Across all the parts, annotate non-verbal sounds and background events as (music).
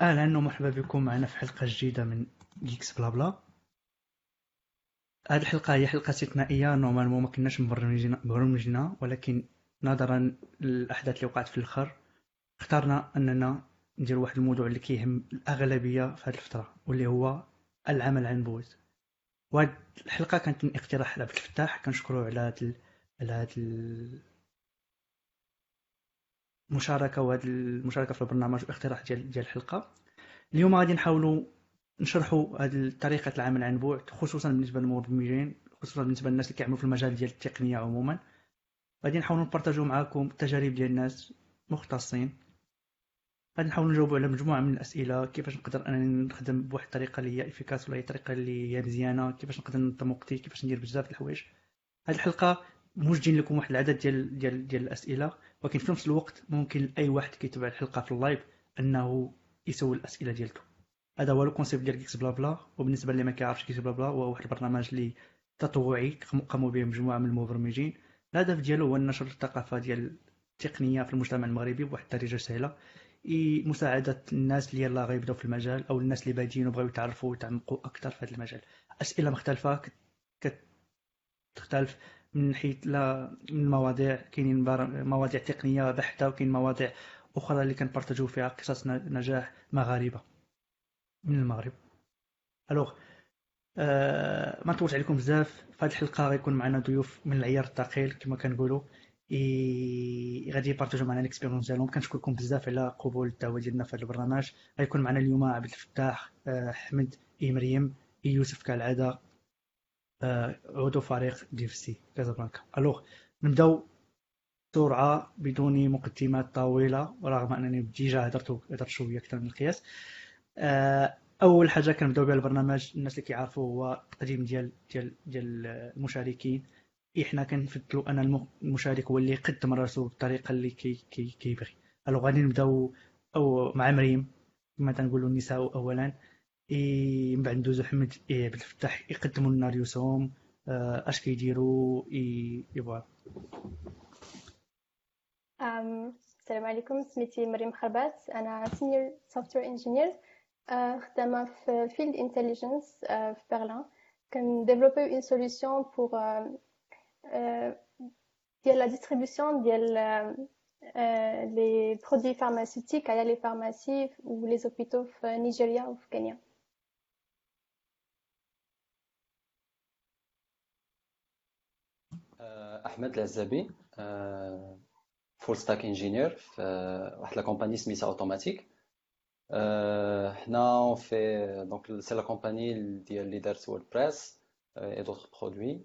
أهلا ومرحبا بكم معنا في حلقة جديدة من Geeks Blabla هذه الحلقة هي حلقة استثنائية. normalement ما كناش مبرمجينها ولكن نظرا للأحداث اللي وقعت في الأخر اخترنا أننا ندير واحد الموضوع اللي كيهم الأغلبية في هذه الفترة واللي هو العمل عن بعد. وهاد الحلقة كانت من اقتراح عبد الفتاح. هاد على هاد المشاركه وهاد المشاركه في البرنامج واقتراح ديال ديال الحلقة اليوم غادي نحاولوا نشرحوا هذه طريقة العمل عن بعد خصوصا بالنسبة للمبرمجين خصوصا بالنسبة للناس اللي كيعملوا في المجال ديال التقنية عموما. غادي نحاولوا نبارطاجيو معكم التجارب ديال الناس مختصين. غادي نحاولوا نجاوبوا على مجموعة من الأسئلة كيفاش نقدر أنني نخدم بواحد الطريقة اللي هي إفيكاس ولا هي الطريقة اللي هي مزيانة كيفاش نقدر ننظم وقتي كيفاش ندير بزاف د الحوايج. هذه الحلقة موجدين لكم واحد العدد ديال ديال ديال الأسئلة ولكن في نفس الوقت ممكن أي واحد كيتبع الحلقة في ال live أنه يسول الأسئلة ديالته. هذا هو ال concept ديال Geeks Blabla وبالنسبة اللي ما كيعرفش Geeks Blabla هو واحد البرنامج اللي تطوعي قاموا به مجموعة من المبرمجين. الهدف ديالو هو نشر الثقافة ديال التقنية في المجتمع المغربي بواحد الدارجه سهلة. مساعدة الناس اللي يلاه غيبداو في المجال أو الناس اللي بادين وبغاو يتعرفوا ويتعمقوا أكثر في هذا المجال. أسئلة مختلفة كتختلف من حيث لا من المواضيع كاينين مواضيع تقنية بحتة وكاين مواضيع أخرى اللي كنبارطاجيو فيها قصص نجاح مغاربة من المغرب. alors آه ما نطولش عليكم بزاف. في هذه الحلقة غيكون معنا ضيوف من العيار الثقيل كما كنقولوا. إي... غادي يبارطاجيو معنا ال expérience ديالهم كنشكركم بزاف على قبول الدعوة ديالنا في هذا البرنامج. غيكون معنا اليوم عبد الفتاح آه احمد اي مريم اي يوسف كالعادة. آه عضو فريق DevC Casablanca. alors نبداو بسرعة بدون مقدمات طويلة ورغم أنني déjà هضرت هضرت شوية أكثر من القياس. آه، أول حاجة كنبداو بها البرنامج الناس اللي كيعرفوا هو التقديم ديال ديال ديال المشاركين. إحنا كنفضلوا أن المشارك هو اللي يقدم راسو بالطريقة اللي كي كي كيبغي. ألو غادي نبداو أو مع مريم كما تنقولوا النساء اولا. من بعد ندوزو حمد إيه بالفتح يقدموا لنا ريوسهم آه، أش كيديروا et voilà السلام عليكم. سميتي مريم خربات. أنا senior software engineer خدامة في Field Intelligence في برلين كنديفلوبيو une solution pour ديال la distribution ديال les produits pharmaceutiques على les pharmacies و les hôpitaux في نيجيريا و في كينيا أحمد العزابي full stack engineer في واحد la compagnie سميتها Automattic حنا في donc c'est la compagnie ديال اللي دارت WordPress et d'autres produits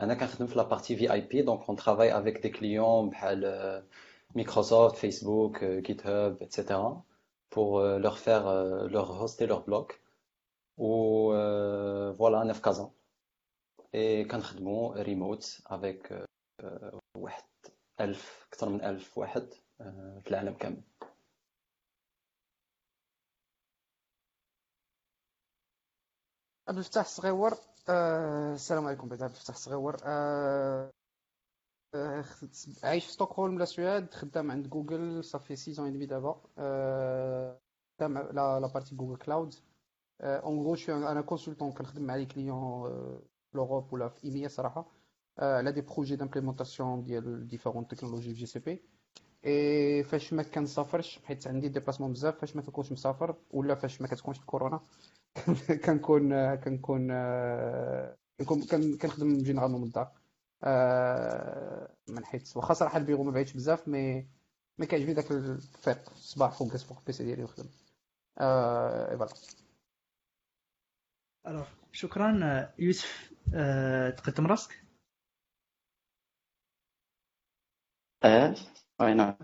أنا كنخدم في la partie VIP donc on travaille avec des clients بحال Microsoft Facebook GitHub et cetera pour leur faire leur hoster leur blog و voilà أنا في كازا et كنخدمو remote avec واحد ألف أكثر من ألف واحد في العالم كامل. عبد الفتاح الصغيور آه السلام عليكم بعد عبد الفتاح الصغيور. آه آه عايش في ستوكهولم la Suède خدام عند جوجل ça fait six ans et دابا خدام la partie Google Cloud أنا كونسلتون كنخدم مع les clients l'Europe ولا في EMEA صراحة على des projets d'implémentation ديال différentes technologies في جي سي بي اي فاش ما كنسافرش حيت عندي déplacements بزاف فاش ما كنكونش مسافر ولا فاش ما كتكونش الكورونا كنكون كنكون كنخدم généralement من الدار من حيث واخا صراحة البيرو ما بعيدش بزاف mais ما كيعجبني داك الفيق الصباح فوق فوق ال PC ديالي ونخدم et voilà الوغ شكرا يوسف تقدم راسك؟ آه why not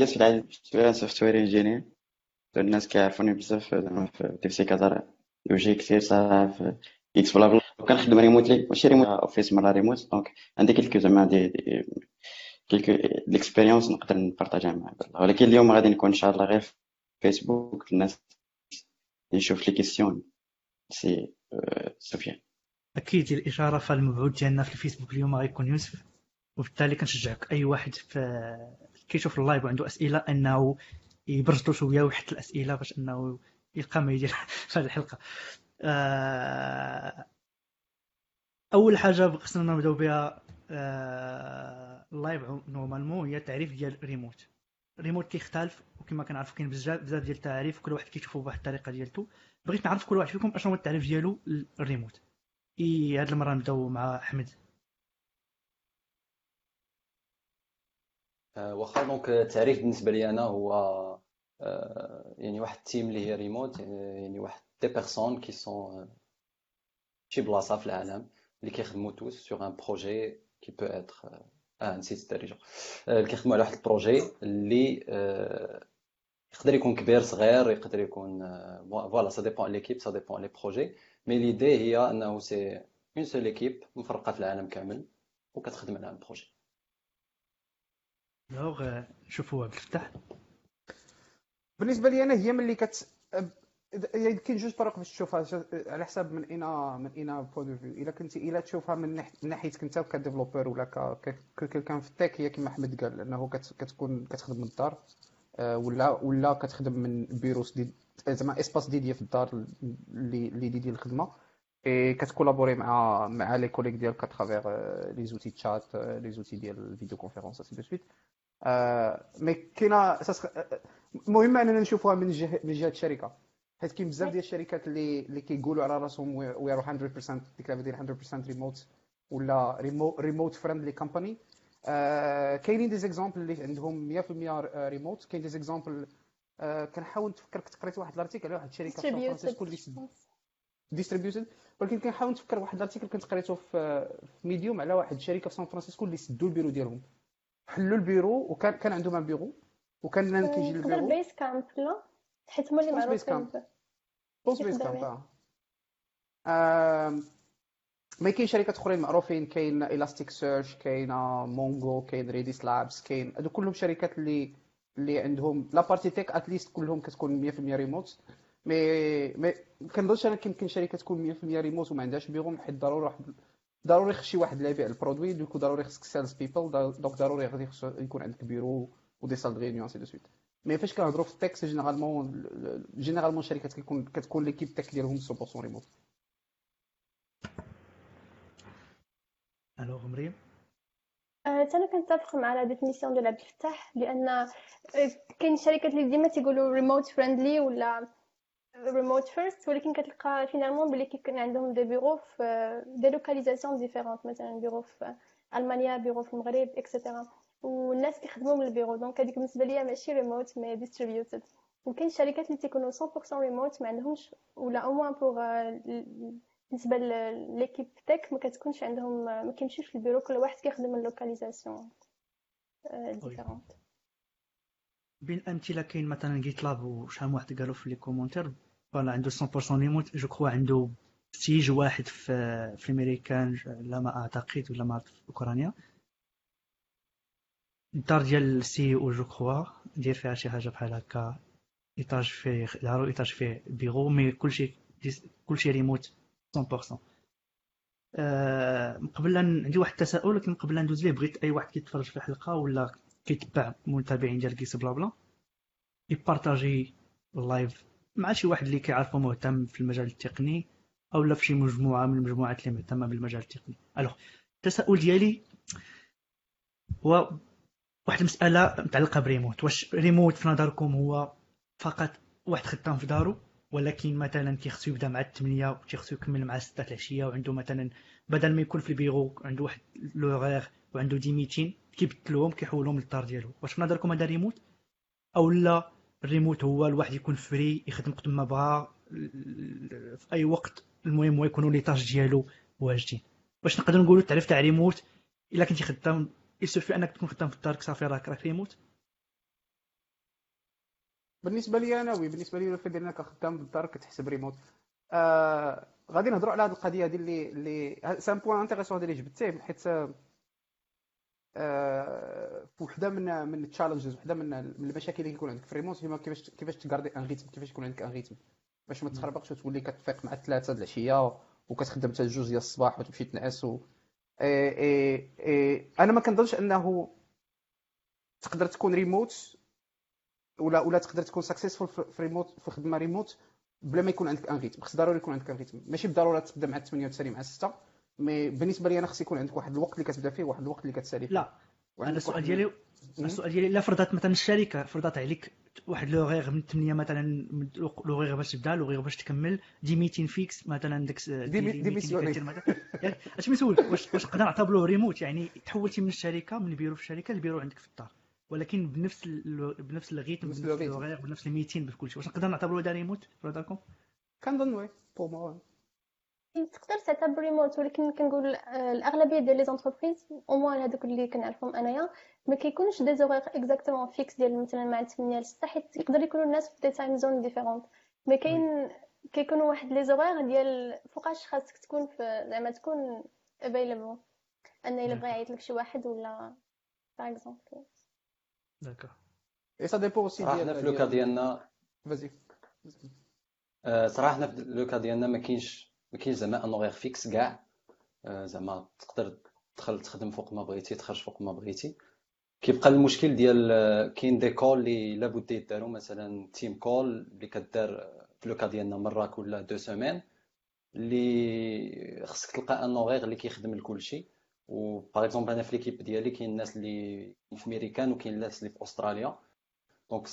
يوسف العيد سوفت وير انجينير الناس كيعرفوني بزاف في دي سي كازار يوجي كثير صراحة في إكس بلا بلا كنخدم ريموتلي ماشي ريموت اوفيس مرة ريموت دونك عندي كيلكو زعما دي كيلكو ديكسبيريونس نقدر نبارطاجيها مع ولكن اليوم غادي نكون إن شاء الله غير في فيسبوك الناس نشوف لي كيسيون سي سفيان. أكيد الإشارة فالمبعوث ديالنا في الفيسبوك اليوم غيكون يوسف وبالتالي كنشجعك أي واحد في كيشوف ال live وعنده أسئلة أنه يبرزلو شوية ويحط الأسئلة باش أنه يلقى ما يدير (laughs) في هذه الحلقة. آه، أول حاجة خصنا نبداو بها ال live normalement هي التعريف ديال remote remote كيختلف وكما كنعرفوا كاين بزاف بزاف ديال التعاريف كل واحد كيشوفو بواحد الطريقة ديالته بغيت نعرف كل واحد فيكم أشنو هو التعريف ديالو ال remote et هاد المرة نبداو مع أحمد. آه، واخا donc التعريف بالنسبة لي أنا هو آه، يعني واحد ال team اللي هي ريموت يعني واحد des personnes qui sont شي بلاصة في العالم اللي كيخدموا tous sur un projet qui peut être آه نسيت الدارجه اللي كيخدموا على واحد ال projet اللي آه، يقدر يكون كبير صغير يقدر يكون voilà ça dépend l'équipe ça dépend les projets mais l'idée هي انه c'est une seule équipe مفرقة في العالم كامل وكتخدم على un projet donc شوفوا عبد الفتاح بالنسبة لي أنا هي ملي كت كاين جوج طرق باش تشوفها على حساب من un من un point de vue إلا كنتي إلا تشوفها من ناحيتك أنت ك developer ولا كان في ال tech هي كما أحمد قال إنه كتكون كتخدم من الدار. آه، ولا ولا كتخدم من bureau des زعما espace dédié في الدار اللي dédié الخدمة. إي كتكولابوري مع مع les collègues ديالك كترافيغ les outils chat les outils ديال ال vidéoconférence et de suite mais كاينة المهم أننا نشوفوها من جهه من جهة الشركة. حيت كاين بزاف ديال الشركات اللي اللي كيقولوا على راسهم we are 100% ديك ديال 100% ريموت ولا remote friendly company كاينين des exemples اللي عندهم 100% ريموت كاين des exemples كنحاول نتفكر كنت قريت واحد ال article على واحد الشركة في فرانسيسكو اللي distributed ولكن كنحاول نتفكر واحد ال article كنت قريته في Medium على واحد الشركة في سان فرانسيسكو اللي سدوا البيرو ديالهم. حلوا البيرو وكان كان عندهم un bureau وكان كيجي لل bureau. Base Camp لا؟ حيت هما اللي معروفين بوست Basecamp ما كاين شركات أخرين معروفين كاين Elasticsearch كاين Mongo كاين Redis Labs كاين هادو كلهم شركات اللي اللي عندهم la partie tech at least كلهم كتكون 100% remote mais mais كنظنش أنا كيمكن شركة تكون 100% ريموت وما عندهاش بيغو حيت ضروري واحد ضروري خص شي واحد اللي يبيع ال produit donc ضروري خصك sales people donc ضروري غادي يكون عندك bureau و des salles réunion et de suite mais فاش كنهضروا في ال techs généralement généralement الشركات كيكون كتكون l'équipe tech ديالهم 100% remote alors مريم أنا كنتفق مع la définition ديال عبد الفتاح لأن كاين شركات اللي ديما تيقولوا remote-friendly ولا remote-first ولكن كتلقى finalement بلي كيكون عندهم des bureaux في des localisations différentes مثلا بيرو في ألمانيا بيرو في المغرب et cetera والناس كيخدموا من ال bureau. donc هذيك بالنسبة ليا ماشي remote mais distributed وكاين شركات اللي تيكونوا 100% ريموت ما عندهمش ولا au moins pour بالنسبة l'équipe tech ما كتكونش عندهم ما كيمشيوش للبيرو. كل واحد كيخدم من localisation différente بين الامثله كاين مثلا GitLab وشحال واحد قالوا في les commentaires voilà عنده 100% remote je crois عنده siège واحد في في الامريكان لا ما أعتقد ولا ما في اوكرانيا الدار ديال ال CEO je crois دير فيها شي حاجة بحال هكا. étage فيه دارو étage فيه bureau mais كلشي كلشي ريموت 100% أه قبل عندي واحد التساؤل لكن قبل ندوز ليه بغيت أي واحد كيتفرج في الحلقة ولا كيتبع المتابعين ديال كيس بلا بلا؟ يبارطاجي ال live مع شي واحد اللي كيعرفو مهتم في المجال التقني أو لا في شي مجموعة من المجموعات اللي مهتمة بالمجال التقني. alors التساؤل ديالي هو واحد المسألة متعلقه بريموت واش ريموت في نظركم هو فقط واحد خدام في دارو؟ ولكن مثلا كيخصو يبدأ مع 8 وتيخصو يكمل مع 6 العشية وعنده مثلا بدل ما يكون في البيرو عنده واحد لوغير وعنده des meetings كيبدلوهم كيحولهم للدار ديالو. واش في نظركم هذا ريموت أو لا الريموت هو الواحد يكون free يخدم وقت ما بغا في أي وقت. المهم هو يكونوا les tâches ديالو واجدين. واش نقدر نقولوا التعريف تاع ريموت؟ إلا كنتي خدام il suffit أنك تكون خدام في الدار صافي راك راك ريموت بالنسبة لي أنا oui بالنسبة لي الفكرة ديال انك خدام في الدار كتحسب ريموت. آه غادي نهضروا على هذه القضية هذه اللي اللي c'est un point intéressant اللي جبتيه حيت آه وحدة من من ال challenges وحدة من المشاكل اللي كيكون عندك في الريموت هي كيفاش كيفاش تغاردي un rythme كيفاش يكون عندك un rythme باش ما تخربقش وتولي كتفيق مع الثلاثة د العشيه وكتخدم حتى الجوج ديال الصباح وتمشي تنعس إيه إيه إيه أنا ما كنظنش أنه تقدر تكون ريموت ولا ولا تقدر تكون successful في ريموت في خدمة ريموت بلا ما يكون عندك un rythme خص ضروري يكون عندك un rythme ماشي بالضروره تبدأ مع 98 مع 6 mais بالنسبة لي أنا خص يكون عندك واحد الوقت اللي كتبدأ فيه واحد الوقت اللي كتسالي فيه. لا أنا السؤال ديالي السؤال ديالي إلا فرضات مثلا الشركة فرضات عليك واحد l'horaire من 8 مثلا l'horaire باش تبدأ l'horaire باش تكمل. des meetings fixes مثلا داك des meetings أش مسول واش واش نقدر نعتبروه ريموت؟ يعني تحولتي من الشركة من البيرو في الشركة للبيرو عندك في الدار. ولكن بنفس ال... بنفس ال rythme بنفس ال l'horaire بنفس ال meetings بكل شيء. واش نقدر نعتبروه هذا ريموت؟ فرضاكم كنظن oui pour moi تقدر تعتبر ريموت ولكن كنقول الأغلبية ديال les entreprises au moins هذوك اللي كنعرفهم أنايا ما كيكونش des horaires exactement fixes ديال مثلا مع 8 ل 6 حيت يقدر يكونوا الناس في des time zones différentes. mais كاين كيكونوا واحد les horaires ديال فوقاش خاصك تكون في زعما تكون available أن إلا بغى يعيط لك شي واحد ولا par exemple d'accord et ça dépend aussi ديال حنا في le cas ديالنا vas-y صراحة حنا في le cas ديالنا ما كاينش ما كاينش زعما un horaire fixe كاع زعما تقدر تدخل تخدم فوق ما بغيتي تخرج فوق ما بغيتي. كيبقى المشكل ديال كاين des calls اللي لابد يداروا مثلا team call اللي كدار في le cas ديالنا مره كل deux semaines اللي خصك تلقى un horaire اللي كيخدم لكل شيء. و par exemple أنا في l'équipe ديالي كاين الناس اللي في ميريكان وكاين الناس اللي في أستراليا. donc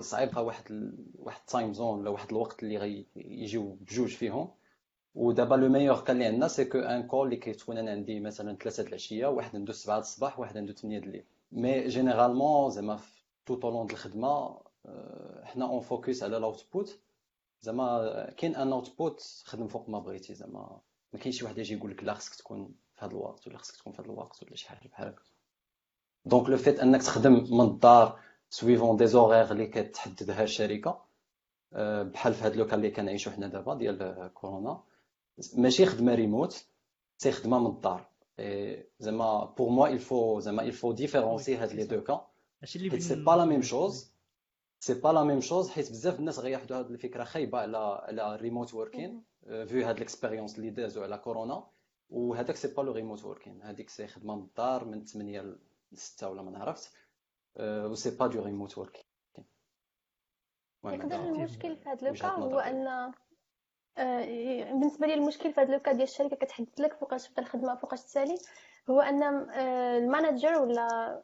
صعيب واحد. واحد ال time zone ولا واحد الوقت اللي غيجيو بجوج فيهم. ودابا le meilleur كان اللي عندنا c'est que un call اللي كتكون أنا عندي مثلا 3 العشيه واحد عنده 7 الصباح واحد عنده 8 الليل mais généralement زعما tout au long د الخدمه حنا on focus على ال output زعما كاين un output خدم فوق ما بغيتي زعما ما كاينش شي واحد يجي يقول لك لا خصك تكون في هذا الوقت ولا خصك تكون في هذا الوقت ولا شي حاجة بحال هكا donc le fait انك تخدم من الدار suivant des horaires اللي كتحددها الشركة بحال في هاد le cas اللي كنعيشو حنا دابا ديال كورونا ماشي خدمة remote c'est خدمة من الدار. زعما pour moi il faut زعما il faut différencier هاد les deux cas حيت c'est pas la même chose c'est pas la même chose حيت بزاف الناس غياخدوا هاد الفكرة خايبة على على remote working vu هاد l'expérience اللي دازو على كورونا وهذاك c'est pas le remote working هذيك c'est خدمة من الدار من 8 ل 6 ولا ما عرفت و c'est pas du remote working يقدر المشكل في هذا le cas هو أن بالنسبة لي المشكل في هذا le cas ديال الشركة كتحدد لك فوقاش تبدا الخدمة فوقاش تسالي هو أن ال manager ولا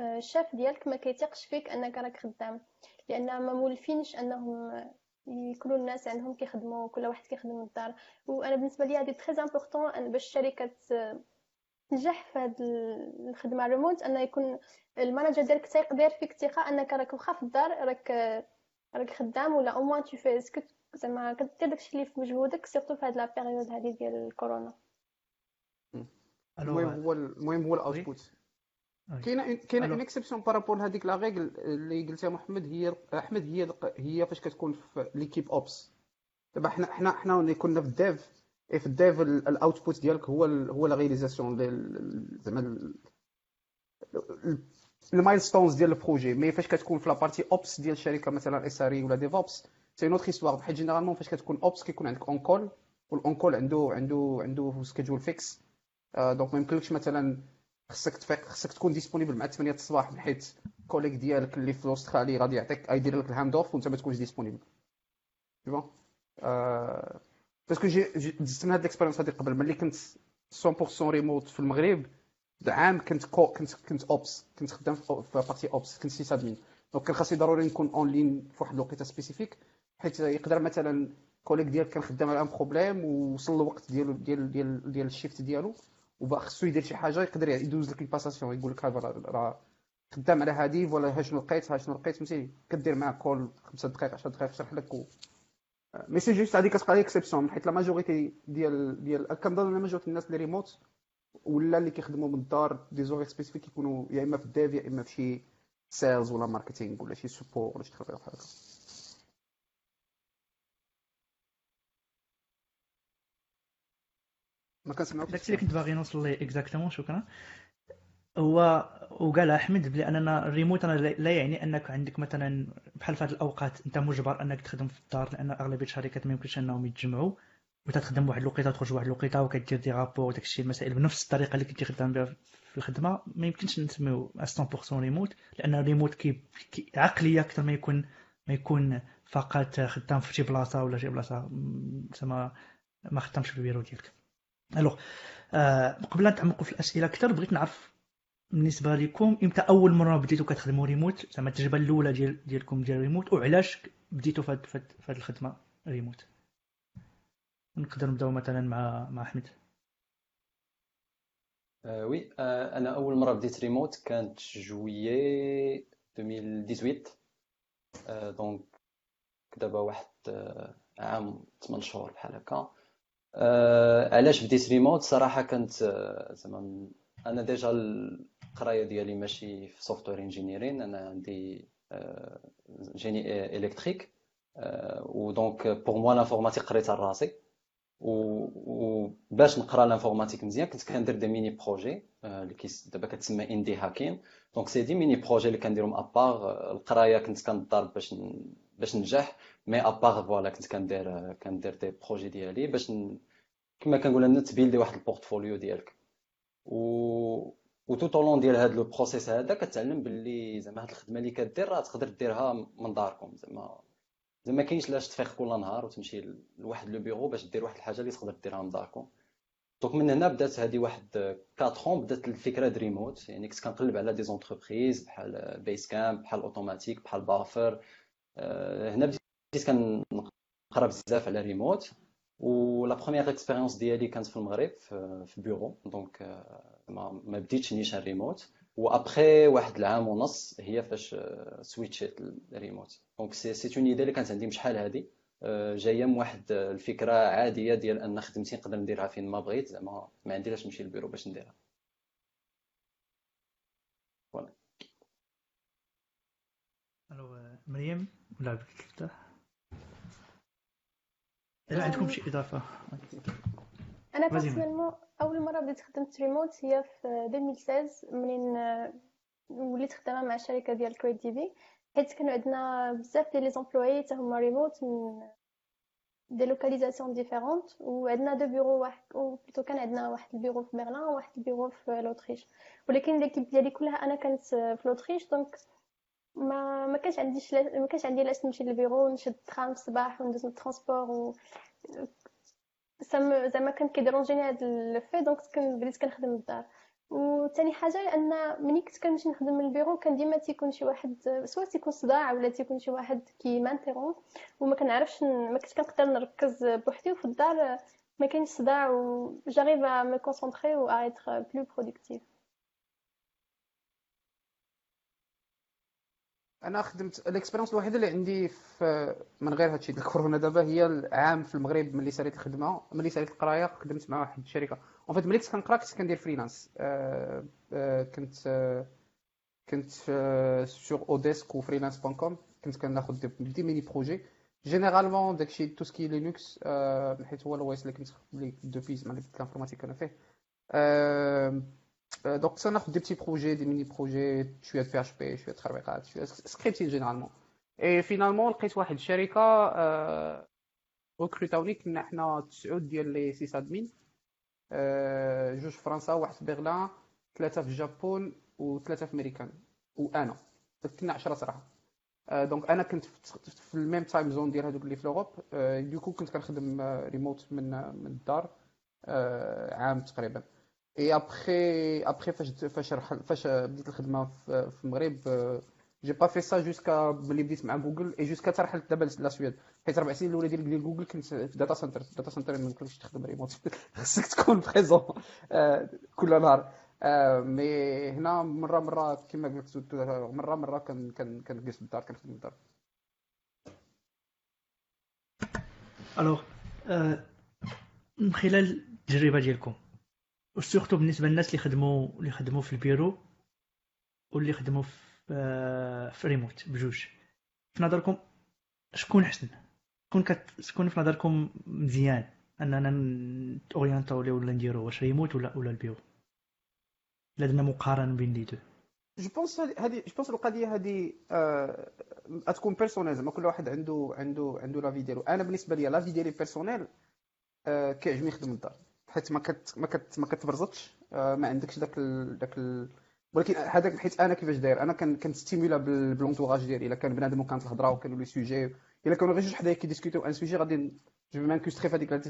الشاف ديالك ما كيتيقش فيك أنك راك خدام لأن ما مولفينش أنهم يكونوا الناس عندهم كيخدموا كل واحد كيخدم من الدار وأنا بالنسبة لي هذه très important باش الشركة تنجح في هذه الخدمة ريموت أن يكون ال manager ديالك تيق داير فيك ثقة أنك راك واخا في الدار راك راك خدام ولا au moins tu fais زعما كدير داكشي اللي في مجهودك surtout في هاد la période هادي ديال الكورونا. المهم هو المهم هو ال output كاينة كاينة une exception par rapport لهذيك la règle اللي قلتها محمد هي أحمد هي هي فاش كتكون في l'équipe ops دابا حنا حنا حنا اللي كنا في ال dev في ال dev ال output ديالك هو هو la réalisation زعما ال milestones ديال ال projet. mais فاش كتكون في la partie ops ديال الشركة مثلا SRE ولا DevOps c'est une autre histoire بحال généralement فاش كتكون ops كيكون عندك on call وال on call عنده عنده عنده schedule fixe donc ما يمكنلكش مثلا خصك تفيق خصك تكون disponible مع 8 الصباح حيت collègue ديالك اللي في l'Australie غادي يعطيك يدير لك ال hand off وانت ما تكونش disponible bon parce que j'ai دزت من هاد ال expérience هادي قبل ملي كنت 100% ريموت في المغرب عام كنت كو كنت كنت ops كنت خدام في partie ops كنت sysadmin donc كان خاصني ضروري نكون en ligne في واحد الوقيته spécifique حيت يقدر مثلا collègue ديالك كان خدام على un problème ووصل الوقت ديالو ديال ديال ديال ال shift ديالو وباغي خصو يدير شي حاجة يقدر يدوز لك ال passation يقول لك هذا راه خدام على هادي ولا ها شنو لقيت ها شنو لقيت فهمتي كدير معاه call خمسة دقائق 10 دقائق يشرح لك و... mais c'est juste هذيك كتبقى l'exception حيت la majorité ديال ديال كنظن la majorité الناس اللي ريموت ولا اللي كيخدموا من الدار des horaires spécifiques يكونوا يا إما في ال dev يا إما في شي sales ولا marketing ولا شي support ولا شي حاجة. بحال هكا ما كنسمعوش داكشي اللي كنت باغي نوصل ليه exactement شكرا هو وقال أحمد بلي أننا الريموت أنا لا يعني أنك عندك مثلا بحال في هذه الأوقات أنت مجبر أنك تخدم في الدار لأن أغلبية الشركات ما يمكنش أنهم يتجمعوا وتخدم واحد الوقيتة وتخرج واحد الوقيتة وكدير des rapports وداك الشيء المسائل بنفس الطريقة اللي كنتي خدام بها في الخدمة. ما يمكنش نسميو 100% ريموت لأن الريموت كي, كي عقلية أكثر ما يكون ما يكون فقط خدام في شي بلاصة ولا شي بلاصة زعما ما خدامش في البيرو ديالك. alors آه قبل نتعمقوا في الأسئلة أكثر بغيت نعرف بالنسبة لكم إمتى أول مرة بديتوا كتخدموا ريموت؟ زعما التجربة الأولى ديال ديالكم ديال ريموت وعلاش بديتوا في هذه الخدمة ريموت؟ نقدر نبداو مثلا مع مع أحمد. آه oui آه أنا أول مرة بديت ريموت كانت جويي 2018 آه donc دابا واحد عام 8 شهور بحال هكا. علاش بديت ريموت؟ صراحة كانت آه زعما أنا déjà القراية ديالي ماشي في software engineering أنا عندي آه génie électrique آه و donc pour moi l'informatique قريتها لراسي. وباش نقرا l'informatique مزيان كنت كندير des mini projets اللي دابا كتسمى indie hacking donc c'est des mini projets اللي كنديرهم à part القراية كنت كنضرب باش باش ننجح mais à part voilà كنت كندير كندير des projets ديالي باش ن... كما كنقول أنا ت build ي واحد ال portfolio ديالك. و و tout au long ديال هذا le process هذا كتعلم باللي زعما هاد الخدمة اللي كدير راه تقدر ديرها من داركم. زعما زعما ما كاينش لاش تفيق كل نهار وتمشي لواحد le bureau باش دير واحد الحاجة اللي تقدر ديرها من داركم. donc من هنا بدات هذه واحد 4 بدات الفكرة د ريموت يعني كنت كنقلب على des entreprises بحال Basecamp بحال Automattic بحال Buffer هنا بديت كنقرأ بزاف على ريموت و la première expérience ديالي كانت في المغرب في bureau donc ما بديتش نيشان remote و après واحد العام ونص هي فاش switch يت ال remote donc c'est une idée اللي كانت عندي. شحال هادي؟ جاية من واحد الفكرة عادية ديال أن خدمتي نقدر نديرها فين ما بغيت زعما ما عندي لاش نمشي للبيرو باش نديرها. voilà alors مريم ولا بك تفتح الا عندكم شي اضافه أنا personnellement أول مرة بديت خدمت ريموت هي في 2016 منين وليت خدامة مع شركة ديال كويت تي في حيت كانوا عندنا بزاف ديال les employés حتى هما ريموت من des localisations différentes وعندنا deux bureaux واحد plutôt كان عندنا واحد البيرو في برلين وواحد البيرو في l'Autriche ولكن l'équipe ديالي كلها أنا كانت في l'Autriche donc ما ما كانش عندي ما كانش عندي لاش نمشي للبيرو نشد الترام في الصباح وندوز ال transport و زعما كان كي dérange ني هاد le donc كان بديت كنخدم من الدار. وثاني حاجة ان ملي كنت كنمشي نخدم من البيرو كان ديما تيكون شي واحد سواء تيكون صداع ولا تيكون شي واحد كي m'interrompt وما كنعرفش ما كنتش كنقدر نركز بوحدي وفي الدار ما كاينش صداع و j'arrive à me concentrer et être plus productive أنا خدمت ال expérience الوحيدة اللي عندي في من غير هادشي ديال الكورونا دابا هي العام في المغرب ملي ساليت الخدمه ملي ساليت القرايه خدمت مع واحد الشركة. en fait ملي كنت كنقرا كنت كندير freelance أه أه كنت أه كنت sur oDesk و freelance point com كنت كناخذ des, mini projets. généralement داكشي tout ce qui est Linux حيت هو ال OS اللي كنت depuis زعما اللي ال informatique أنا فيه. donc تناخذ des petits projets des mini projets شوية PHP شوية تخربيقات شوية scripting généralement et finalement لقيت واحد الشركة ريكروتاوني كنا حنا تسعود ديال les sysadmins جوج في فرنسا واحد في برلين ثلاثة في الجابون وثلاثه في امريكان وانا كنا 10 صراحة donc أنا كنت في ال même time zone ديال هذوك اللي في l'Europe du coup كنت كنخدم ريموت من من الدار عام تقريبا. اي ابخي ابخي فاش فاش فاش بديت الخدمة في المغرب j'ai pas fait ça jusqu'à ملي بديت مع جوجل et jusqu'à حتى رحلت دابا للسويد حيت ربع سنين الاولى ديال جوجل كنت في data center data center ما يمكنش تخدم ريموت (laughs) خصك تكون présent كل نهار. mais هنا مرة مرة كما قلت مرة مرة كنجلس في الدار كنخدم في الدار alors من خلال التجربه ديالكم و surtout بالنسبة للناس اللي خدموا اللي خدموا في البيرو واللي خدموا في في ريموت بجوج. في نظركم شكون أحسن؟ شكون كت... شكون في نظركم مزيان؟ أننا نتورينتاو ليه ولا نديرو واش ريموت ولا ولا البيرو؟ إلا درنا مقارنة بين les deux. je pense هذه je pense القضية هذه تكون personnelle زعما كل واحد عنده عنده عنده l'avis ديالو. أنا بالنسبة لي l'avis ديالي personnel آه، كيعجبني نخدم الدار. حيت ما كت ما كت ما كتبرزطش. آه، ما عندكش داك ال... داك ال... ولكن هذاك حيت أنا كيفاش داير؟ أنا كنستيمولا ب l'entourage ديالي. إلا كان بنادم وكانت الهضرة وكانوا les sujets. إلا كانوا غير جوج حدايا كيديسكوتيو un sujet غادي je m'incruster في هذيك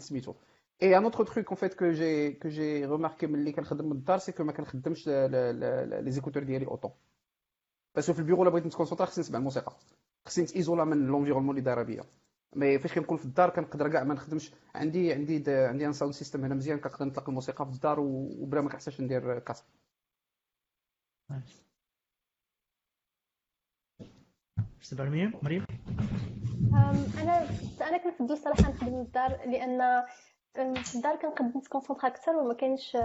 سميتو et un autre truc en fait que j'ai que j'ai remarqué ملي كنخدم من الدار c'est que ما كنخدمش les écouteurs ديالي autant parce que في البيرو الا بغيت نتكونسونطرا خصني نسمع الموسيقى خصني نتيزولا من l'environnement اللي دايره بيا mais فاش كنكون في الدار كنقدر كاع ما نخدمش. عندي عندي عندي un sound system هنا مزيان كنقدر نطلق الموسيقى في الدار وبلا ما كنحتاجش ندير casque بالنسبة لمريم مريم؟ أنا أنا كنفضل الصراحه نخدم من الدار لأن في الدار كنقدر نتكونسونطرا أكثر وما كاينش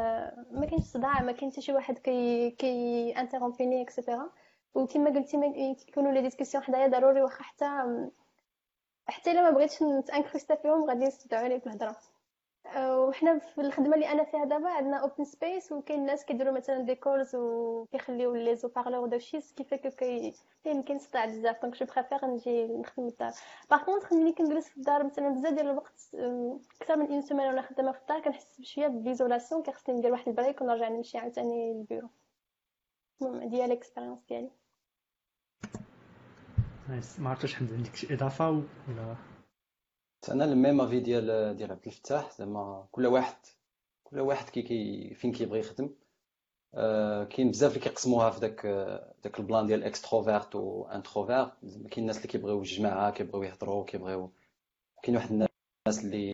ما كاينش صداع ما كاين حتى شي واحد كي كي انتررومبيني et cetera وكما قلتي كيكونوا les discussions حدايا ضروري واخا حتى حتى إلا ما بغيتش نتانكريستا فيهم غادي يصدعوا عليك الهضره وحنا في الخدمة اللي أنا فيها دابا عندنا open space وكاين الناس كيديروا مثلا des calls وكيخليو les haut-parleurs داكشي كيفاش كي يمكن صداع بزاف. donc je préfère نجي نخدم الدار. par contre ملي كنجلس في الدار مثلا بزاف ديال الوقت أكثر من une semaine وأنا خدامة في الدار كنحس بشوية ب l'isolation كيخصني ندير واحد ال break ونرجع نمشي عاوتاني للبيرو. المهم هادي هي l'expérience ديالي. ما عرفتش حمد عندك شي إضافة ولا؟ أنا ال même avis ديال ديال عبد الفتاح زعما كل واحد كل واحد كي كي فين كيبغي يخدم. آه كاين بزاف اللي كيقسموها في داك داك ال plan ديال extrovert و introvert كاين الناس اللي كيبغيو الجماعة كيبغيو يهضروا كيبغيو كاين واحد الناس اللي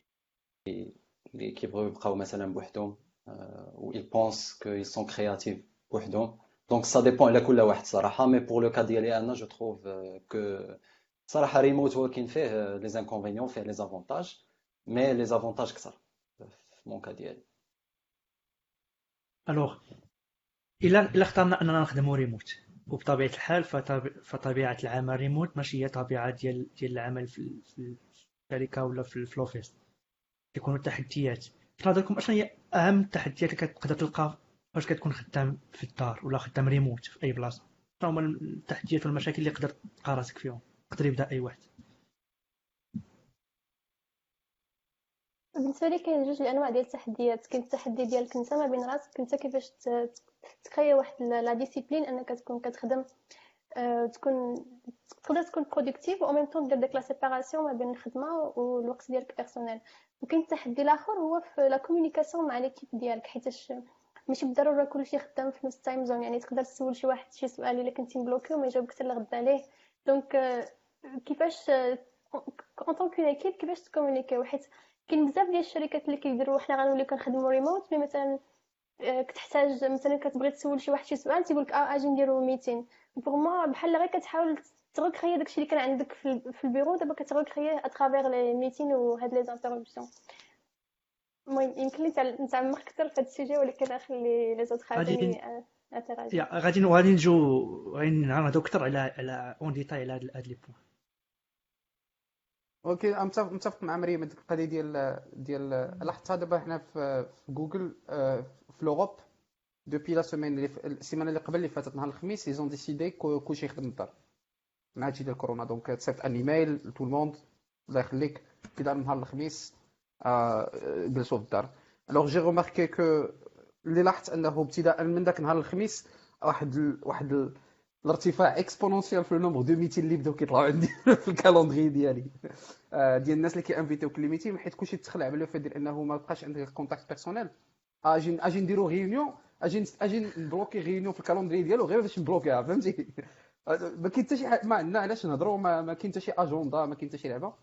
اللي كيبغيو يبقاو مثلا بوحدهم. و ils pensent que ils sont créatifs بوحدهم. donc ça dépend على كل واحد صراحة mais pour le cas ديالي أنا je trouve que صراحة ريموت وركين فيه les inconvénients فيه les avantages mais les avantages كثر في mon cas ديالي alors الا إلا اخترنا أننا نخدموا ريموت وبطبيعة الحال فطبيعة العمل ريموت ماشي هي طبيعة ديال ديال العمل في الشركة ولا في l'office كيكونوا التحديات في نظركم أشنو هي أهم التحديات اللي كتقدر تلقى فاش كتكون خدام في الدار ولا خدام ريموت في أي بلاصة. شنو هما التحديات والمشاكل اللي يقدر تلقى راسك فيهم. يقدر يبدأ أي واحد. بالنسبة لي كاين جوج الأنواع ديال التحديات. كاين التحدي ديالك أنت ما بين راسك أنت كيفاش تكري واحد la discipline أنك تكون كتخدم آه، تكون تقدر تكون productif و même temps دير ديك la séparation ما بين الخدمة والوقت ديالك personnel وكاين التحدي الآخر هو في la communication مع l'équipe ديالك حيتاش ماشي بالضرورة كلشي خدام في نفس ال time zone يعني تقدر تسول شي واحد شي سؤال إلا كنتي مبلوكي وما يجاوبك حتى لغد عليه. donc euh, كيفاش en tant qu'une équipe كيفاش تكومونيكيو حيت كاين بزاف ديال الشركات اللي كيديروا حنا غنوليو كنخدموا remote mais مثلا آه، كتحتاج مثلا كتبغي تسول شي واحد شي سؤال تيقول لك آه آجي نديرو meeting pour ما بحال غير كتحاول تغوكريي داكشي اللي كان عندك في البيرو دابا كتغوكرييه à travers les meetings وهاد les interruptions المهم يمكن لي نتعمق أكثر في هذا ال sujet ولكن نخلي les autres خادمين يا غادي غادي نجو غادي نهضروا أكثر على على en détail على هاد les points. OK متفق مع مريم هذيك القضية ديال ديال لاحظتها دابا حنا في جوجل آه، في l'Europe depuis la semaine اللي السيمانة اللي قبل اللي فاتت نهار الخميس ils ont décidé كلشي يخدم من الدار. مع هادشي ديال كورونا donc تصيفط un email tout le monde الله يخليك كي دار نهار الخميس جلسوا في الدار alors j'ai remarqué que اللي لاحظت انه ابتداء من ذاك نهار الخميس واحد ال... واحد ال... الارتفاع exponentielle في ال nombre de meetings اللي بداو كيطلعوا عندي (laughs) في ال calendrier ديالي. آه، ديال الناس اللي كي invitيو كل ميتين حيت كلشي تخلع على ال fait ديال انه ما بقاش عندك contact personnel أجي أجي نديرو réunion أجي أجي نبلوكي réunion في ال calendrier ديالو غير باش نبلوكيها فهمتي؟ ما كاين حتى شي ما عندنا علاش نهضروا ما, ما كاين حتى شي اجوندا ما كاين حتى شي لعبة.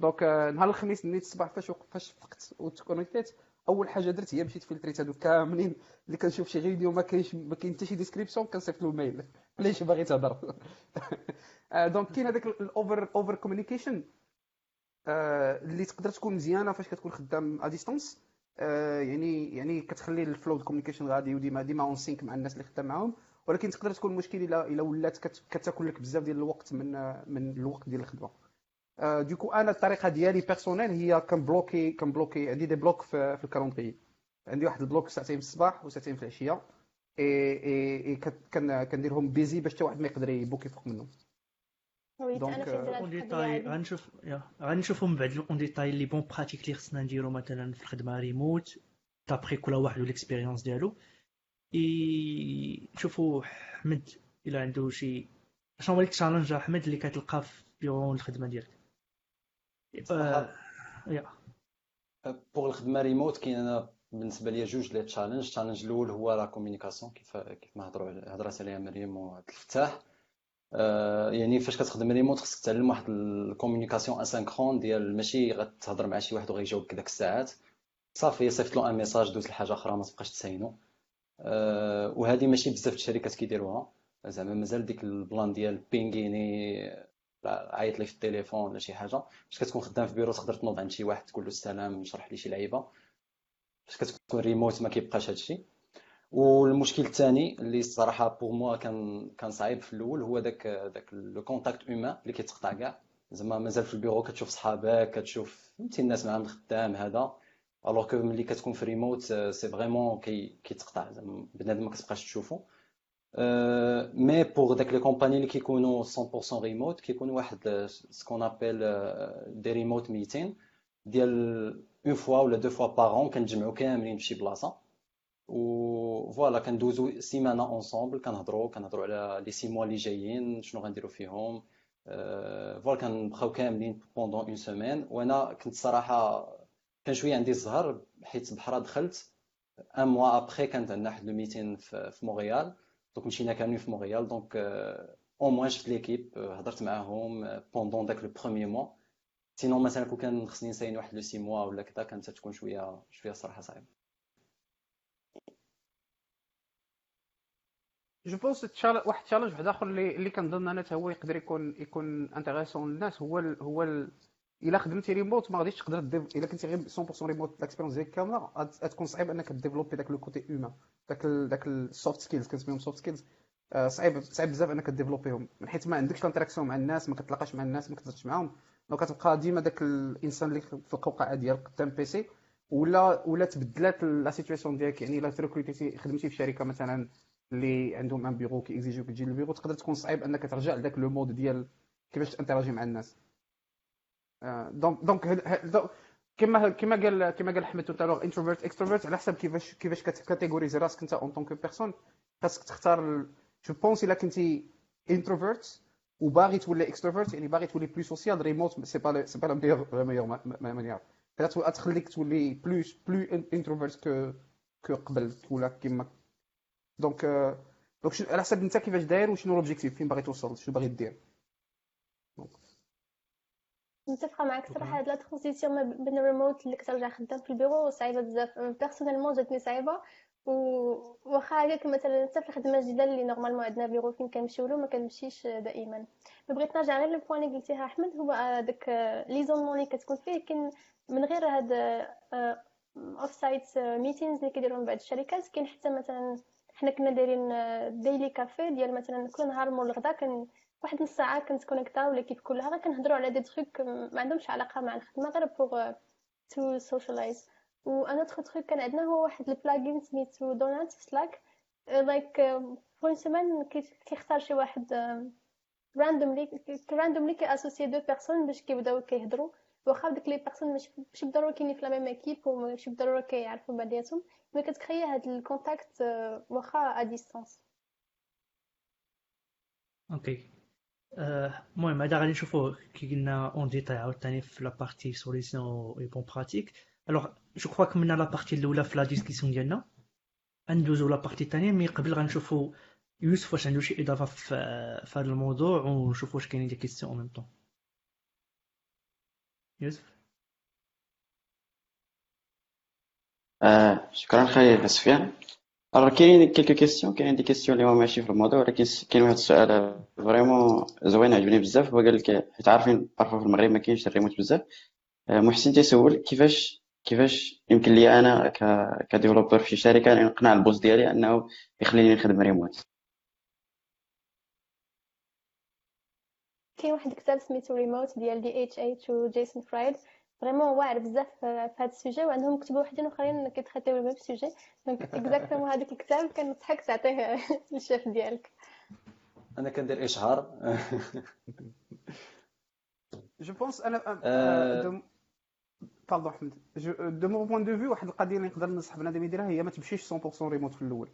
donc آه، نهار الخميس نيت الصباح فاش فاش فقت وتكونيكطيت أول حاجة درت هي مشيت فلتريت هادو كاملين اللي كنشوف شي فيديو ما كاينش ما كاين حتى شي description كنصيفط له mail علاش باغي تهضر. (laughs) donc كاين هذاك ال en:over over communication اللي تقدر تكون مزيانة فاش كتكون خدام ا آه، يعني يعني كتخلي ال flow communication غادي وديما ديما en sync مع الناس اللي خدام معاهم. ولكن تقدر تكون مشكل إلا إلا ولات كتاكل لك بزاف ديال الوقت من من الوقت ديال الخدمة. donc أنا الطريقة ديالي personnelle هي كنبلوكي كنبلوكي عندي des blocs في, في ال calendrier عندي واحد ال bloc ساعتين في الصباح وساعتين في العشية. اي اي كنديرهم busy باش حتى واحد ما يقدر يبوكي فوق منهم. ouais donc غنشوف من بعد. en détail les bonnes pratiques اللي خصنا نديرو مثلا في الخدمة remote d'après كل واحد وال expérience ديالو. اي شوفوا احمد إلا عنده شي شنو هو ال challenge احمد اللي كتلقى في بيرو الخدمة ديالك؟ pour الخدمة ريموت كاين أنا بالنسبة لي جوج les challenges. ال challenge الأول هو la communication كيف كيف ما هضروا هضرات عليها مريم وعبد الفتاح. آه، يعني فاش كتخدم ريموت خصك تعلم واحد ال communication asynchrone ديال ماشي غتهضر مع شي واحد وغيجاوبك داك الساعات. صافي صيفط له un message دوز لحاجة أخرى ما تبقاش تساينو أه وهذه ماشي بزاف الشركات كيديروها. زعما مازال ديك ال plan ديال بينغيني عيط لي في التليفون ولا شي حاجة. فاش كتكون خدام في بيرو تقدر تنوض عند شي واحد تقول له السلام شرح لي شي لعيبة. فاش كتكون ريموت ما كيبقاش هادشي والمشكل الثاني اللي الصراحة pour moi كان كان صعيب في الأول هو داك داك le contact humain اللي كيتقطع كاع. زعما مازال في البيرو كتشوف صحابك كتشوف فهمتي الناس معاهم خدام هذا. alors que ملي كتكون في remote c'est vraiment كي كيتقطع. زعما بنادم ما كتبقاش تشوفو. mais pour داك les compagnies اللي كيكونوا 100% ريموت كيكون واحد سكون ابل des remote meetings ديال une fois ولا deux fois par an كنتجمعوا كاملين في شي بلاصه و voilà كندوزو سيمانة ensemble كنهضروا كنهضروا على les six mois اللي جايين شنو غنديروا فيهم أه voilà كنبقاو كاملين pendant une semaine وأنا كنت صراحة كان شوية عندي الزهر حيت بحرا دخلت un mois après كانت عندنا واحد le meeting في مونريال donc مشينا كاملين في مونريال donc au moins شفت l'équipe هضرت معاهم pendant داك le premier mois sinon مثلا كون كان خصني نساين واحد les six mois ولا كذا كانت تكون شوية شوية الصراحه صعيبه جو بونس. واحد ال challenge واحد اخر اللي اللي كنظن أنا هو يقدر يكون يكون intéressant للناس هو. هو. إلا خدمتي ريموت ما غاديش تقدر dév... إلا كنتي غير 100% remote ال expérience ديالك كاملة غتكون صعيب إنك développer داك le côté humain داك ال... داك ال soft skills كنسميهم soft skills صعيب صعيب بزاف إنك ديفلوبيهم من حيث ما عندكش ال interaction مع الناس ما كتلاقاش مع الناس ما كتهضرش معاهم. donc كتبقى ديما داك الانسان اللي في القوقعة ديالك قدام PC ولا ولا تبدلات la situation ديالك يعني إلا ت recrutيتي خدمتي في شركة مثلا اللي عندهم un bureau كي exigيوك تجي للبيرو تقدر تكون صعيب إنك ترجع لذاك le mode ديال كيفاش ت interagi مع الناس. donc donc كما كما قال كما قال احمد tout à l'heure introverti extraverti على حسب كيفاش كيفاش كا catégorisi راسك انت en tant que personne خاصك تختار je pense إلا كنتي introverti وباغي تولي extraverti يعني باغي تولي plus social remote c'est pas c'est pas la meilleure manière تخليك تولي plus plus introverti que que قبل ولا كيما. donc donc على حسب انت كيفاش داير وشنو l'objectif فين باغي توصل شنو باغي دير. متفقة معك صراحة هاد la transition بين الريموت اللي كترجع خدام في البيرو صعيبة بزاف. personnellement جاتني صعيبة. وواخا هكاك مثلا حتى في الخدمة الجديدة اللي normalement عندنا بيرو فين كنمشيو له ما كنمشيش دائما. بغيت نرجع غير لل point اللي قلتيها أحمد هو داك l'isolement اللي كتكون فيه كاين من غير هاد off-site meetings اللي كيديروا بعض الشركات كاين حتى مثلا حنا كنا دايرين daily café ديال مثلا كل نهار مول الغدا كان واحد نص ساعة كنتكونيكتاو l'équipe كلها غير كنهضروا على des trucs ما عندهمش علاقة مع الخدمة غير pour to socialize و un autre truc كان عندنا هو واحد ال plugin سميتو دونات في Slack like par semaine كيختار شي واحد randomly randomly كي associe deux personnes باش كيبداو كيهضروا واخا ديك les personnes ماشي بالضروره كاينين في la même équipe وماشي بالضروره كيعرفوا بعضياتهم mais كت créer هاد ال contact واخا à distance OK المهم هذا غادي نشوفوه كي قلنا en détail عاوتاني في la partie solutions et bonnes pratiques alors je crois كملنا la partie الاولى في la discussion ديالنا ندوزو la partie الثانية mais قبل غنشوفو يوسف واش عنده شي اضافه في, في هذا الموضوع ونشوفو واش كاينين des questions en même temps يوسف آه شكرا خير سفيان alors كاينين quelques questions كاينين des questions اللي هما ماشي في الموضوع ولكن كاين واحد السؤال vraiment زوين عجبني بزاف هو قال لك حيت عارفين parfois في المغرب ما كاينش الريموت بزاف محسن تيسول كيفاش كيفاش يمكن لي أنا ك developer في شركه نقنع ال boss ديالي انه يخليني نخدم ريموت كاين واحد الكتاب سميتو ريموت ديال DHH و Jason Fried vraiment واعر بزاف في هذا ال sujet وعندهم كتب وحدين اخرين كي traiter يو ال même sujet donc exactement هذاك الكتاب كنصحك تعطيه للشيف ديالك أنا كندير اشهار je pense أنا. oh pardon احمد de mon point de vue واحد القضية اللي نقدر ننصح بنادم يديرها هي ما تمشيش 100% ريموت في الأول.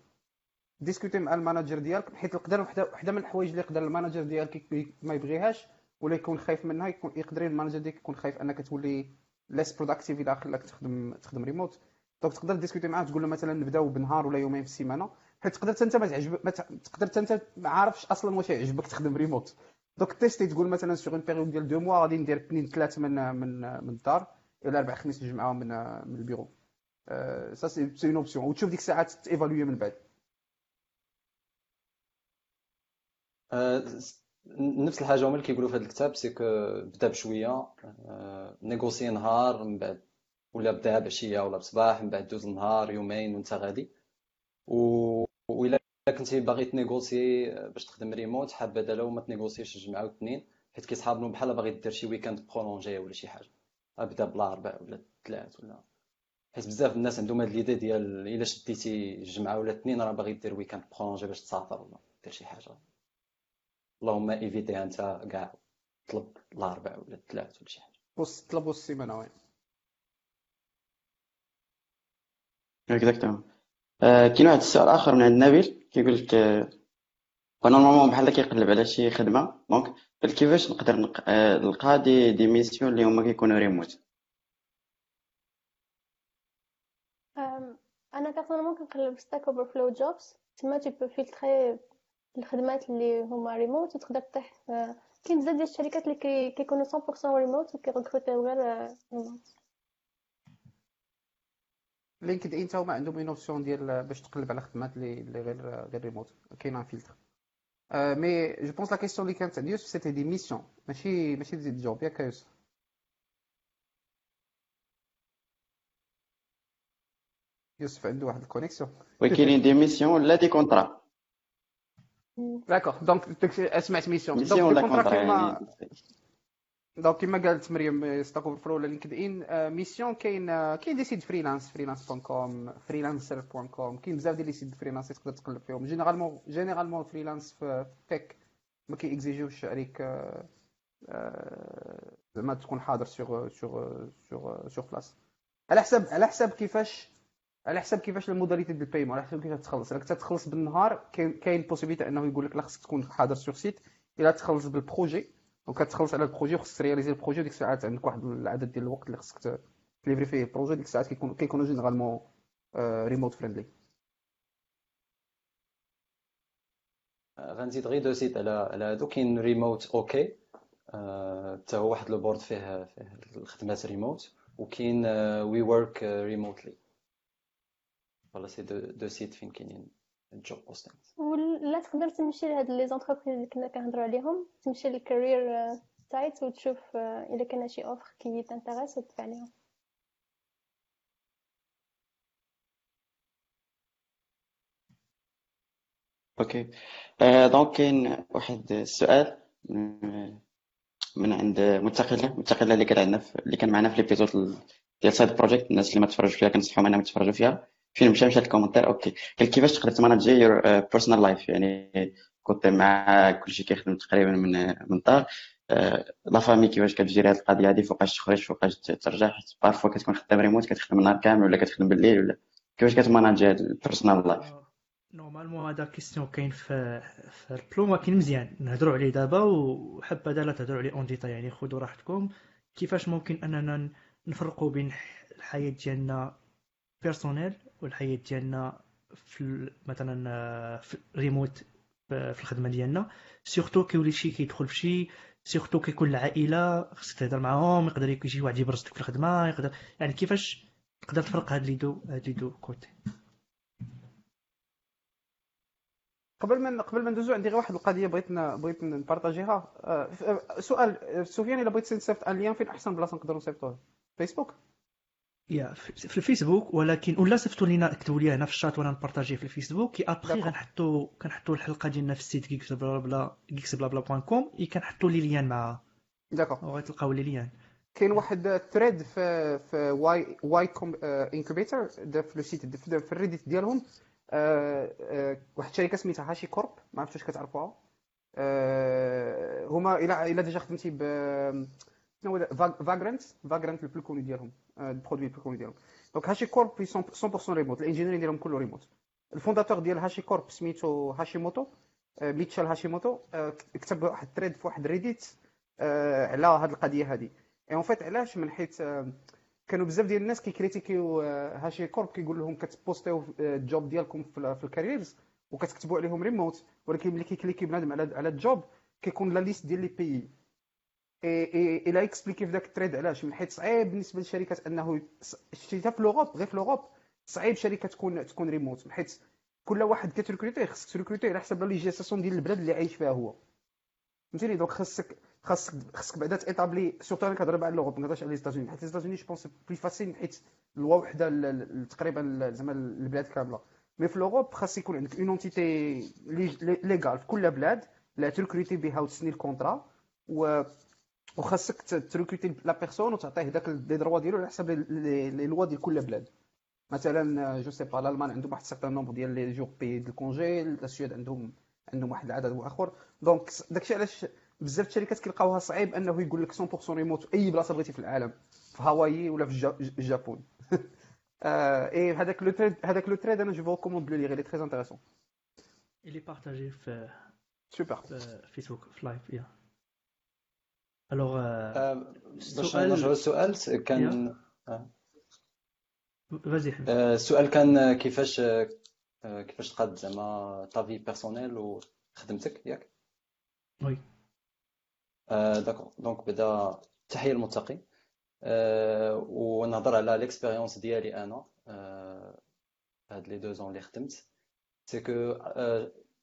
discuter مع ال manager ديالك حيت يقدر وحدة وحدة من الحوايج اللي يقدر ال manager ديالك ما يبغيهاش. ولا يكون خايف منها يكون يقدر ال manager ديالك يكون خايف أنك تولي less productive إلى خلاك تخدم تخدم remote donc تقدر discuter معاه تقول له مثلا نبدأو بنهار ولا يومين في السيمانة حيت تقدر أنت ما تعجب ما تقدر أنت ما عارفش أصلا واش يعجبك تخدم remote donc tester تقول مثلا sur une période ديال deux mois غادي ندير اثنين ثلاث من من من الدار إلى أربع خميس الجمعه من من ال bureau. ça c'est une option وتشوف ديك الساعات ت évaluer من بعد. آه، نفس الحاجة هما اللي كيقولوا في هذا الكتاب c'est que بدا بشوية négocier نهار من بعد ولا بدا بعشية ولا بصباح من بعد دوز نهار يومين وانت غادي. و وإلا كنتي باغي ت négocier باش تخدم ريموت حاب بدلا وما ت négocier ش الجمعة والاثنين حيت كيصحابنو بحال باغي دير شي week-end prolongé ولا شي حاجة. أبدا بلا ربع ولا ثلاث ولا. حيت بزاف الناس عندهم هاد l'idée ديال إلا شديتي الجمعة ولا الاثنين راه باغي دير week-end prolongé باش تسافر ولا دير شي حاجة. اللهم éviter أنت كاع طلب الاربع ولا الثلاث ولا شي حاجة. وسط طلب السيمانه وين؟ exactement آه، كاين واحد السؤال آخر من عند نبيل كيقول لك آه، normalement بحال كيقلب على شي خدمة donc كيفاش نقدر نلقى des des missions اللي هما كيكونوا ريموت أنا كنقلب Stack Overflow Jobs تما tu peux filtrer الخدمات اللي هما ريموت وتقدر تطيح. كاين بزاف ديال الشركات اللي كيكونوا 100% remote وكي recruter يو غير remote LinkedIn تا هما عندهم une option ديال باش تقلب على خدمات اللي غير غير ريموت كاين filtre mais je pense la question اللي كانت عند يوسف c'était des missions ماشي ماشي des jobs ياك يوسف يوسف عنده واحد ال connexion oui كاينين des missions ولا des contrats d'accord donc سمعت mission mission ولا contrat يعني donc كما قالت مريم Stack Overflow ولا LinkedIn missions كاين كاين des sites freelance freelance point com freelancer point com كاين بزاف ديال les sites freelance تقدر تقلب فيهم généralement généralement freelance في تك ما كيكزيجيوش عليك زعما تكون حاضر sur sur sur sur place على حساب على حساب كيفاش على حساب كيفاش ال modalité ديال ال paiement على حساب كيفاش تخلص إلا تخلص بالنهار كاين possibilité إنه يقول لك لا خصك تكون حاضر sur site إلا تخلص بال projet وكتخلص على ال projet وخصك ت réaliser ال projet ديك الساعات عندك واحد العدد ديال الوقت اللي خصك ت livrer فيه ال projet ديك الساعات كيكون كيكونوا généralement remote friendly غنزيد غير deux sites على على هادو. كاين Remote OK حتى هو واحد le board فيه فيه الخدمات ريموت وكاين We Work Remotely voilà c'est deux deux sites فين كاينين ال job postings ولا تقدر تمشي لهاد les entreprises اللي كنا كنهضروا عليهم تمشي لل career site وتشوف إلا كان شي offre qui t'intéresse وتدفع عليهم okay آه donc كاين واحد السؤال من عند متقله متقله اللي كان عندنا اللي كان معنا في l'épisode ديال side project الناس اللي ما تفرجوا فيها كنصحهم أنهم يتفرجوا فيها. فين مشى مشى ال commentaire okay. كيفاش تقدر ت manager your personal life يعني كنت مع كلشي كيخدم تقريبا من من الدار la famille كيفاش كت gérer هاد القضية هادي فوقاش تخرج فوقاش ترجع. حيت parfois كتكون خدام ريموت كتخدم النهار كامل ولا كتخدم بالليل ولا. كيفاش كت manager هاد ال personal life normalement هذا question كاين في في البلوما كاين مزيان. نهضروا عليه دابا وحبذا لا تهضروا عليه en détail يعني خذوا راحتكم. كيفاش ممكن أننا نفرقوا بين الحياة ديالنا personnelle والحياة ديالنا في مثلا في ريموت في الخدمة ديالنا. surtout كيولي شي كيدخل في شي surtout كيكون العائلة خصك تهضر معاهم يقدر شي واحد يبرزك في الخدمة يقدر يعني كيفاش تقدر تفرق هاد les deux هاد les deux côtés؟ قبل ما قبل ما ندوزو عندي غير واحد القضية بغيت بغيت ن partager ها. سؤال سفيان إلا بغيت نصيفط un lien فين أحسن بلاصة نقدروا نصيفطوه فيسبوك يا في الفيسبوك ولكن ولا صيفطوا لينا كتبوا لي هنا في الشات وأنا ن partager في الفيسبوك. كي أبخي غنحطوا كنحطوا الحلقة ديالنا في ال site geeksblabla geeksblabla point com كنحطوا les liens معاها. d'accord وغتلقاو les liens كاين واحد thread في في Y Y Combinator في ال site في ال Reddit ديالهم. آه آه واحد الشركة سميتها HashiCorp ما عرفتش واش كتعرفوها. آه هما إلى إلى déjà خدمتي ب شنو هو Vagrant Vagrant ال plus connu ديالهم. ال produit connu ديالهم donc HashiCorp 100% remote ال ingénieur ين ديالهم كله remote ال fondateur ديال HashiCorp سميتو هاشيموتو ميتشال هاشيموتو كتب واحد ال thread في واحد ريديت على هاد القضية هادي. et en fait علاش من حيت كانوا بزاف ديال الناس كيكريتيكيو HashiCorp كيقول لهم كتبوستيو ال job ديالكم في ال careers وكتكتبوا عليهم ريموت ولكن ملي كيكليكي بنادم على على ال job كيكون la liste ديال les pays il a expliqué في ذاك ال thread علاش؟ من حيت صعيب بالنسبة للشركات أنه شتيها في l'Europe غير في l'Europe صعيب شركة تكون تكون ريموت حيت كل واحد كتريكروتي خصك تريكروتي على حسب la législation ديال البلاد اللي عايش فيها هو. فهمتيني؟ donc خاصك خاصك خاصك بعدا تيطابلي surtout أنا كنهضر على l'Europe ما على les États-Unis حيت les États-Unis je pense plus facile حيت loi وحدة تقريبا زعما البلاد كاملة. mais في l'Europe خاص يكون عندك une entité légale في كل بلاد لا تريكروتي بها وتسني ال contrat و وخاصك تريكروتي la personne وتعطيه داك les droits ديالو على حسب لي لوا ديال كل بلاد. مثلا je sais pas الألمان عندهم واحد certain nombre ديال les jours payés de congé السويد عندهم عندهم واحد العدد آخر. donc داكشي علاش بزاف الشركات كيلقاوها صعيب أنه يقول لك 100% ريموت أي بلاصة بغيتي في العالم في هاواي ولا في الجابون. (laughs) et هذاك le thread هذاك le thread أنا je vous recommande le lire il est très intéressant اللي partagé في سوبر في فيسبوك في live يا alors باش نرجعوا للسؤال كان فازي السؤال كان كيفاش كيفاش تقاد زعما طافي بيرسونيل وخدمتك ياك وي داكور دونك بدا تحيه المتقي ونهضر على ليكسبيريونس ديالي أنا هاد لي دو زون اللي خدمت سي كو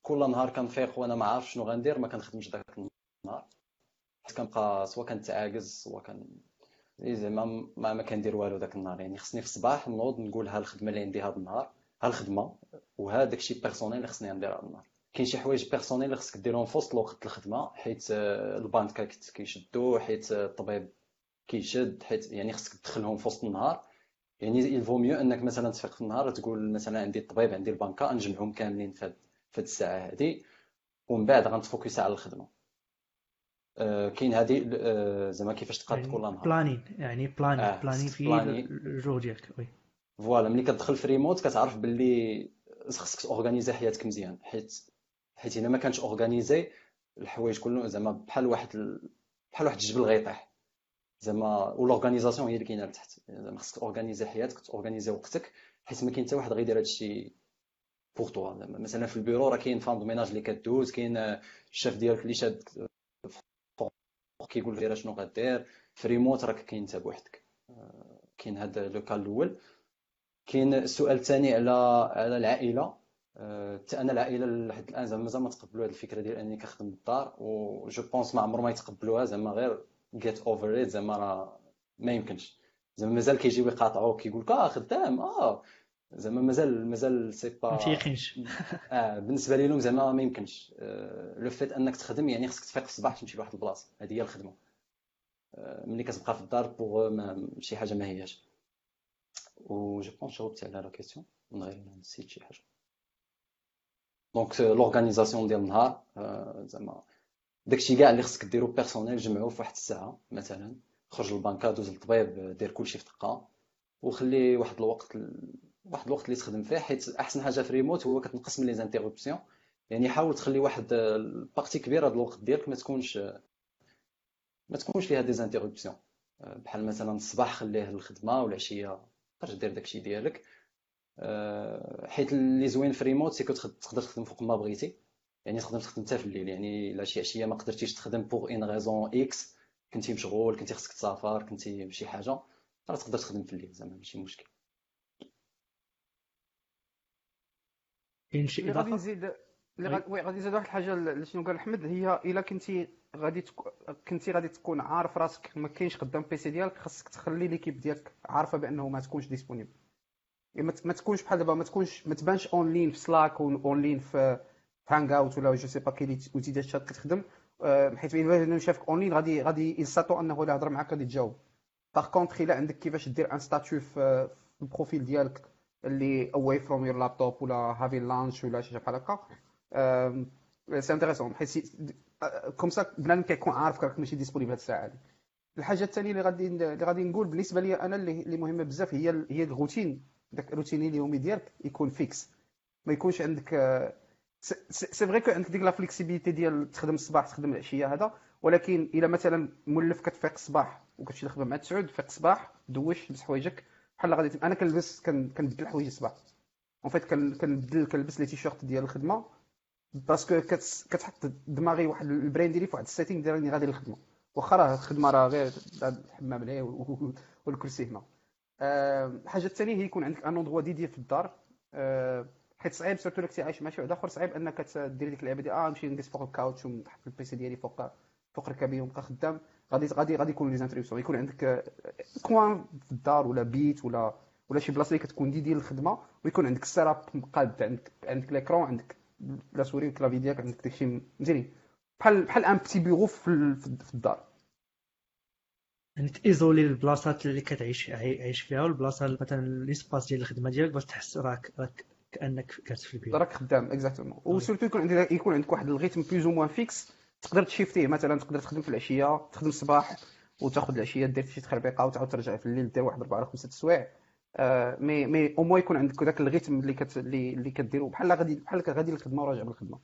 كل نهار كنفيق وأنا ما عارف شنو غندير ما كنخدمش داك النهار. حيت كنبقى سوا كنتعاكز سوا كان زعما ما, ما كندير والو داك النهار. يعني خصني في الصباح نوض نقول ها الخدمة اللي عندي هذا النهار ها الخدمة وها داكشي personnel اللي خصني ندير هذا النهار. كاين شي حوايج personnelles اللي خصك ديرهم في وسط الوقت الخدمة حيت البنك كيشدو حيت الطبيب كيشد حيت يعني خصك تدخلهم في وسط النهار. يعني il vaut mieux إنك مثلا تفيق في النهار تقول مثلا عندي الطبيب عندي البنكة نجمعهم كاملين في هاد الساعة هذه ومن بعد غنتفوكس على الخدمة. آه كاين هذه آه زعما كيفاش تقاد يعني نهار planning يعني planning آه، planning في planifier. le jour ديالك oui. voilà ملي كتدخل في ريموت كتعرف باللي خصك organiser حياتك مزيان حيت حيت الا ما كانش organisé الحوايج كله زعما بحال واحد ال... بحال واحد الجبل غيطيح. زعما وال organisation هي اللي كاينة لتحت. زعما خصك organiser حياتك تورغانيزي وقتك حيت ما كاين حتى واحد غيدير هادشي pour toi زعما مثلا في البيرو راه كاين femme de ménage اللي كدوز كاين الشيف ديالك اللي شاد كيقول لك شنو غدير. في ريموت راك كاين انت بوحدك. آه، كاين هذا le cas الأول. كاين السؤال الثاني على على العائلة. آه، حتى أنا العائلة لحد الآن زعما مازال ما تقبلوا هذه الفكرة ديال انني كنخدم بالدار و je pense ما عمر ما يتقبلوها زعما غير get over it زعما راه ما يمكنش. زعما مازال كيجيو يقاطعوك كيقول لك آه خدام آه. زعما مازال مازال c'est pas ما آه بالنسبة لهم زعما ما يمكنش. آه، le fait انك تخدم يعني خصك تفيق في الصباح تمشي لواحد البلاصة. هذه هي الخدمة. آه، ملي كتبقى في الدار pour ما شي حاجة ما هياش. و je pense جاوبت على la question من غير ما نسيت شي حاجة. donc l'organisation ديال النهار آه، زعما. داكشي كاع اللي خصك ديرو personnel جمعوه في واحد الساعة مثلا. خرج للبنكه دوز للطبيب دير كلشي في دقة. وخلي واحد الوقت واحد الوقت اللي تخدم فيه حيت أحسن حاجة في ريموت هو كتنقص من les interruptions يعني حاول تخلي واحد ال partie كبيره ديال الوقت ديالك ما تكونش ما تكونش فيها des interruptions بحال مثلا الصباح خليه للخدمه والعشيه تقدر دير داكشي ديالك. حيت اللي زوين في remote c'est que تقدر تخدم فوق ما بغيتي. يعني تقدر تخدم حتى في الليل. يعني الا شي عشية ما قدرتيش تخدم pour une raison X كنتي مشغول كنتي خصك تسافر كنتي بشي حاجة راه تقدر تخدم في الليل زعما ماشي مشكل. كاين شي اللي غادي اضافه نزيد oui. غادي نزيد واحد الحاجة اللي شنو قال أحمد هي إلا كنتي غادي. كنتي غادي تكون عارف راسك ما كاينش قدام PC ديالك خاصك تخلي l'équipe ديالك عارفة بأنه ما تكونش disponible يعني ما تكونش بحال دابا ما تكونش ما تبانش en ligne في Slack en ligne في Hangout ولا je sais pas كاين outil ديال الشات كتخدم حيت إلا شافك en ligne غادي غادي يساتو أنه الا هضر معاك غادي تجاوب par contre إلا عندك كيفاش دير un statut في في ال profil ديالك اللي away from your laptop ولا having lunch ولا شي بحال هكا. c'est intéressant حيت comme ça بنادم كيكون عارف راك ماشي disponible هاد الساعة هادي. الحاجة الثانية اللي غادي اللي غادي نقول بالنسبة لي أنا اللي مهمه بزاف هي هي الروتين. داك الروتين اليومي ديالك يكون fixe ما يكونش عندك c'est vrai que عندك ديك la flexibilité ديال تخدم الصباح تخدم العشية هذا. ولكن إلا مثلا مولف كتفيق الصباح وكتمشي تخدم مع 9 فيق الصباح دوش لبس حوايجك. بحال غادي أنا كنلبس كنبدل حوايجي الصباح. en fait كنبدل كنلبس les t-shirts ديال الخدمة parce que كتحط دماغي واحد ال brain ديالي في واحد ال setting ديال راني غادي للخدمة. واخا راه الخدمة راه غير الحمام لهي والكرسي هنا. الحاجة الثانية هي يكون عندك un endroit dédié في الدار. حيت صعيب سيرتو لك عايش مع شي واحد آخر صعيب أنك دير ديك اللعبة ديال آه نمشي نجلس فوق الكاوتش ونحط ال PC ديالي فوق فوق ركابي ونبقى خدام غادي غادي غادي يكونوا لي les interruptions يكون عندك coin في الدار ولا بيت ولا ولا شي بلاصة اللي كتكون ديال الخدمة ويكون عندك السيراب مقاد عندك عندك l'écran عندك la souris وال clavier ديالك عندك داكشي مزيان بحال بحال un petit bureau في, في الدار. يعني تيزولي البلاصات اللي كتعيش عايش فيها والبلاصة مثلا l'espace ديال الخدمة ديالك باش تحس راك راك كأنك جالس في البيت. راك خدام exactement و surtout يكون عندك يكون عندك واحد الغيتم plus ou moins fixe تقدر ت shiftيه مثلا تقدر تخدم في العشية تخدم الصباح وتأخذ العشية دير شي تخربيقة وتعاود ترجع في الليل دير واحد اربعه ولا خمسة السوايع. آه مي مي أو موا يكون عندك ذاك ال rythme اللي كت اللي, كديرو. بحال غادي بحال غادي للخدمه وراجع من الخدمه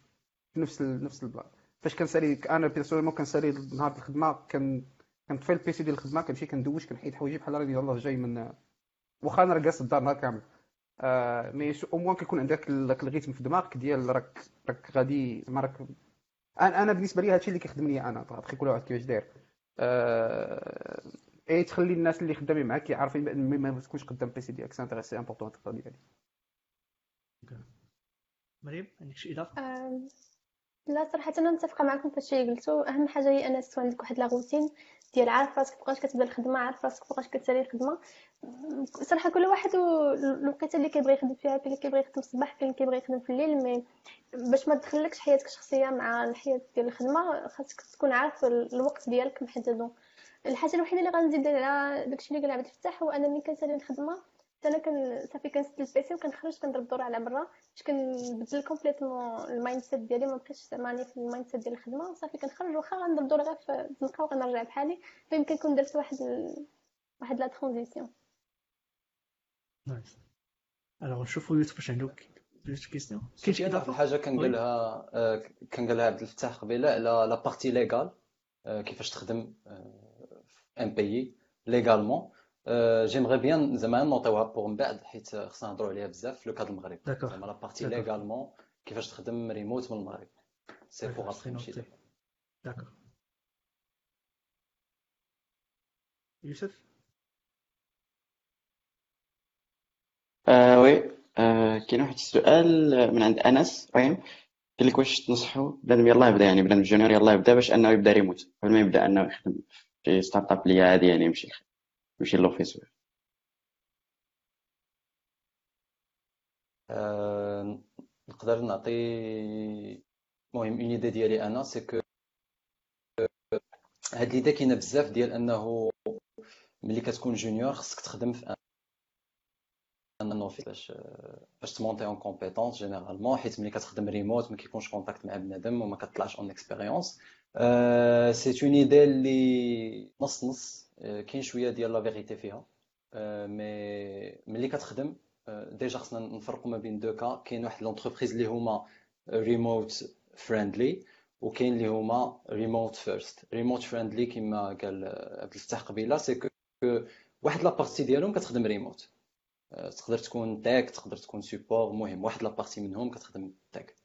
في نفس ال... نفس ال plan. فاش كنسالي أنا personnellement كنسالي نهار الخدمة كان كنطفي ال PC ديال الخدمة كنمشي كندوش كنحيد حوايجي بحال راني يلاه جاي من واخا أنا جالس الدار نهار كامل. آه mais au moins كيكون عندك ذاك ال rythme في دماغك ديال راك راك غادي زعما راك أنا أنا بالنسبة لي هادشي اللي كيخدمني أنا بغيت كل واحد كيفاش داير. آه... اي تخلي الناس اللي خدامين معاك عارفين بان ما تكونش قدام PC ديالك. c'est très très important النقطه ديالي مريم عندك شي إضافة؟ لا صراحة أنا متفقة معكم في الشيء قلتو. أهم حاجة هي انك تكون عندك واحد لا روتين ديال عارف راسك فوقاش كتبدا الخدمة عارف راسك فوقاش كتسالي الخدمة. صراحة كل واحد الوقيتة اللي كيبغي يخدم فيها اللي كيبغي يخدم الصباح اللي كيبغي يخدم في الليل مي باش ما تدخلكش حياتك الشخصية مع الحياة ديال الخدمة خاصك تكون عارف الوقت ديالك محددو الحاجة الوحيدة اللي غنزيد على داكشي اللي قال عبد الفتاح هو أنني كنسالي الخدمه أنا كان صافي كنسد ال PC وكنخرج كنضرب دور على برا باش كنبدل complètement ال mindset ديالي ما بقيتش زعما في ال mindset ديال الخدمة. وصافي كنخرج واخا غنضرب دور غير في الزنقه وغنرجع بحالي. فيمكن نكون درت واحد ال... واحد la transition nice alors نشوفوا يوسف واش عنده جوج questions كاين شي اضافه حاجة كنقولها كنقولها عبد الفتاح قبيله على la partie légale كيفاش تخدم ام بيي ليغالمون جيمغي بيان زعما نوطيوها بوغ من بعد حيت خصنا نهضروا عليها بزاف في لو كاد المغرب زعما لا بارتي ليغالمون كيفاش تخدم ريموت من المغرب سي بوغ ابخي نمشي داكور يوسف وي كاين واحد السؤال من عند انس رحيم قال لك واش تنصحوا بنادم يلاه يبدأ يعني بنادم جونيور يلاه يبدأ باش أنه يبدأ ريموت قبل ما يبدأ أنه يخدم في start-up اللي عادي يعني يمشي يمشي l'office آه نقدر نعطي المهم une idée ديالي أنا c'est que هاد l'idée كاينة بزاف ديال أنه ملي كتكون junior خصك تخدم في office باش باش تمونتي en compétences généralement حيت ملي كتخدم ريموت ما كيكونش contact مع بنادم وما كطلعش en expérience c'est une idée اللي نص نص كاين شوية ديال la vérité فيها. mais ملي كتخدم déjà خصنا نفرقوا ما بين deux cas كاين واحد l'entreprise اللي هما remote friendly وكاين اللي هما remote first remote friendly كما قال عبد الفتاح قبيلة c'est que واحد la partie ديالهم كتخدم ريموت تقدر تكون tech تقدر تكون support مهم. واحد la partie منهم كتخدم tech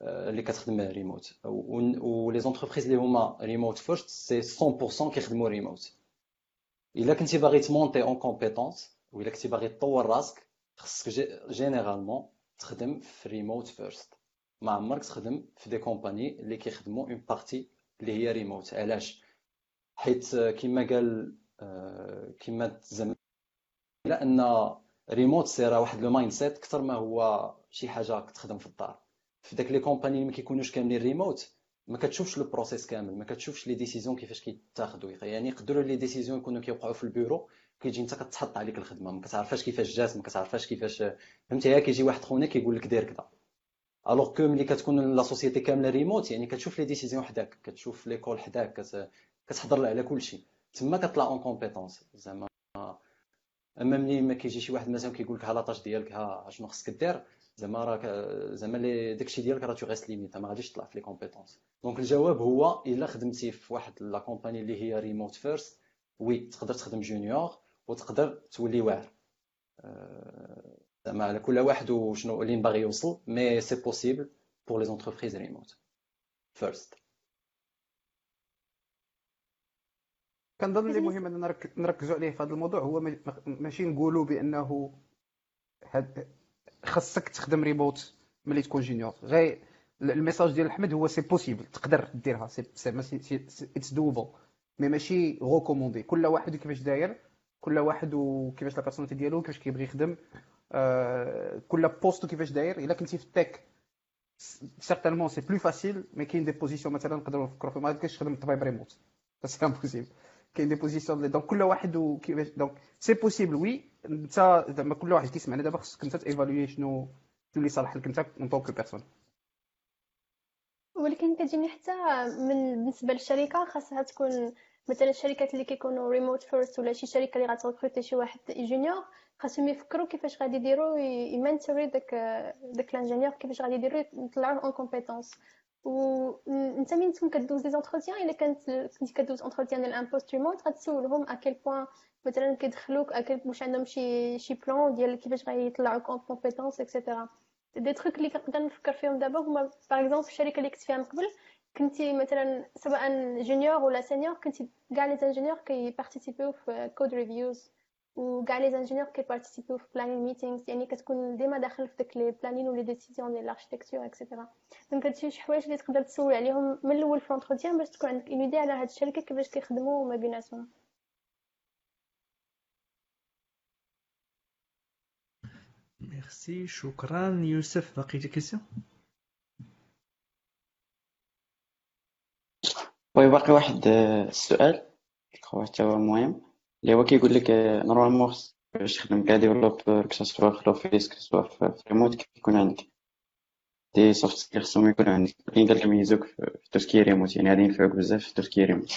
اللي كتخدم ريموت و les entreprises اللي هما remote first c'est 100% كيخدموا ريموت إلا كنتي باغي تمونتي en compétences ولا كنتي باغي تطور راسك خصك généralement تخدم في remote first ما عمرك تخدم في des companies اللي كيخدموا une partie اللي هي ريموت علاش؟ حيت كما قال كما زعما لأن remote c'est راه واحد le mindset أكثر ما هو شي حاجة كتخدم في الدار. في داك les companies اللي ما كيكونوش كاملين ريموت ما كتشوفش le process كامل ما كتشوفش les décisions كيفاش كيتاخذوا يعني يقدروا les décisions يكونوا كيوقعوا في البيرو كيجي انت كتحط عليك الخدمة. ما كتعرفاش كيفاش جات ما كتعرفاش كيفاش فهمتي؟ كيجي واحد خونا كيقول لك دير كذا alors que ملي كتكون la société كاملة ريموت يعني كتشوف les décisions حداك كتشوف les calls حداك كتحضر على كل شيء تما كطلع en compétences زعما أما ملي ما كيجي شي واحد مثلا كيقول لك ها la tâche ديالك ها شنو خصك دير زعما راك زعما داكشي ديالك راه tout reste limite ما غاديش تطلع في les compétences donc الجواب هو إلا خدمتي في واحد la company اللي هي remote first oui تقدر تخدم junior وتقدر تولي واعر. آه، زعما على كل واحد وشنو اللي باغي يوصل mais c'est possible pour les entreprises remote first كنظن اللي مهم اننا نركزوا عليه في هذا الموضوع هو ماشي نقولوا بأنه خاصك تخدم ريموت ملي تكون junior. غير ال message ديال أحمد هو c'est possible تقدر ديرها c'est it's doable mais ماشي recommandé كل واحد كيفاش داير كل واحد وكيفاش la personnalité ديالو كيفاش كيبغي يخدم آه كل poste كيفاش داير. إلا كنتي في ال tech certainement c'est plus facile mais كاين des positions مثلا نقدروا نفكروا فيهم. ما كاينش تخدم الطبيب remote c'est impossible كاين des positions donc كل واحد وكيفاش donc c'est possible oui انت زعما كل واحد كيسمعنا دابا خصك انت ت évaluer شنو اللي صالح لك انت en tant que personne ولكن كتجيني حتى من بالنسبة للشركة خاصها تكون مثلا الشركات اللي كيكونوا remote first ولا شي شركة اللي غت recruter شي واحد junior خاصهم يفكروا كيفاش غادي يديروا ي mentorer داك داك ال ingénieur كيفاش غادي يديروا يطلعوه en compétences وانت من تكون كدوز les entretiens إلا كانت كنتي كدوز entretien ديال un poste remote غتسولهم à quel point مثلا كيدخلوك à quel واش عندهم شي شي plan ديال كيفاش غيطلعوك en compétences et cetera des trucs اللي كنقدر نفكر فيهم دابا هما par exemple في الشركة اللي كنت فيها من قبل كنتي مثلا سواء junior ولا senior كنتي كاع les ingénieurs كي participer و في code reviews وكاع les ingénieurs كي participer و في planning meetings يعني كتكون ديما داخل في داك les plannings و les décisions ديال l'architecture et cetera donc هادشي شي حوايج اللي تقدر تسول عليهم من الأول في l'entretien باش تكون عندك une idée على هاد الشركة كيفاش كيخدموا ما بيناتهم ميرسي شكرا يوسف باقي questions oui باقي واحد السؤال حتى هو مهم اللي هو كيقول لك normalement باش تخدم كاع ديفلوبر كسوا في لوفيس كسوا في ريموت كيف يكون عندك des soft skills خصهم يكون عندك كاين قال يميزوك في tout ce qui remote يعني غادي ينفعوك بزاف في tout ce qui remote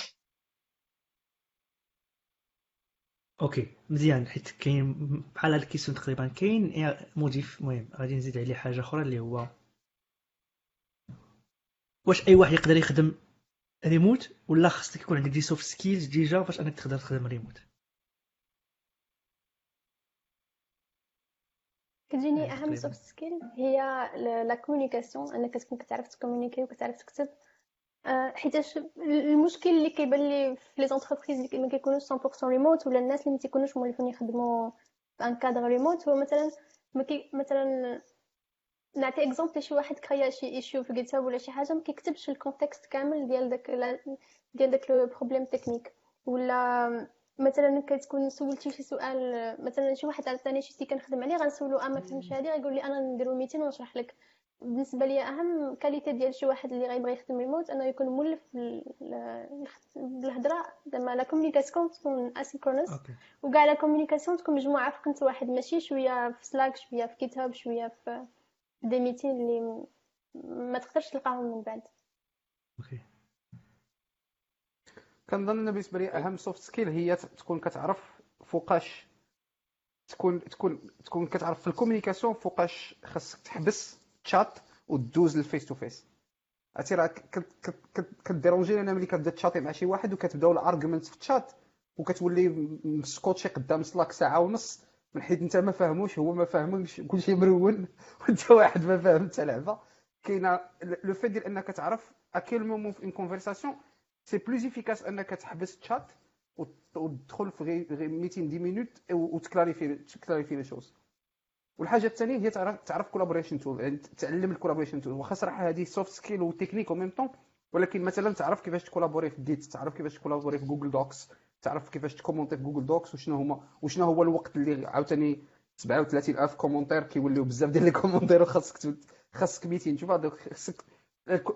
okay مزيان. حيت كاين بحال هاد ال question تقريبا كاين مضيف مهم غادي نزيد عليه حاجة أخرى اللي هو واش أي واحد يقدر يخدم ريموت ولا خصك يكون عندك des soft skills déjà باش أنك تقدر تخدم ريموت كتجيني أهم soft skill هي la communication أنك تكون كتعرف ت communiquer وكتعرف تكتب. حيتاش المشكل اللي كيبان لي في les entreprises اللي ما كيكونوش 100% ريموت ولا الناس اللي ما تيكونوش مولفين يخدموا في un cadre remote هو مثلا ما كي مثلا نعطي exemple شي واحد créa شي issue في Git ولا شي حاجة ما كيكتبش ال contexte كامل ديال داك ديال داك le problème technique ولا مثلا كتكون سولتي شي سؤال مثلا شي واحد عطاني شي سي كنخدم عليه غنسولو آه ما فهمتش هادي غيقول لي أنا نديرو meeting ونشرح لك. بالنسبة لي أهم qualité ديال شي واحد اللي غيبغي يخدم ريموت أنه يكون مولف بالهضرة زعما la communication تكون asynchrone وكاع la communication تكون مجموعة في كنت واحد ماشي شوية في Slack شوية في GitHub شوية في des meetings اللي ما تقدرش تلقاهم من بعد. Okay. كنظن بالنسبة لي أهم soft skill هي تكون كتعرف فوقاش تكون تكون تكون كتعرف في la communication فوقاش خاصك تحبس تشات ودوز لل face to face عرفتي راه ك déranger أنا ملي كتبدا ت chatter مع شي واحد وكتبداو ال arguments في التشات وكتولي مسكوتشي قدام Slack ساعه ونص من حيث انت ما فاهموش هو ما فاهمكش كلشي مرون وانت واحد ما فاهم حتى لعبه كاينة le fait ديال انك تعرف à quel moment في une conversation c'est plus efficace انك تحبس تشات وتدخل في غير meeting dix minutes وت clarifier ت clarifier les choses والحاجة الثانية هي تعرف تعرف collaboration tools يعني تعلم ال collaboration tools واخا صراحة هذه soft skill و technique autant ولكن مثلا تعرف كيفاش ت collaborer في Git تعرف كيفاش ت collaborer في Google Docs تعرف كيفاش تكومونتي في جوجل دوكس وشنو هما وشنو هو الوقت اللي عاوتاني 37000 كومونتير كيوليو بزاف ديال لي كومونتير وخاصك خاصك 200 شوف هذوك خاصك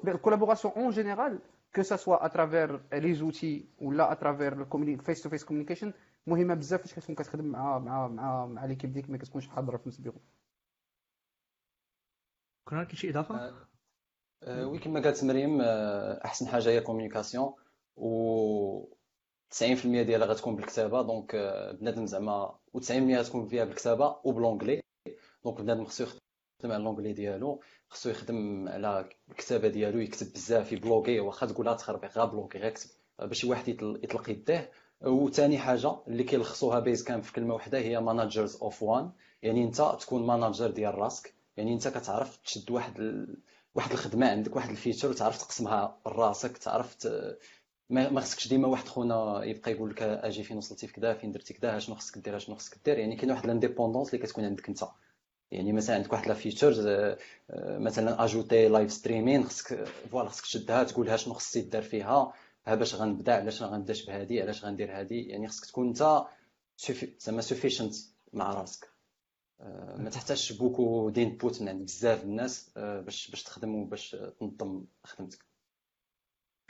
الكولابوراسيون اون جينيرال كو سا سوا اترافير لي زوتي ولا اترافير فيس تو فيس كوميونيكيشن مهمة بزاف فاش كتكون كتخدم مع مع مع مع ليكيب ديك ما كتكونش حاضرة في البيرو. كون كاين شي إضافة؟ أه, أه، وي كما قالت مريم أه، أحسن حاجة هي كوميونيكاسيون و 90% ديالها غتكون بالكتابة. donc بنادم زعما و90% غتكون فيها بالكتابة وب l'anglais donc بنادم خصو يخدم على l'anglais ديالو خصو يخدم على الكتابة ديالو يكتب بزاف ي bloguer واخا تقولها تخربيق غا bloguer غير يكتب باش واحد يطلق يديه وثاني حاجة اللي كيلخصوها Basecamp في كلمة واحدة هي managers of one يعني أنت تكون manager ديال راسك. يعني أنت كتعرف تشد واحد ال... واحد الخدمة عندك واحد ال feature وتعرف تقسمها لراسك تعرف ت... ما خصكش ديما واحد خونا يبقى يقول لك أجي فين وصلتي في كذا فين درتي كذا شنو خصك دير شنو خصك دير. يعني كاين واحد l'indépendance اللي كتكون عندك أنت. يعني مثلا عندك واحد la feature آه، مثلا ajouter live streaming خصك voilà خصك تشدها تقولها شنو خصني دير فيها. ها باش غنبدا علاش غنداش بهادي علاش غندير هادي؟ يعني خصك تكون انت زعما sufficient مع راسك. آه، ما تحتاجش beaucoup d'input من عند بزاف الناس آه، باش باش تخدم وباش تنظم خدمتك.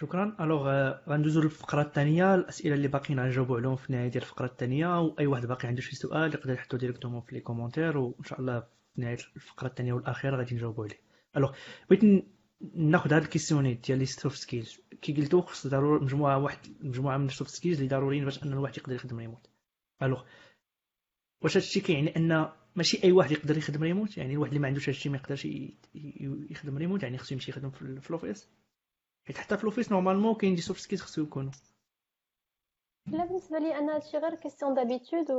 شكرا. alors غندوزو للفقرة الثانية الأسئلة اللي باقيين غنجاوبوا عليهم في النهايه ديال الفقرة الثانية واي واحد باقي عنده شي سؤال يقدر يحطو directement في les commentaires وان شاء الله في نهاية الفقرة الثانية والأخيرة غادي نجاوبوا عليه. alors بغيت ناخذ هاد ال question ديال les soft skills كي قلتو خص ضروري مجموعة واحد مجموعة من ال soft skills اللي ضروريين باش أن الواحد يقدر يخدم ريموت alors. واش هادشي كيعني ان ماشي أي واحد يقدر يخدم ريموت يعني الواحد اللي ما عندوش هادشي ما يقدرش يخدم ريموت يعني خصو يمشي يخدم في ال office حيت حتى في ال office normalement كاين des soft skills خصو يكونوا لا بالنسبة لي أنا هادشي غير question d'habitude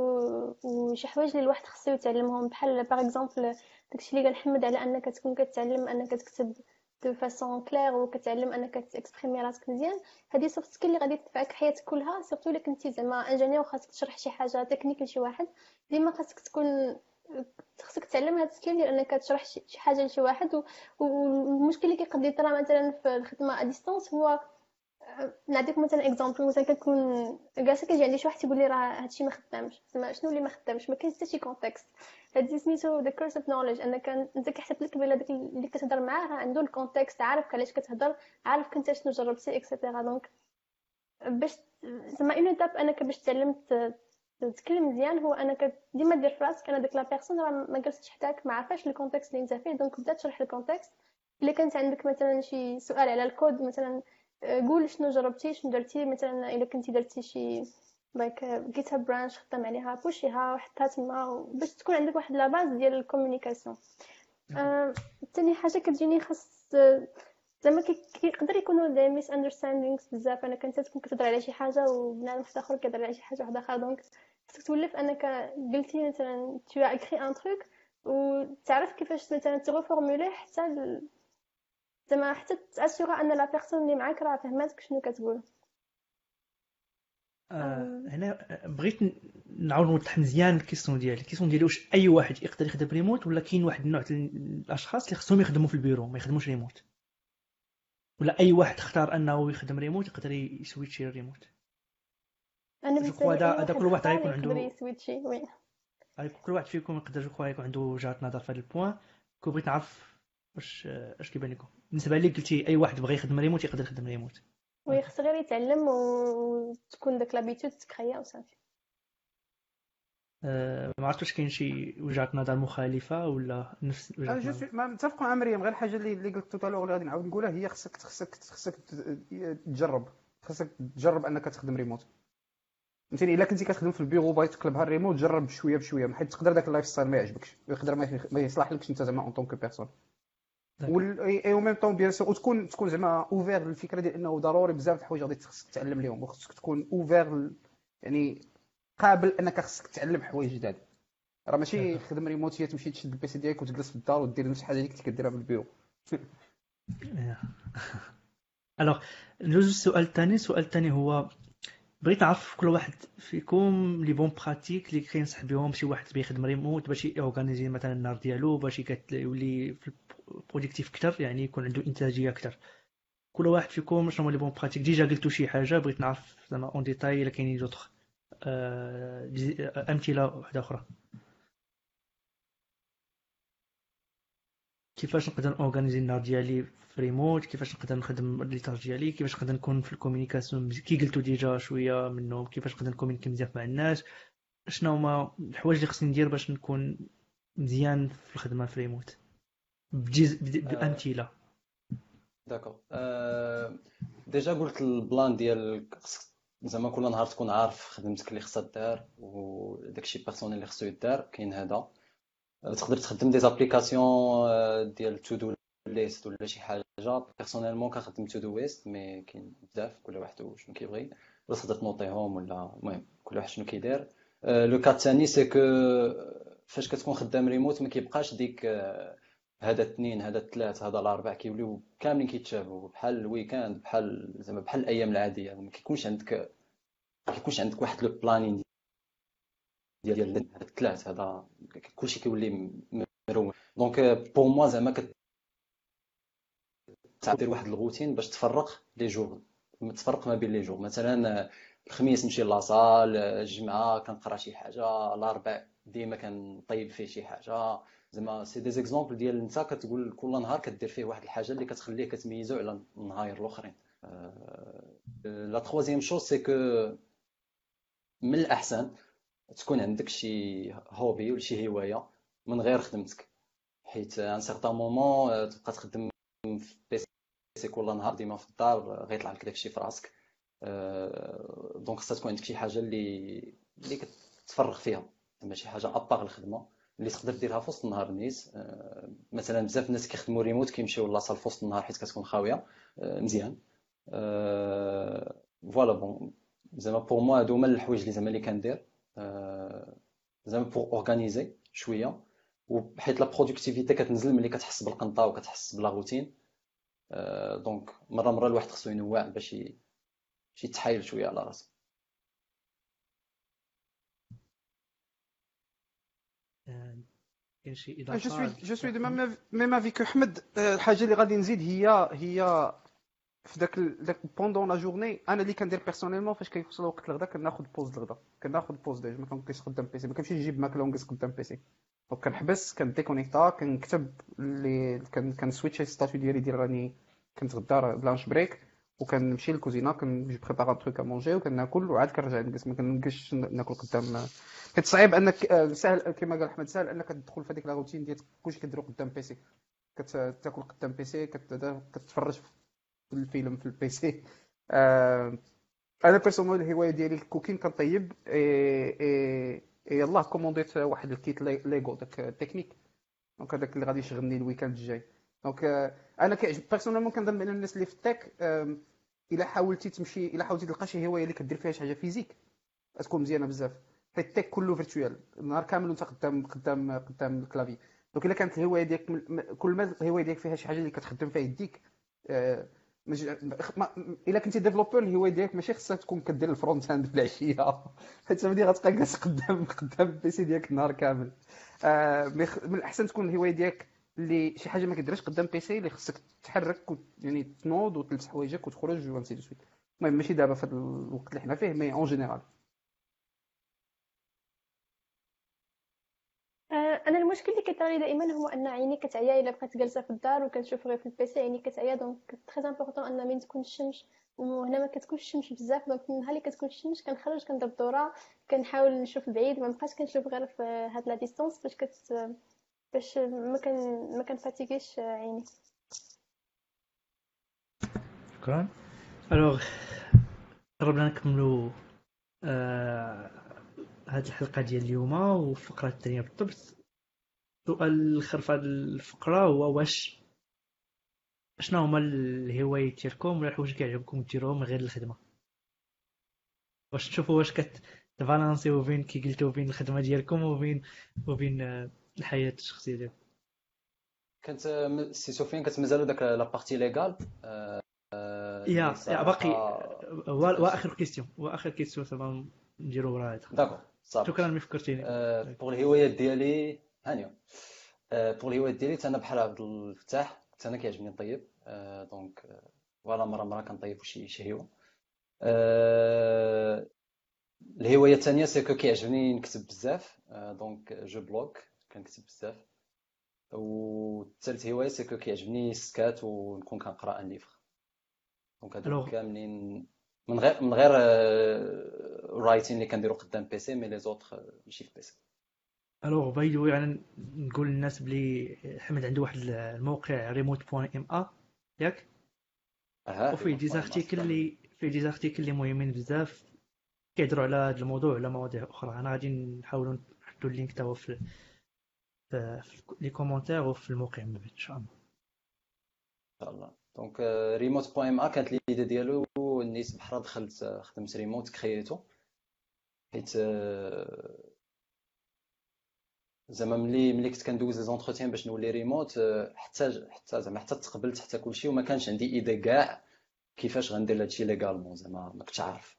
وشي حوايج اللي الواحد خصو يتعلمهم. بحال par exemple داكشي اللي كنحمد على أنك تكون كتعلم أنك تكتب de façon claire وكتعلم انك ت exprimer راسك مزيان هذه soft skill اللي غادي تنفعك حياتك كلها surtout إلا كنتي زعما ingénieur وخاصك تشرح شي حاجة تكنيك لشي واحد ديما خاصك تكون خصك تعلم هاد ال skill ديال إنك تشرح شي حاجة لشي واحد والمشكل اللي كيقد يطرا مثلا في الخدمة à distance هو نعطيك مثلا exemple مثلا كنكون جالسة كيجي عندي شي واحد تيقول لي راه هادشي ما خدامش زعما شنو اللي ما خدامش؟ ما كاينش حتى شي contexte هادي سميتو the curse of knowledge انك أنت كيحسب لك بلا داك اللي كتهضر معاه راه عنده ال contexte عارف علاش كتهضر عارف كنت شنو جربتي et cetera donc باش زعما une étape أنك باش تعلم تتكلم مزيان هو أنك ديما دير فراسك أنا ديك la personne راه ما جلستش حداك ما عارفاش ال contexte اللي أنت فيه. donc بدا تشرح ال contexte إلا كانت عندك مثلا شي سؤال على الكود مثلا قول شنو جربتي شنو درتي؟ مثلا إلا كنتي درتي شي like GitHub branch خدام عليها بوشيها وحطها تما باش تكون عندك واحد la base ديال ال communication ثاني uh, حاجة كتجيني خاص زعما كيقدر يكونوا des misunderstandings بزاف. أنا كنت تكون كتهضر على شي حاجة وبنادم واحد آخر كيهضر على شي حاجة واحدة أخرى donc خصك تولف أنك قلتي مثلا tu as écrit un truc وتعرف كيفاش مثلا ت reformuler ه حتى زعما حتى ت assurer أن la personne اللي معاك راه فهماتك شنو كتقول. آه هنا بغيت نعاود نوضح مزيان ال question ديالي. ال question ديالي واش أي واحد يقدر يخدم ريموت ولا كاين واحد النوع الأشخاص اللي خصهم يخدموا في البيرو ما يخدموش ريموت ولا أي واحد اختار أنه يخدم ريموت يقدر يسويتشي الريموت أنا بالنسبة لي هذا كل واحد غيكون عنده يسويتشي oui. كل واحد فيكم يقدر يكون عنده وجهه نظر في هذا ال point. كون بغيت نعرف واش اش كيبان لكم؟ بالنسبة لي قلتي أي واحد بغى يخدم ريموت يقدر يخدم remote. oui خص غير يتعلم وتكون داك l'habitude تكريا وصافي أه ما عرفتش كاين شي وجهة نظر مخالفة ولا نفس وجهة نظر؟ ما متفق مع مريم غير الحاجة اللي اللي قلت tout à l'heure اللي غادي نعاود نقولها هي خصك خصك خصك تجرب. خصك تجرب أنك تخدم ريموت. فهمتيني؟ إلا كنتي كتخدم في البيرو بغيت تقلبها الريموت جرب بشويه بشوية حيت تقدر داك ال lifestyle ما يعجبكش يقدر ما يصلحلكش أنت زعما en tant que personne et en même temps bien sûr وتكون تكون زعما ouvert للفكرة ديال إنه ضروري بزاف د الحوايج غادي خصك تتعلم لهم وخصك تكون ouvert يعني قابل إنك خصك تتعلم حوايج جداد. راه ماشي خدم ريموت تمشي تشد ال PC ديالك وتجلس في الدار ودير نفس الحاجة اللي كنت كديرها في ال bureau alors ندوزو السؤال الثاني. السؤال الثاني هو بغيت نعرف كل واحد فيكم les bonnes pratiques اللي كينصح بهم شي واحد بيخدم ريموت باش ي organiser مثلا النهار ديالو باش يولي في productif أكثر يعني يكون عنده إنتاجية أكثر كل واحد فيكم شنو هما les bonnes pratiques. déjà قلتو شي حاجة بغيت نعرف زعما en détail إلا كاينين دوطخ أمثلة واحدة أخرى. كيفاش نقدر organiser النهار ديالي في ريموت كيفاش نقدر نخدم les tâches ديالي كيفاش نقدر نكون في ال communication كي قلتو déjà شوية منهم كيفاش نقدر ن communiquer مزيان مع الناس شنو هما الحوايج اللي خصني ندير باش نكون مزيان في الخدمة في ريموت؟ بجيز بأمثلة. d'accord. déjà قلت ال plan ديال زعما كل نهار تكون عارف خدمتك اللي خصها دار وداكشي personnel اللي خصو يدار كاين هذا. تقدر تخدم des applications ديال to-do list ولا شي حاجة. personnellement كنخدم Todoist mais كاين بزاف كل واحد شنو كيبغي. ولا تقدر تنوطيهم ولا المهم كل واحد شنو كيدير. le cas الثاني c'est que فاش كتكون خدام ريموت ما كيبقاش ديك هذا اثنين هذا ثلاث هذا الاربع كيوليو كاملين كيتشابهوا بحال ال week-end بحال زعما بحال الأيام العادية. ما كيكونش عندك ما كيكونش عندك واحد le planning ديال الثلاث هذا كلشي كيولي مرون donc pour moi زعما كتعطي واحد الروتين باش تفرق les jours. تفرق ما بين les jours. مثلا الخميس نمشي la salle الجمعة كنقرا شي حاجة الأربع ديما كنطيب فيه شي حاجة. زعما c'est des exemples ديال انت كتقول كل نهار كدير فيه واحد الحاجة اللي كتخليه كتميزو على النهاير الأخرين. la troisième chose c'est que من الأحسن تكون عندك شي hobby ولا شي هواية من غير خدمتك. حيت un certain moment تبقى تخدم في PC كل نهار ديما في الدار غيطلع لك داكشي في راسك. donc خصها تكون عندك شي حاجة اللي اللي كتفرغ فيها. زعما شي حاجة أباغ الخدمة اللي تقدر ديرها في وسط النهار نيت آه، مثلا بزاف الناس كيخدموا ريموت كيمشيو la salle في وسط النهار حيت كتكون خاوية. آه، مزيان. voilà bon زعما pour moi هادو هما الحوايج اللي زعما اللي كندير. آه، زعما pour organiser شوية وحيت la productivité كتنزل ملي كتحس بالقنطة وكتحس بلا روتين donc مرة مرة الواحد خصو ينوع باش يتحايل شوية على راسو. كاين شي اضافه je suis de même avis que احمد الحاجة اللي غادي نزيد هي هي في ذاك ذاك pendant la journée أنا اللي كندير personnellement فاش كيوصل وقت الغدا كناخذ pause الغدا كناخذ pause déjà ما كنبقيش قدام PC ما كنمشيش نجيب ماكله ونجلس قدام PC donc كنحبس كن déconnecter كنكتب اللي كنسويتشي statut ديالي ديال راني كنتغدى ب lunch break وكنمشي للكوزينة كنجي préparer truc à manger وكناكل وعاد كنرجع نجلس ما كنبقاش ناكل قدام. حيت صعيب أنك آه، سهل كما قال أحمد سهل أنك تدخل في هذيك la routine ديال كلشي كديرو قدام PC كتاكل قدام PC كتفرج في الفيلم في ال PC آه، أنا personnel الهواية ديالي ال cooking كنطيب et يلاه commandit واحد ال kit Lego داك technique. donc هذاك اللي غادي يشغلني ال weekend الجاي. donc آه، أنا كيعجب personnellement كنظن بأن الناس اللي في ال tech إلا حاولتي تمشي إلا حاولتي تلقى شي هواية اللي كدير فيها شي حاجة physique غتكون مزيانة بزاف. حيت ال tech كله virtuel النهار كامل وأنت قدام قدام قدام ال clavier. donc إلا كانت الهواية ديالك كل ما الهواية ديالك فيها شي حاجة اللي كتخدم فيها يديك آه إلا كنتي en developer الهوايه ديالك ماشي خصها تكون كدير ال front end في العشيه حيت ملي غتبقى جالس قدام قدام ال PC ديالك النهار كامل. آه من الأحسن تكون الهوايه ديالك اللي شي حاجة ما كديرهاش قدام PC اللي خصك تحرك. يعني تنوض وتلبس حوايجك وتخرج وainsi de suite. المهم ماشي دابا في الوقت اللي حنا فيه mais en général أنا المشكل اللي كيطرى دائما هو أن عيني كتعيا إلا بقيت جالسة في الدار وكنشوف غير في ال PC. عيني كتعيا donc très important أن من تكون الشمس وهنا ما كتكونش الشمس بزاف donc النهار اللي كتكون الشمس كنخرج كندير الدوره كنحاول نشوف بعيد. ما بقاش كنشوف غير في هاد la distance باش كت باش ما كان ما كن fatiguer ش عيني. شكرا. الوغ قربنا نكملوا آه هاد الحلقة ديال اليوم والفقره الثانية بالضبط السؤال الآخر في هذه الفقرة هو واش شنو هما الهوايات ديالكم ولا الحوايج كيعجبكم ديروهم غير الخدمة؟ واش تشوفوا واش كتبالانسيو بين كي قلتو بين الخدمة ديالكم وبين وبين الحياة الشخصية ديالكم؟ كانت si سفيان كانت مازال داك la partie légale يا يا باقي هو آخر question هو آخر question صافي نديرو وراه هذا. d'accord صافي. شكرا ملي فكرتيني pour الهوايات ديالي هانيه pour الهوايات ديالي أنا بحال عبد الفتاح أنا كيعجبني نطيب. donc voilà مرة مرة كنطيب شي شي هوا الهواية الثانية c'est que كيعجبني نكتب بزاف. donc je blogue كنكتب بزاف. والثالث هواية c'est que كيعجبني السكات ونكون كنقرأ un livre donc هادو كاملين من غير من غير writing اللي كنديرو قدام PC mais les autres ماشي في PC alors بعدا يعني نقول للناس بلي حمد عنده واحد الموقع remote point ma ياك؟ وفيه des articles اللي فيه des articles اللي مهمين بزاف. كيهضروا على هذا الموضوع وعلى مواضيع أخرى؟ أنا غادي نحاولوا نحطوا ال lien تا هو في في les commentaires وفي الموقع من بعد إن شاء الله. إن شاء الله. donc remote point ma كانت l'idée ديالو elle naisse بحرا دخلت خدمت remote créer تو حيت زعما ملي ملي كنت كندوز les entretiens باش نولي ريموت حتى حتى زعما حتى تقبلت حتى كلشي وما كانش عندي idée كاع كيفاش غندير هادشي légalement زعما ما كنتش عارف.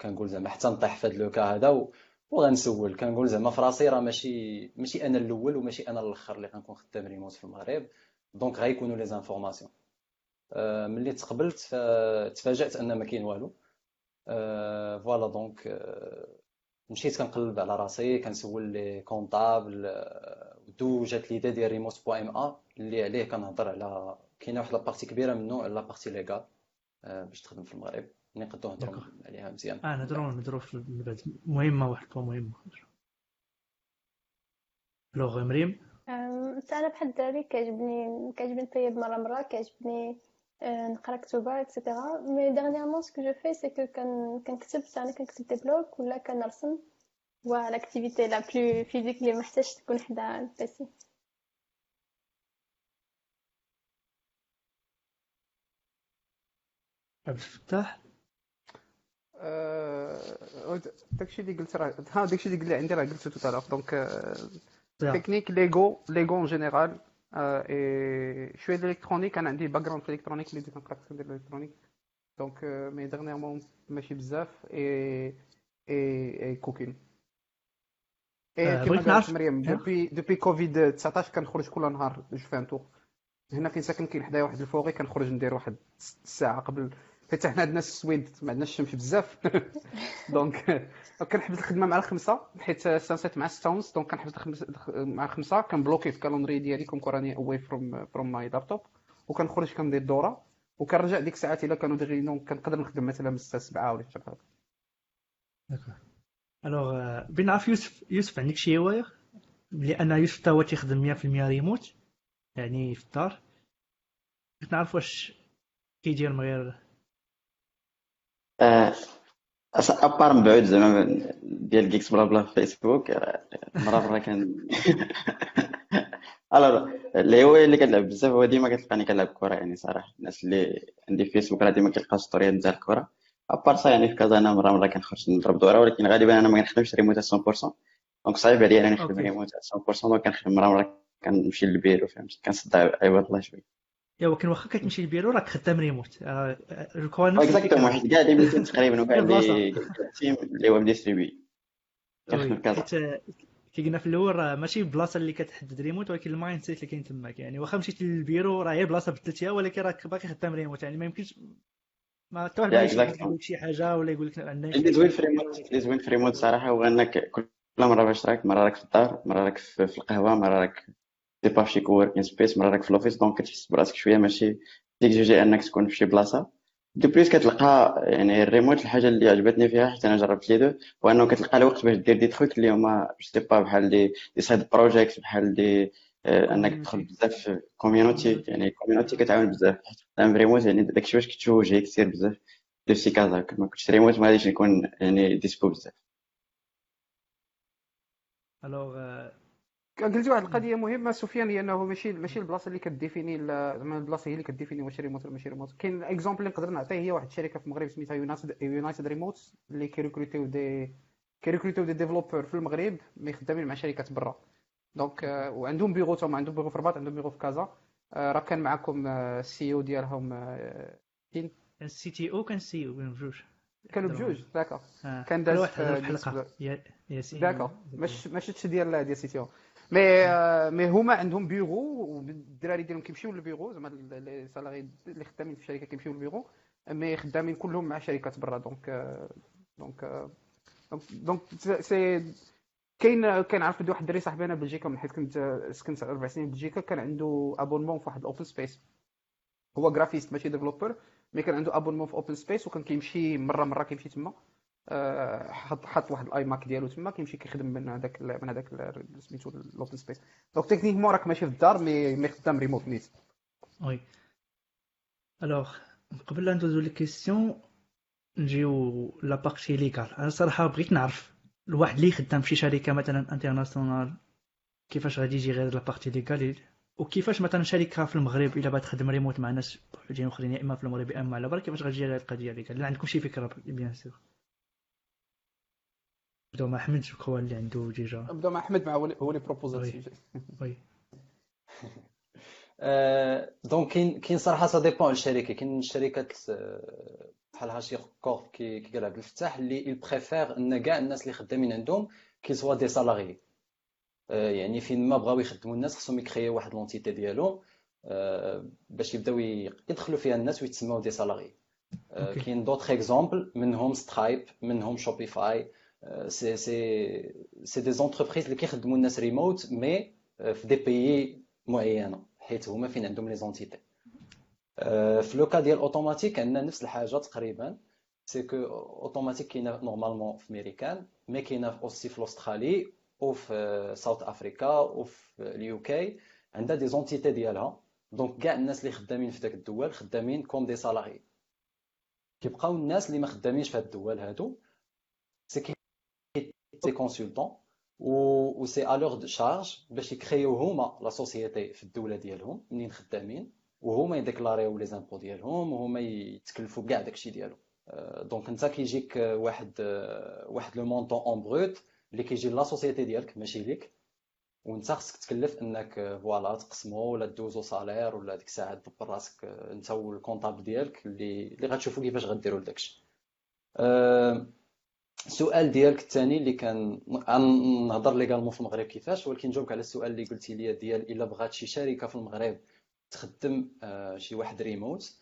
كنقول زعما حتى نطيح في هاد le cas هذا وغنسول. كنقول زعما في راسي راه ماشي ماشي أنا الأول وماشي أنا الأخر اللي غنكون خدام ريموت في المغرب. donc غيكونوا les informations. ملي تقبلت تفاجأت أن ما كاين والو. voilà donc مشيت كنقلب على راسي كنسول les comptables d'où جات l'idée ديال remote point ma اللي عليه كنهضر على كاينة واحد la partie كبيرة منه على la partie légale باش تخدم في المغرب. نقدروا نهضروا عليها مزيان. آه نهضروا نهضروا في بعد مهمة واحد مهمة لوغ مريم أنا بحال الدراري كيعجبني كيعجبني نطيب مرة مرة كيعجبني نقرا كتوبه اكسيتيرا مي ديرنييرمون سكو جو في سي كو كنكتب أنا كنكتب دي بلوك ولا كنرسم هو لاكتيفيتي لا بلو فيزيك اللي محتاجش تكون حدا البيسي عبد الفتاح داكشي اللي قلت راه ها داكشي اللي قلت عندي راه قلته tout donc technique Lego Lego en général شوية ال électronique أنا عندي background في ال électronique اللي بديت نقرا ندير ال électronique donc mais dernièrement ماشي بزاف et et cooking et كيما قالت مريم depuis depuis كوفيد 19 كنخرج كل نهار je fais un tour هنا فين ساكن كاين حدايا واحد الفوغي كنخرج ندير واحد الساعة قبل حيت حنا عندنا السويد ما عندناش الشمس بزاف. (laughs) دونك كنحبس الخدمة مع الخمسة حيت سانسيت مع ستونز دونك كنحبس مع الخمسة كنبلوكي في الكالندري ديالي كوم كوراني اواي فروم فروم ماي لابتوب وكنخرج كندير الدوره وكنرجع ديك الساعات إلا كانوا دي كنقدر نخدم مثلا من الساعة 7 ولا حتى هكا الوغ بنعرف يوسف يوسف عندك شي هواية؟ لأن يوسف تا هو تيخدم 100% ريموت يعني في الدار. بغيت نعرف واش كيدير من غير ابار من بعد زعما ديال كيكس بلا بلا في فيسبوك مرة مرة كان (laughs) الوغ الهوايه اللي كنلعب بزاف هو ديما كتلقاني كنلعب كره يعني صراحة. الناس اللي عندي في فيسبوك راه ديما كيلقاو ستوريات ديال الكره ابار سا يعني في كازا أنا مرة مرة كنخرج نضرب دورة ولكن غالبا أنا ما كنخدمش ريموت 100% donc صعيب عليا انني نخدم ريموت 100% donc كنخدم مرة مرة كنمشي للبيرو فهمتي كنصدع عباد الله شوية. يا ولكن واخا كتمشي للبيرو راك خدام remote. quoi نفس exactement حيت كاع les meetings تقريبا وكاع لي team اللي هو distribuée كنخدم كازا كي قلنا في الأول راه ماشي البلاصه اللي كتحدد ريموت ولكن ال mindset اللي كاين تماك. يعني واخا مشيتي للبيرو راه هي بلاصة بدلتيها ولكن راك باقي خدام ريموت. يعني ما يمكنش ما حتى واحد يقول لك شي حاجة ولا يقول لك عندنا اللي زوين في ريموت اللي زوين في ريموت صراحة هو إنك كل مرة باش راك مرة راك في الدار مرة راك في القهوة مرة راك des fois في شي coworking space مره راك في ال office donc كتحس براسك شوية ماشي ديك j'ai انك تكون في شي بلاصه de plus كتلقى يعني الريموت الحاجة اللي عجبتني فيها حيت أنا جربت les deux هو انه كتلقى الوقت باش دير دي تخوك اللي هما je sais pas بحال des des side projects بحال دي انك تدخل بزاف في community يعني community كتعاون بزاف حيت خدام ريموت يعني داكشي باش كتشوجي كثير بزاف de ces cas-là ما كنتش ريموت ما غاديش نكون يعني dispo بزاف alors قلتي واحد القضية مهمة. سفيان هي أنه ماشي ماشي البلاصة اللي كت définit زعما البلاصة هي اللي كت définit واش ريموت ولا ماشي ريموت. كاين exemple اللي نقدر نعطيه هي واحد الشركة في المغرب سميتها يونايتد ريموت اللي كيريكروتيو دي كيريكروتيو دي ديفلوبر في المغرب mais خدامين مع شركات برا. donc وعندهم بيرو تما عندهم بيرو في الرباط عندهم بيرو في كازا. راه كان معكم ال CEO ديالهم كاين ال CTO كان CEO بجوج. كانوا بجوج d'accord. كان داز في الحلقة. d'accord. ماشي ماشي ديال ديال سي تي أو مي مي هما عندهم بيرو والدراري ديالهم كيمشيو للبيرو زعما اللي خدامين في الشركة كيمشيو لل bureau mais خدامين كلهم مع شركات برا. donc donc donc c'est كاين كاين عرفت واحد الدري صاحبي أنا بلجيكا من حيت كنت سكنت أربع سنين بلجيكا كان عنده abonnement في واحد ال open space هو graphiste ماشي développeur mais كان عنده abonnement في open space وكان كيمشي مرة مرة كيمشي تما. حط حط واحد ال iMac ديالو تما كيمشي كيخدم من هذاك من هذاك سميتو ال open space donc techniquement راك ماشي في الدار مي مي خدام ريموت نيت. وي الوغ قبل لا ندوزو les questions نجيو la partie légale أنا صراحة بغيت نعرف الواحد اللي خدام في شي شركة مثلا internationale كيفاش غادي يجي غير la partie légale وكيفاش مثلا شركة في المغرب إلا بغات تخدم ريموت مع ناس وحدين أخرين يا إما في المغرب يا إما على برا كيفاش غتجي هذه القضية هذيك لا عندكم شي فكرة bien sûr نبداو مع أحمد هو اللي عنده déjà نبداو مع أحمد مع هو اللي بروبوزا وي دونك كاين كاين صراحة ça dépend الشركة. كاين الشركات بحال HashiCorp كي كي قال عبد الفتاح اللي il préfère إن كاع الناس اللي خدامين عندهم كي soient des salariés يعني فين ما بغاو يخدموا الناس خصهم يكريو واحد l'entité ديالهم باش يبداو يدخلوا فيها الناس ويتسموا des salariés كاين d'autres exemples منهم سترايب منهم شوبيفاي c'est des entreprises اللي كيخدموا الناس remote mais في des pays معينه حيت هما فين عندهم les entités في لو ديال Automattic عندنا نفس الحاجة تقريبا c'est que Automattic كاينة normalement في ميريكان mais كاينة aussi في l'Australie وفي South Africa وفي ال UK عندها des entités ديالها donc كاع الناس اللي خدامين في داك الدول خدامين comme des salariés كيبقاو الناس اللي ما خدامينش في هاد الدول هادو c'est consultants و c'est à leur charge باش يكريو هما la société في الدولة ديالهم منين خدامين وهما ي déclarer يو les impôts ديالهم وهما يتكلفوا بكاع داكشي ديالو donc انت كيجيك واحد واحد le montant en brut اللي كيجي la société ديالك ماشي ليك وانت خصك تكلف انك voilà تقسمو ولا دوزو salaire ولا ديك الساعة دبر راسك انت وال comptable ديالك اللي اللي غتشوفوا كيفاش غديروا لداكشي السؤال ديالك الثاني اللي كان نهضر légalement في المغرب كيفاش؟ ولكن نجاوبك على السؤال اللي قلتي لي ديال إلا بغات شي شركة في المغرب تخدم شي واحد ريموت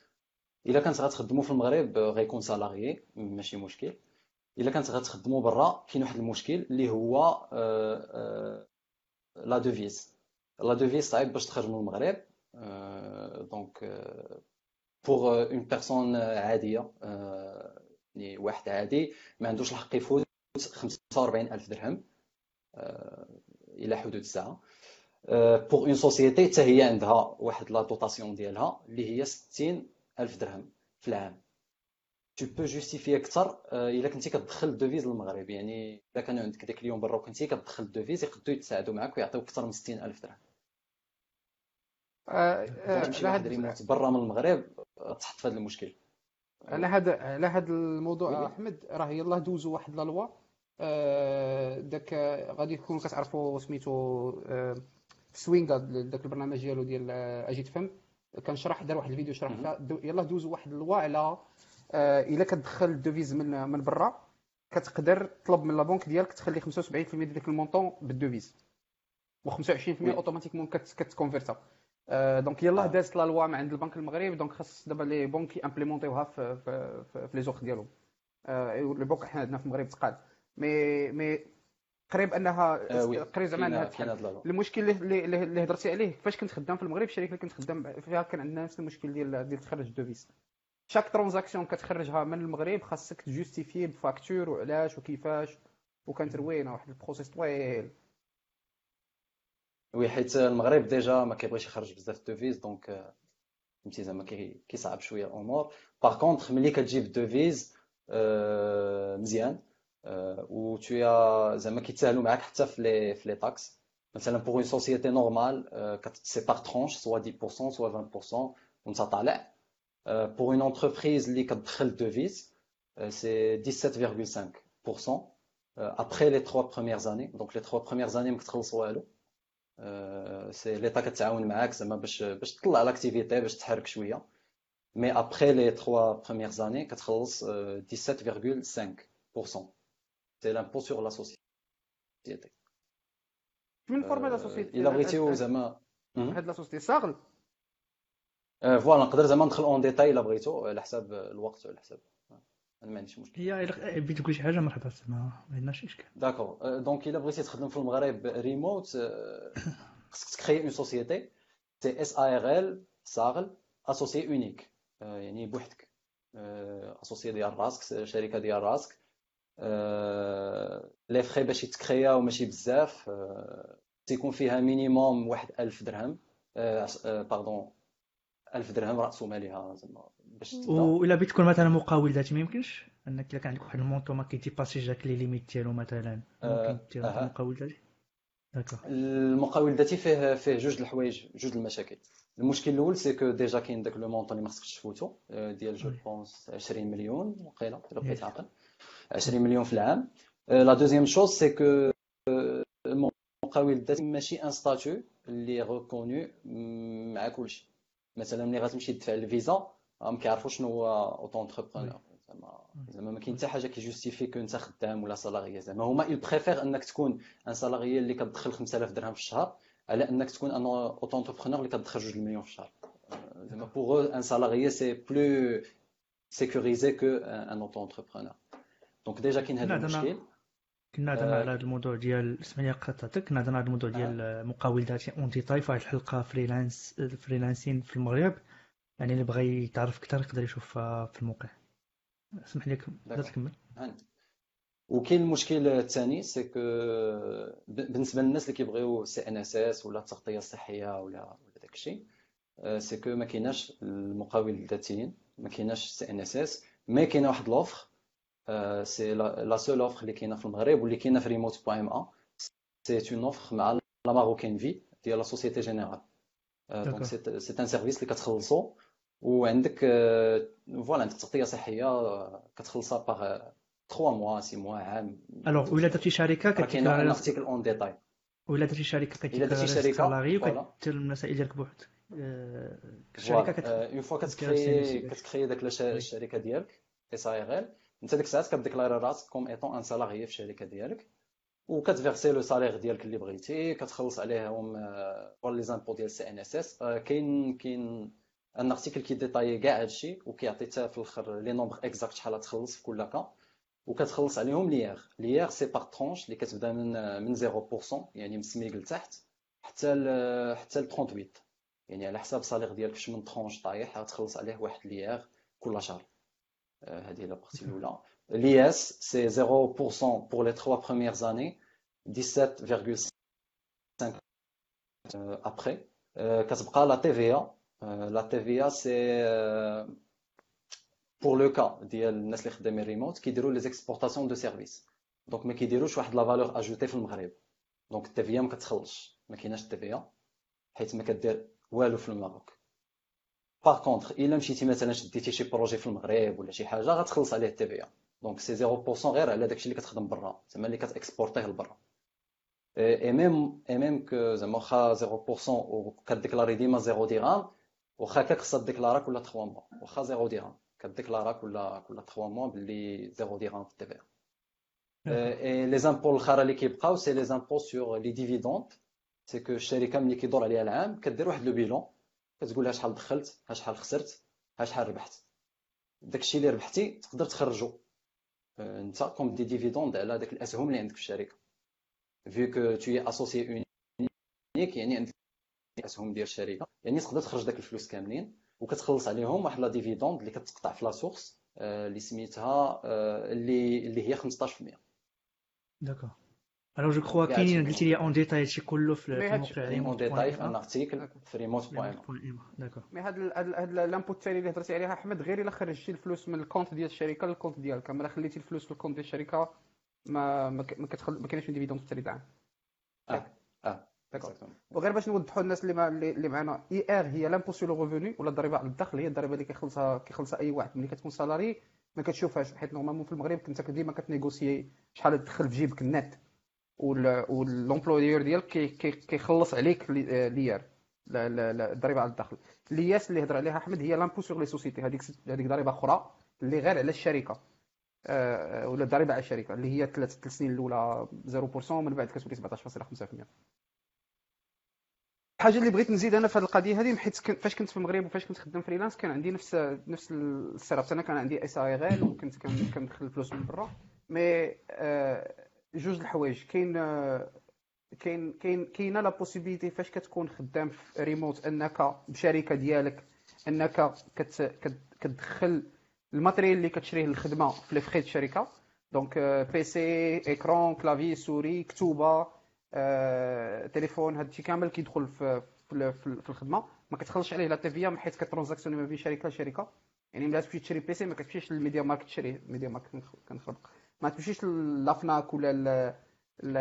إلا كانت غتخدمو في المغرب غيكون salarié ماشي مشكل. إلا كانت غتخدمو برا كاين واحد المشكل اللي هو la devise la devise صعيب باش تخرج من المغرب donc pour une personne عادية يعني واحد عادي ما عندوش الحق يفوت 45 ألف درهم إلى حدود الساعة pour une société حتى هي عندها واحد la dotation ديالها اللي هي 60 ألف درهم في العام. Tu peux justifier أكثر إلا كنتي كتدخل devise للمغرب. يعني إلا كانوا عندك ديك اليوم برا وكنتي كتدخل devise يقدروا يتساعدوا معك ويعطيوك أكثر من 60 ألف درهم. تمشي واحد ريموت برا من المغرب تحط في هذا المشكل. على هذا على هذا الموضوع أحمد راه يلاه دوزوا واحد la loi. داك غادي تكونوا كتعرفوا سميتو في سوينغا داك البرنامج ديالو ديال أجي تفهم كان شرح دار واحد الفيديو شرح يلاه دوزوا واحد ال loi على إلا كتدخل ال devise من من برا كتقدر تطلب من la banque ديالك تخلي 75% ديال ديك ال montant بال devise. و25% automatiquement كت convertir ا. donc يلاه دازت la loi عند البنك المغرب دونك خاص دابا les banques ي implémenter يوها في في, les offres ديالهم les banques حنا عندنا في المغرب تقاد مي مي قريب انها قريب زعما انها المشكل اللي اللي هضرتي عليه فاش كنت خدام في المغرب الشركة اللي كنت خدام فيها كان عندنا نفس المشكل ديال ديال تخرج ال devise chaque transaction كتخرجها من المغرب خاصك ت justifier ب facture وعلاش وكيفاش وكانت روينة واحد ال process طويل. oui حيت المغرب déjà ما كيبغيش يخرج بزاف devise donc فهمتي زعما كيصعب شوية الأمور par contre ملي كتجيب devises مزيان و تويا زعما كيتساهلوا معاك حتى في لي في les taxes مثلا pour une société normale كت c'est par tranche soit 10% soit 20% وانت طالع pour une entreprise اللي كتدخل devises c'est 17,5% après les trois premières années donc les trois premières années ما كتخلص والو c'est l'état كتعاون معاك زعما باش باش تطلع l'activité باش تحرك شوية mais après les 3 premières années كتخلص 17.5% c'est l'impôt sur la société من format la société الا بغيتيو زعما هاد la société SARL voilà نقدر زعما ندخل en détail الا بغيتو على حساب الوقت وعلى حساب أنا ما عنديش مشكل هي بغيت تقول شي حاجة مرحبا ما عندناش إشكال. d'accord donc إلا بغيتي تخدم في المغرب ريموت (coughs) خصك تكري une société c'est SARL SARL associé unique يعني بوحدك. associé ديال راسك شركة ديال راسك. les frais باش يتكرياو ماشي بزاف. تيكون فيها minimum واحد 1000 درهم. pardon 1000 درهم رأس مالها زعما باش تبدا. وإلا بغيت تكون مثلا مقاول ذاتي ما يمكنش؟ أنك إلا كان عندك واحد ال montant ما كي dépasser جاك les limites ديالو مثلا ممكن دير أها. مقاول ذاتي؟ المقاول الذاتي فيه فيه جوج الحوايج جوج المشاكل. المشكل الأول c'est que déjà كاين داك le montant اللي ما خصكش تفوتو آه، ديال جو. بونس 20 مليون وقيله الا بقيت. عاقل. 20 مليون في العام. la deuxième chose c'est que المقاول الذاتي ماشي un statut اللي reconnu مع كلشي. مثلا ملي غتمشي تدفع الفيزا راهم كيعرفوا شنو هو auto-entrepreneur زعما زعما ما كاين حتى حاجة كي justifier que أنت خدام ولا salarié زعما هما il préfère إنك تكون un salarié اللي كتدخل 5000 درهم في الشهر على إنك تكون un auto-entrepreneur اللي كتدخل 2 المليون في الشهر. آه، زعما pour un salarié c'est plus sécurisé que un auto-entrepreneur donc déjà كاين هذا لا، أنا- المشكل. كنا هضرنا آه. على هذا الموضوع ديال اسمح لي قطعتك كنا هضرنا على الموضوع ديال مقاول ذاتي en détail في واحد الحلقة freelance freelancing في المغرب يعني اللي بغى يتعرف أكثر يقدر يشوفها في الموقع اسمح لي d'accord. تكمل وكاين المشكل الثاني c'est que بالنسبة للناس اللي كيبغيو CNSS ولا التغطية الصحية ولا ولا داك الشيء c'est que ما كايناش المقاول الذاتيين ما كايناش CNSS mais كاينة واحد l'offre c'est la seule offre اللي كاينة في المغرب واللي كاينة في remote point ma c'est une offre مع La Marocaine Vie ديال la Société Générale donc. c'est un service اللي كتخلصو وعندك voilà عندك تغطيه صحيه كتخلصها باغ 3 موا 6 موا عام alors ولا درتي شركه كاين un article en détail ولا درتي شركه إلا درتي شركة، salarié. وكدير المسائل ديالك بوحدك الشركة كت... une fois كتكري كتكري داك. الشركة ديالك SARL انت ديك الساعات ك déclarer راسك comme étant un salarié في الشركة ديالك وكت verser le salaire ديالك اللي بغيتي كتخلص عليهم pour les impôts ديال CNSS. كاين كاين un article كي détailler كاع هادشي وكيعطي حتى في الآخر les nombres exacts شحال تخلص في كل cas وكتخلص عليهم l'IR l'IR c'est par tranche اللي كتبدا من من 0% يعني من السميك لتحت حتى ل حتى ل 38 يعني على حساب ال salaire ديالك فاش من tranche طايح غتخلص عليه واحد l'IR كل شهر. آه، هذه هي la partie الاولى l'IS c'est 0% pour les trois premières années 17,5 euh, après. Euh, كتبقى la TVA Euh, la TVA c'est euh, pour le cas ديال الناس اللي خدامين ريموت كيديروا les exportations de services. donc ما كيديروش واحد la valeur ajoutée في المغرب donc ال TVA ما كتخلصش ما كايناش ال TVA حيت ما كدير والو في ال Maroc par contre الا مشيتي مثلا شديتي شي projet في المغرب ولا شي حاجة غتخلص عليه ال TVA donc c'est 0% غير على داكشي اللي كتخدم برا زعما اللي كت exporter لبرا et même et même que زعما واخا 0% وك déclarer ديما 0 درهم واخا هكاك خصها déclarer كل 3 mois واخا 0 درهم ك déclarer كل كل 3 mois باللي 0 درهم في ال TVA et les impôts الاخرى اللي كيبقاو c'est les impôts sur les dividendes c'est que الشركة ملي كيدور عليها العام كدير واحد le bilan كتقول لها شحال دخلت ها شحال خسرت ها شحال ربحت. داكشي اللي ربحتي تقدر تخرجو. آه، انت comme des dividendes على داك الأسهم اللي عندك في الشركة. vu que t'es associé unique يعني عندك الاسهم ديال الشركة. يعني تقدر تخرج داك الفلوس كاملين وكتخلص عليهم واحد la dividende اللي كتقطع في la source آه، اللي سميتها آه، اللي اللي هي 15% d'accord alors je crois كاينين قلتي لي en détail هادشي كله في الموقع اون détail في un article في remote point d'accord mais هاد هاد l'impôt الثاني اللي هضرتي عليها احمد غير إلا خرجتي الفلوس من ال compte ديال الشركة لل compte ديالك. أما إلا خليتي الفلوس في ال compte ديال الشركة ما ما ما كتخل... ما كاينش dividende في الثالث عام آه آه d'accord. وغير باش نوضحوا الناس اللي ما اللي معنا IR هي l'impôt sur le revenu ولا الضريبة على الدخل؟ هي الضريبة اللي كيخلصها كيخلصها أي واحد. ملي كتكون salarié ما كتشوفهاش. حيت normalement في المغرب كنت ديما كت négocier شحال تدخل في جيبك ال net وال employeur ديالك كي- كي- كيخلص عليك l'I- l'IR الضريبة على الدخل. l'IS اللي هضر عليها أحمد هي l'impôt sur les sociétés هذيك هذيك ضريبة أخرى اللي غير على الشركة. آه، ولا الضريبة على الشركة اللي هي ثلاث سنين الأولى 0% ومن بعد كتولي 17.5% الحاجة اللي بغيت نزيد أنا في هذه القضية هذه حيت فاش كنت في المغرب وفاش كنت خدام freelance كان عندي نفس نفس ال setup أنا كان عندي SARL وكنت كن- كندخل الفلوس من برا. mais آه، جوج الحوايج. كاين آه، كاين كاين كاينة la possibilité فاش كتكون خدام في ريموت أنك بشركة ديالك أنك كت كت- كتدخل ال matériel اللي كتشريه للخدمة في لي الشركة. donc PC écran clavier souris كتوبة آه، تليفون هادشي كامل كيدخل في في الخدمة. ما كتخلصش عليه la TVA حيت كت transactionner ما بين شركة لشركة. يعني ملي تمشي تشري بيسي ما كتمشيش لل Media Markt تشري Media Markt كنخربق ما تمشيش la Fnac ولا ل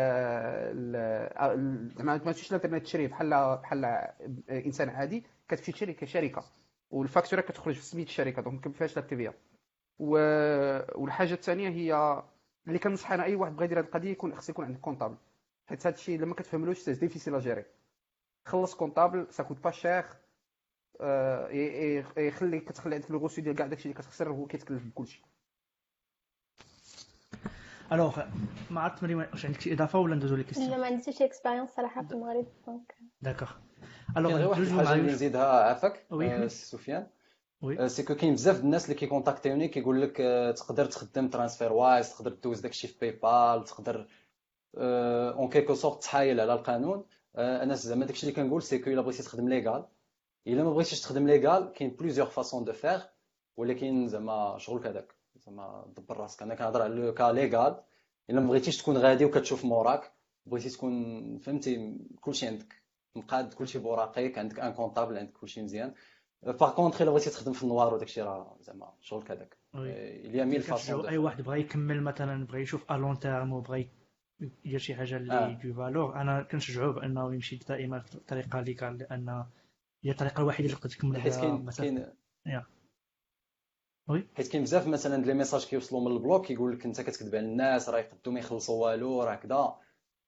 ما تمشيش للانترنت تشري بحال بحال إنسان عادي كتمشي تشري كشركة. والفاكتورة كتخرج في سميت الشركة donc ما فيهاش la TVA والحاجة الثانية هي اللي كنصح أنا أي واحد بغى يدير هذه القضية يكون خص يكون عندك comptable حيت هذا الشيء لما كتفهملوش c'est difficile à gérer خلص comptable ça coûte pas cher يخليك كتخلي عندك les reçus ديال كاع داكشي اللي كتخسر هو كيتكلف بكلشي. alors ما عرفت مريم واش عندك شي اضافه ولا ندوزو les questions لا ما عنديش شي expérience صراحة في المغرب donc d'accord غير alors واحد الحاجة اللي نزيدها عافاك oui. سفيان oui c'est que كاين بزاف د الناس اللي كي contact يوني كيقول لك تقدر تخدم TransferWise تقدر دوز داكشي في PayPal تقدر en quelque sorte تحايل على القانون أنا زعما داكشي اللي كنقول c'est que الا بغيتي تخدم légal الا ما بغيتيش تخدم légal كاين plusieurs façons de faire ولكن زعما شغلك هذاك زعما دبر راسك. أنا كنهضر على le cas légal إلا ما بغيتيش تكون غادي وكتشوف موراك بغيتي تكون فهمتي كلشي عندك. مقاد كلشي بوراقك عندك un comptable عندك كلشي مزيان. par contre إلا بغيتي تخدم في ال noir وداكشي راه زعما شغلك هذاك oui إلى mille façons كنشجعو de أي واحد بغى يكمل مثلا بغى يشوف à long terme وبغى يدير شي حاجة اللي آه. de valeur أنا كنشجعوه بأنه يمشي دائما في الطريقة légal لأن هي الطريقة الوحيدة اللي تقدر تكمل حيت كاين كاين. oui. حيت كاين بزاف مثلا les messages كيوصلوا من ال blog كيقول لك أنت كتكذب على الناس راه يقدوا ما يخلصوا والو راه كذا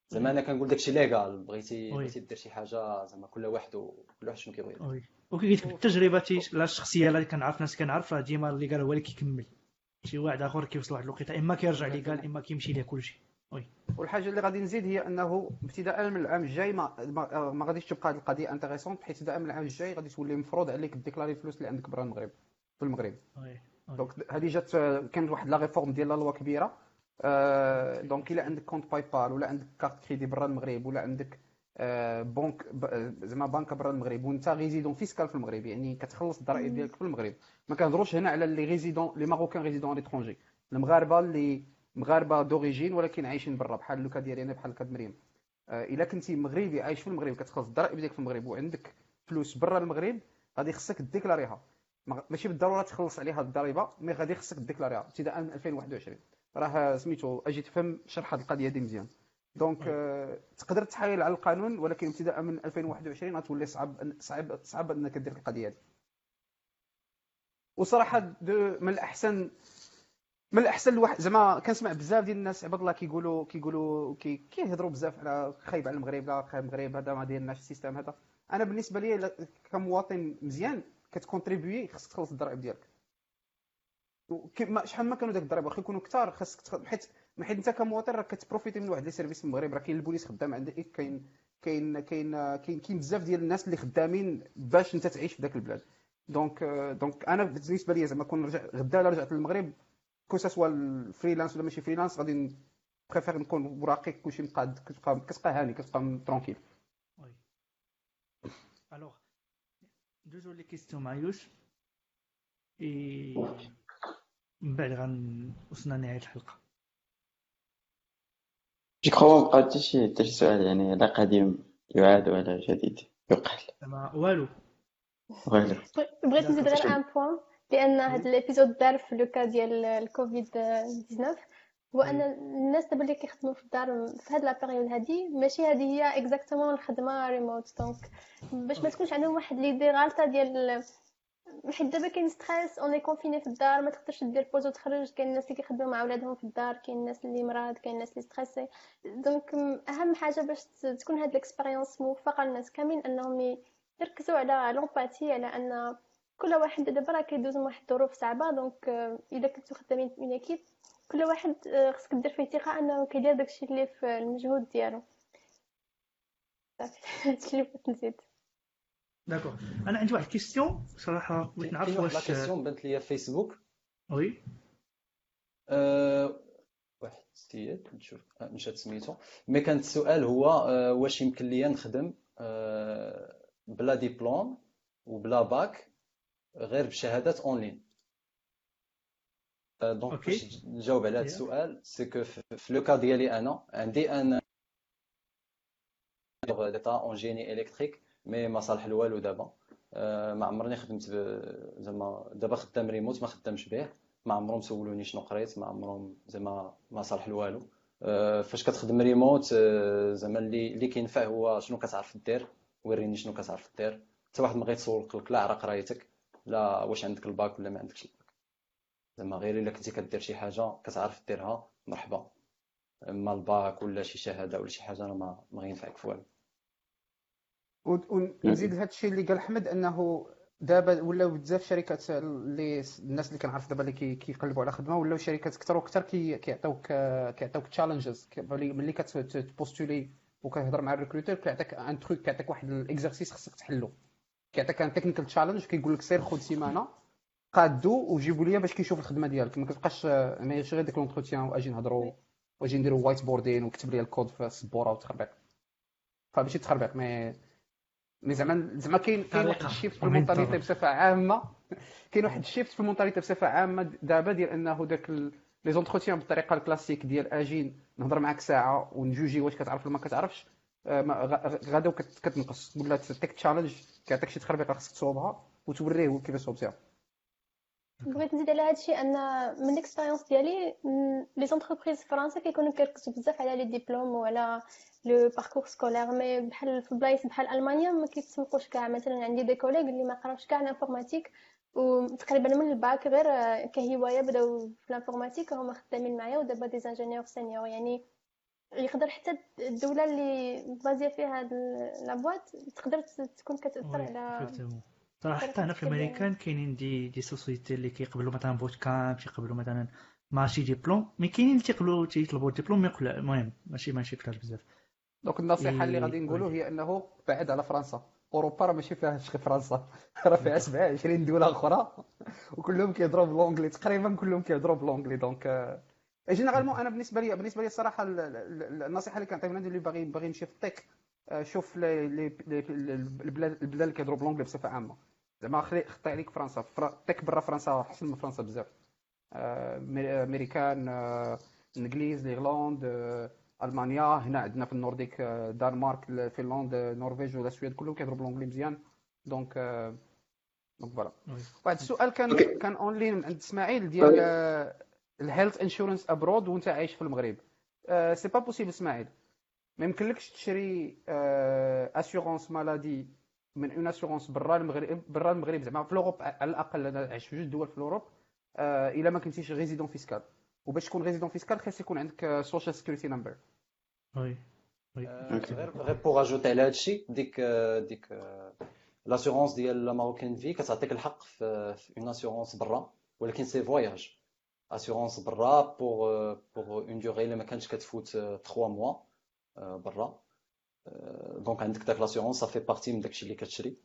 زعما أنا كنقول داكشي légal بغيتي oui. بغيتي دير شي حاجة زعما كل واحد و... كل واحد شنو كيبغي. oui. لك بالتجربه لا الشخصية اللي كنعرف ناس كنعرف راه ديما légal هو اللي كيكمل. شي واحد آخر كيوصل واحد الوقيتة إما كيرجع légal إما كيمشي ليه كلشي. والحاجة اللي غادي نزيد هي أنه ابتداء من العام الجاي ما ما, ما غاديش تبقى هذه القضية intéressante حيت ابتداء من العام الجاي غادي تولي مفروض عليك déclarer الفلوس اللي عندك برا المغرب. في المغرب. donc هذه جات كانت واحد la réforme ديال la loi كبيرة. آه، donc إلا عندك compte PayPal ولا عندك carte crédit برا المغرب ولا عندك آه، بنك زعما بنكه برا المغرب وانت résident fiscal في المغرب يعني كتخلص الضرائب ديالك في المغرب. ما كنهضروش هنا على les résidents les marocains résidents à l'étranger المغاربة اللي مغاربه d'origine ولكن عايشين برا بحال le cas ديالي أنا بحال le cas د مريم. آه، إلا كنتي مغربي عايش في المغرب كتخلص الضرائب ديالك في المغرب وعندك فلوس برا المغرب غادي خصك déclarer ها. ماشي بالضرورة تخلص عليها الضريبة mais غادي خصك déclarer ها. ابتداء من 2021 راه سميتو أجي تفهم شرح هذه القضية دي مزيان. donc آه، تقدر تحايل على القانون ولكن ابتداء من 2021 غتولي صعب صعب صعب أنك دير القضية هذه وصراحة دو من الاحسن من الأحسن الواحد زعما كنسمع بزاف ديال الناس عباد الله كيقولوا كيقولوا كي كيهضروا بزاف على خايب على المغرب لا خايب المغرب هذا ما ديالناش ال système هذا. أنا بالنسبة لي كمواطن مزيان كت contribuer خصك تخلص الضرائب ديالك. شحال ما كانوا داك الضرائب واخا يكونوا كثار خاصك حيت حيت انت كمواطن راه كت profiter من واحد les services في المغرب راه كاين البوليس خدام عندك كاين كاين كاين كاين كاين بزاف ديال الناس اللي خدامين باش انت تعيش في ذاك البلاد. donc donc أنا بالنسبة لي زعما كون رجع غدا الا رجعت للمغرب que ce soit ال freelance ولا ماشي freelance غادي préfère نكون بوراقي كلشي مقاد كتبقى كتبقى هاني كتبقى tranquille alors ندوزو les questions مع يوش اي من بعد غنوصلنا لنهاية الحلقة. je crois ما بقى حتى شي حتى شي سؤال يعني لا قديم يعاد ولا جديد يقال زعما والو. والو. بغيت نزيد غير. un point لأن هذا ال épisode دار في le cas ديال الكوفيد 19 هو ان الناس دابا اللي كيخدموا في الدار في هاد la période هادي ماشي هذه هي exactement الخدمة remote donc باش ما تكونش عندهم واحد l'idée غالطه ديال حيت دابا كاين stress on est confinés في الدار ما تقدرش دير pause وتخرج. كاين الناس اللي كيخدموا مع ولادهم في الدار كاين الناس اللي مرض كاين الناس اللي stressés donc أهم حاجة باش تكون هاد ال expérience موفقة للناس كاملين أنهم يركزوا على l'empathie على أن كل واحد دابا راه كيدوز من واحد الظروف صعبة. donc اذا كنتو خدامين من équipe كل واحد آه، خصك دير فيه ثقة أنه كيدير داكشي اللي في المجهود ديالو. صافي. (laughs) هادشي اللي بغيت نزيد. d'accord أنا عندي واحد question صراحة بغيت نعرف واحد لا واش question بانت ليا في فيسبوك oui أه، واحد ستيات نشوف آه، مشات سميتو. mais كان السؤال هو واش يمكن ليا نخدم بلا ديبلوم وبلا باك غير بشهادات online؟ donc. باش نجاوب على هذا. السؤال c'est que في le cas ديالي أنا عندي un DUT en génie électrique mais ما صالح والو دابا ما عمرني خدمت زعما دابا خدام ريموت ما خدامش به ما عمرهم سولوني شنو قريت ما عمرهم زعما ما صالح والو فاش كتخدم ريموت زعما اللي اللي كينفع هو شنو كتعرف دير وريني شنو كتعرف دير حتى واحد ما غيتسولك لك لا على قرايتك لا واش عندك الباك ولا ما عندكش؟ الباك زعما غير إلا كنتي كدير شي حاجة كتعرف ديرها مرحبا. أما الباك ولا شي شهادة ولا شي حاجة راه ما ما غينفعك في والو. ونزيد لهذا الشيء اللي قال أحمد أنه دابا ولاو بزاف شركات اللي الناس اللي كنعرف دابا اللي كي- كيقلبوا على خدمة ولاو شركات أكثر وأكثر كي- كيعطيوك كيعطيوك challenges ملي كت postuler وكتهضر مع ال recruteur كيعطيك un truc كيعطيك واحد ال exercice خصك تحلو. كيعطيك un technical challenge كيقول لك سير خذ سيمانه قادو وجيبوا لي باش كيشوف الخدمة ديالك. ما كتبقاش ماشي غير ديك l'entretien واجي نهضروا واجي نديروا whiteboarding وكتب لي الكود في السبوره وتخربيق فماشي تخربيق مي مي زعما زعما كاين كاين واحد. ال shift في ال mentalité. بصفة عامة. كاين واحد ال shift في ال mentalité بصفة عامة دابا ديال إنه داك les entretiens بالطريقة الكلاسيك ديال اجي نهضر معاك ساعة ونجوجي واش كتعرف ولا ما كتعرفش آه، ما- غ- غدا وكت- كتنقص. ولا تعطيك challenge كيعطيك شي تخربيقة خصك تصوبها وتوريه كيفاش صوبتيها بغيت نزيد على هذا الشيء أن من ال expérience ديالي les entreprises فرنسا كيكونوا كيركزوا بزاف على les diplômes وعلى le parcours scolaire mais بحال في بلايص بحال ألمانيا ما كيتسوقوش كاع. مثلا عندي des collègues اللي ما قراوش كاع ال informatique وتقريبا من الباك غير كهواية بداو في ال informatique. هما خدامين معايا ودابا des ingénieurs senior يعني يقدر حتى الدولة اللي basée فيها هاد la boîte تقدر تكون كتأثر على. صراحة حتى هنا في. الأمريكان كاينين des des sociétés اللي كيقبلوا مثلا bootcamp كيقبلوا مثلا ماشي diplôme mais كاينين اللي تيقبلوا تيطلبوا الدبلوم mais يقول المهم ماشي ماشي كثار بزاف. donc النصيحة اللي غادي نقولوا. هي إنه بعد على فرنسا. أوروبا راه ماشي فيها غير فرنسا. (laughs) راه فيها 27 دوله أخرى. (laughs) وكلهم كيهضروا ب l'anglais تقريبا كلهم كيهضروا ب l'anglais donc généralement أنا بالنسبة لي بالنسبة لي الصراحة ال- ال- ال- النصيحة اللي كنعطيها للناس اللي باغي باغي يمشي في ال tech آه، شوف لي- لي- لي- البلاد البلاد اللي كيهضروا ب l'anglais بصفة عامة. زعما خلي خطي عليك فرنسا. ال tech برا فرنسا احسن من فرنسا بزاف. آه، mais- أمريكان آه، الإنجليز الإيرلند آه، ألمانيا. هنا عندنا في ال nordique آه، دنمارك فنلند آه، النرويج ولا السويد كلهم كيهضروا ب l'anglais مزيان. donc آه، donc voilà. واحد السؤال كان. كان on l'a من عند إسماعيل ديال ال health insurance abroad وانت عايش في المغرب. c'est pas possible إسماعيل. ما يمكنلكش تشري assurance maladie من une assurance برا المغرب برا المغرب زعما في l'Europe على الأقل أنا عايش في جوج دول في l'Europe آه، إلا ما كنتيش résident fiscal وباش تكون résident fiscal خاص يكون عندك social security number oui oui. آه،. غير غير pour ajouter على هادشي ديك آه، ديك l'assurance ديال La Marocaine Vie كتعطيك الحق في في une assurance برا ولكن c'est voyage assurance برا pour pour une durée اللي ما كانش كتفوت 3 mois برا. donc عندك داك l'assurance صافي partie من داكشي اللي كتشري.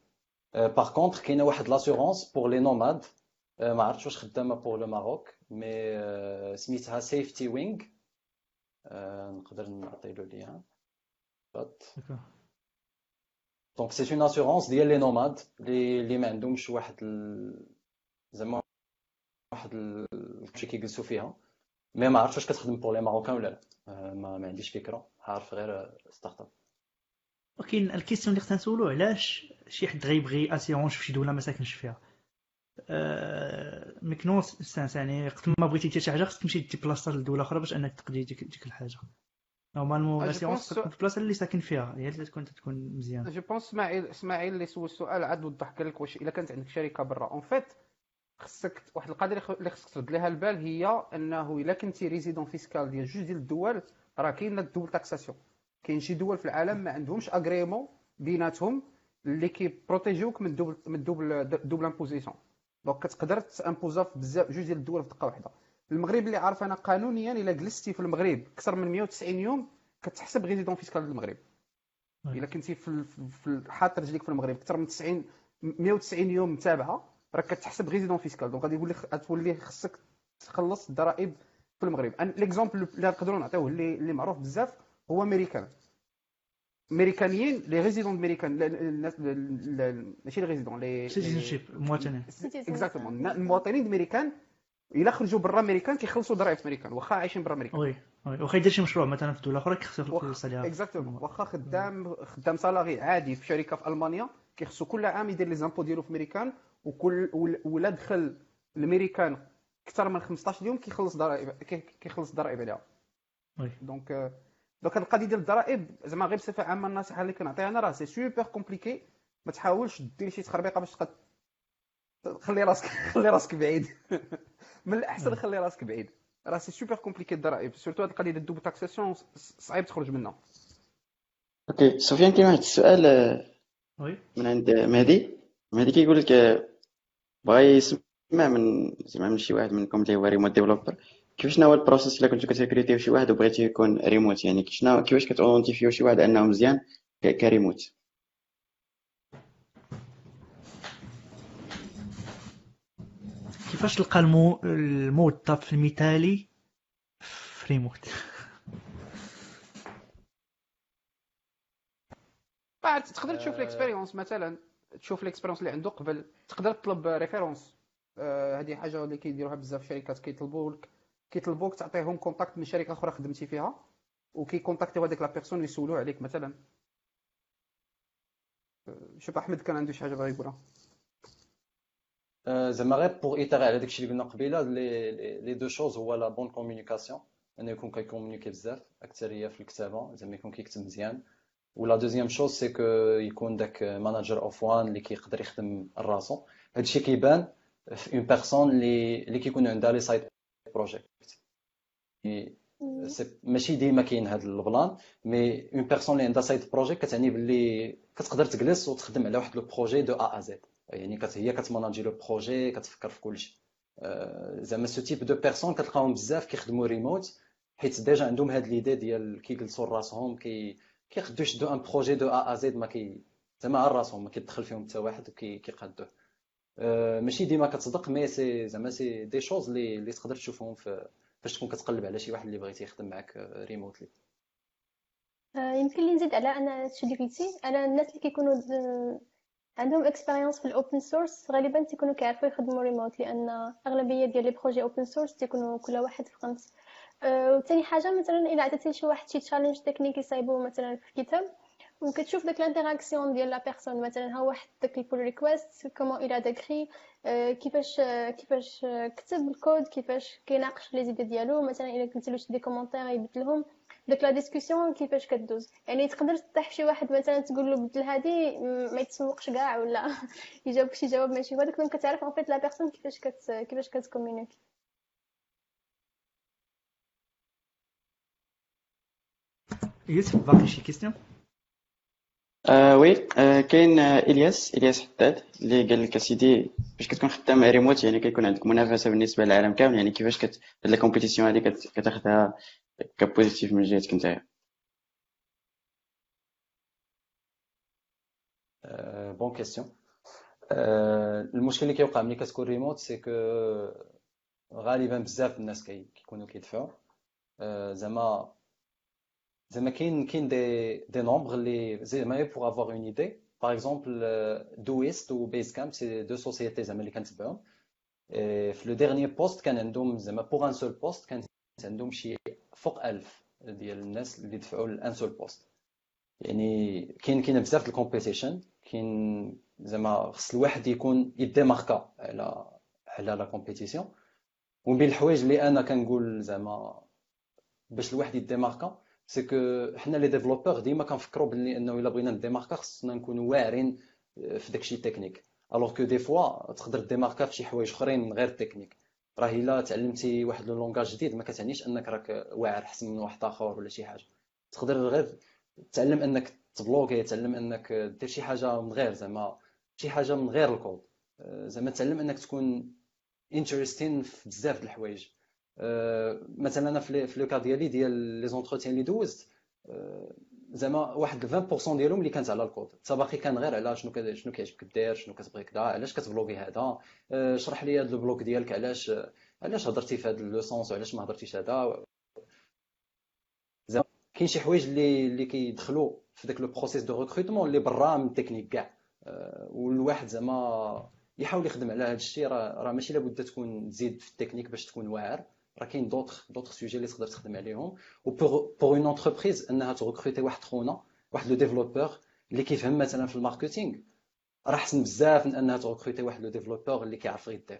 par contre كاينة واحد l'assurance pour les nomades ما عرفتش واش خدامة pour le Maroc mais سميتها SafetyWing نقدر نعطي le lien D'accord. donc c'est une assurance ديال les nomades اللي اللي ما عندهمش واحد ال... زعما واحد ال- شي كيجلسوا فيها. mais ما عرفتش واش كتخدم pour les Marocains ولا لا. آه، ما, ما عنديش فكرة. عارف غير startup ولكن ال question اللي خصنا نسولو علاش شي حد غيبغي assurance في شي دوله ما ساكنش فيها. أه aucun sens يعني وقت ما بغيتي دير شي حاجة خصك تمشي ديبلاصا لدولة أخرى باش أنك تقضي ديك, ديك الحاجة. normalement بونس- تكون في البلاصه اللي ساكن فيها. هي اللي تكون تكون مزيان je pense اسماعيل اسماعيل اللي سول السؤال عاد وضح قال لك واش إلا كانت عندك شركة برا. en fait خصك واحد القضية اللي خصك ترد لها البال هي إنه إلا كنتي résident fiscal ديال جوج ديال الدول راه كاين ال double taxation كاين شي دول في العالم ما عندهمش agrément بيناتهم اللي كيبروتيجيوك من double من double double imposition donc كتقدر تامبوزا في بزاف جوج ديال الدول في دقة واحدة. المغرب اللي عارف أنا قانونيا إلا جلستي في المغرب أكثر من 190 يوم كتحسب résident fiscal المغرب. إلا كنتي في في حاط رجليك في المغرب أكثر من 90 190 يوم متابعة راه كتحسب résident fiscal. donc غادي يقول لك غتولي خصك تخلص الضرائب في المغرب. l'exemple اللي نقدروا نعطيوه اللي اللي معروف بزاف هو أمريكان. أمريكانيين les résidents américains ماشي les résidents les citizenship مواطنين. Citizens. exactement المواطنين الأمريكان الا خرجوا برا أمريكان كيخلصوا ضرائب في أمريكان واخا عايشين برا أمريكان. Oui oui. واخا يدير شي مشروع مثلا في دوله أخرى كيخسر واخا- يخلص عليها exactement واخا خدام خدام salarié عادي في شركة في ألمانيا كيخصو كل عام يدير les impôts ديالو في ميريكان وكل ولا دخل الميريكان أكثر من 15 يوم كيخلص ضرائب كيخلص ضرائب عليها donc donc هاد القضية ديال الضرائب زعما غير بصفة عامة النصيحه اللي كنعطيها أنا راه c'est super compliqué ما تحاولش دير شي تخربيقة باش تقد خلي راسك (laughs) خلي راسك بعيد. من الأحسن خلي راسك بعيد. راه c'est super compliqué الضرائب surtout هاد القضية ديال ال double taxation صعيب تخرج منها. Okay سفيان كاين واحد السؤال oui من عند مهدي. مهدي كيقول لك بغا يسمع من زعما من شي واحد منكم اللي هو remote developer كيفاش هو ال process إلا كنتو كتريكريتيو شي واحد وبغيتي يكون ريموت يعني شنو كيفاش كتيدونتيفيو شي واحد أنه مزيان كريموت؟ كيفاش تلقى المو... الموظف المثالي في ريموت بعد تقدر تشوف l'expérience مثلا تشوف l'expérience اللي عنده قبل تقدر تطلب références هذه حاجة اللي كيديروها بزاف الشركات كيطلبوا لك كيطلبوك تعطيهم contact من شركة أخرى خدمتي فيها وكيكونتاكتيو هذيك la personne اللي يسولوا عليك مثلا. شوف أحمد كان عنده شي حاجة بغا يقولها. زعما غير pour itérer على داكشي اللي قلنا قبيلة les deux choses هو la bonne communication انه يكون كيكومونيكي بزاف اكثريه في الكتابة زعما يكون كيكتب مزيان. و la deuxième chose c'est que يكون داك manager of one اللي كيقدر يخدم راسو هادشي كيبان في une personne اللي اللي كيكون عندها les side projects ماشي ديما كاين هذا ال plan mais une personne اللي عندها side project كتعني باللي كتقدر تجلس وتخدم على واحد le projet de A à Z يعني كت هي كتماناجي le projet كتفكر في كلشي زعما ce type de personnes كتلقاهم بزاف كيخدموا ريموت حيت déjà عندهم هاد l'idée ديال كيجلسوا راسهم كي كيقدو يشدو un projet de A à Z ما كي زعما على راسهم ما كيدخل فيهم حتى واحد وكيقادوه ماشي ديما كتصدق mais c'est زعما c'est des choses اللي اللي تقدر تشوفهم فاش تكون كتقلب على شي واحد اللي بغيتي يخدم معاك remotely يمكن لي نزيد على أنا شي اللي على الناس اللي كيكونوا عندهم expérience في ال open source غالبا تيكونوا كيعرفوا يخدموا ريموت لأن أغلبية ديال les projets open source تيكونوا كل واحد في خمس أه وثاني حاجة مثلا الا عطيتي شي واحد شي challenge technique يصايبو مثلا في GitHub وكتشوف داك ال interaction ديال la personne مثلا ها واحد داك ال pull request comment il a décrit كيفاش كيفاش كتب الكود كيفاش كيناقش les idées ديالو مثلا الا قلت له شي commentaire يبدلهم داك la discussion كيفاش كدوز يعني تقدر تطيح شي واحد مثلا تقول له بدل هادي ما يتسوقش كاع ولا يجاوبك شي جواب ماشي هو داك دونك كتعرف en fait la personne كيفاش كت كيفاش كتكومونيكي يوسف باقي شي question آه oui آه كاين الياس الياس حداد اللي قال لك اسيدي باش كتكون خدام ريموت يعني كيكون عندك منافسه بالنسبة للعالم كامل يعني كيفاش كت la compétition هادي كتاخذها ك positive من جهتك نتايا Bonne question المشكل اللي كيوقع ملي كتكون remote c'est que غالبا بزاف الناس كيكونوا كيدفعوا زعما زعما كاين كاين des des nombres اللي زعما pour avoir une idée par exemple Doist و Basecamp c'est deux sociétés زعما اللي كنتبعهم. في le dernier poste كان عندهم زعما pour un seul poste كان عندهم شي فوق 1000 ديال الناس اللي دفعوا ل un seul poste. يعني كاين كاين بزاف د ال competition. كاين زعما خص الواحد يكون يديماركا على على la compétition ومن بين الحوايج اللي أنا كنقول زعما باش الواحد يديماركا c'est que حنا les développeurs ديما كنفكروا بلي إنه إلا بغينا نديماركا خصنا نكونوا واعرين في داكشي technique alors que des fois تقدر ديماركا في شي حوايج أخرين غير تكنيك راه إلا تعلمتي واحد le langage جديد ما كتعنيش إنك راك واعر احسن من واحد آخر ولا شي حاجة. تقدر غير تعلم إنك تبلوغي تعلم إنك دير شي حاجة من غير زعما شي حاجة من غير الكود. زعما تعلم إنك تكون interesting في بزاف د الحوايج. مثلا أنا في le cas ديالي ديال les entretiens اللي دوزت زعما واحد 20% ديالهم اللي كانت على الكود. حتى باقي كان غير على شنو شنو كيعجبك دير شنو كتبغي كدا علاش كتبلوغي هذا؟ شرح لي هذا ال blog ديالك علاش علاش هضرتي في هذا le sens وعلاش ما هضرتيش هذا؟ زعما كاين شي حوايج اللي اللي كيدخلوا في داك le process de recrutement اللي برا من التكنيك كاع. والواحد زعما يحاول يخدم على هذا الشيء راه ماشي لابد تكون تزيد في التكنيك باش تكون واعر. راه كاين d'autres d'autres sujets اللي تقدر تخدم عليهم. و pour une entreprise إنها تغوكروتي واحد خونا واحد le développeur اللي كيفهم مثلا في ال marketing. راه احسن بزاف من إنها تغوكروتي واحد le développeur اللي كيعرف غير ال dev.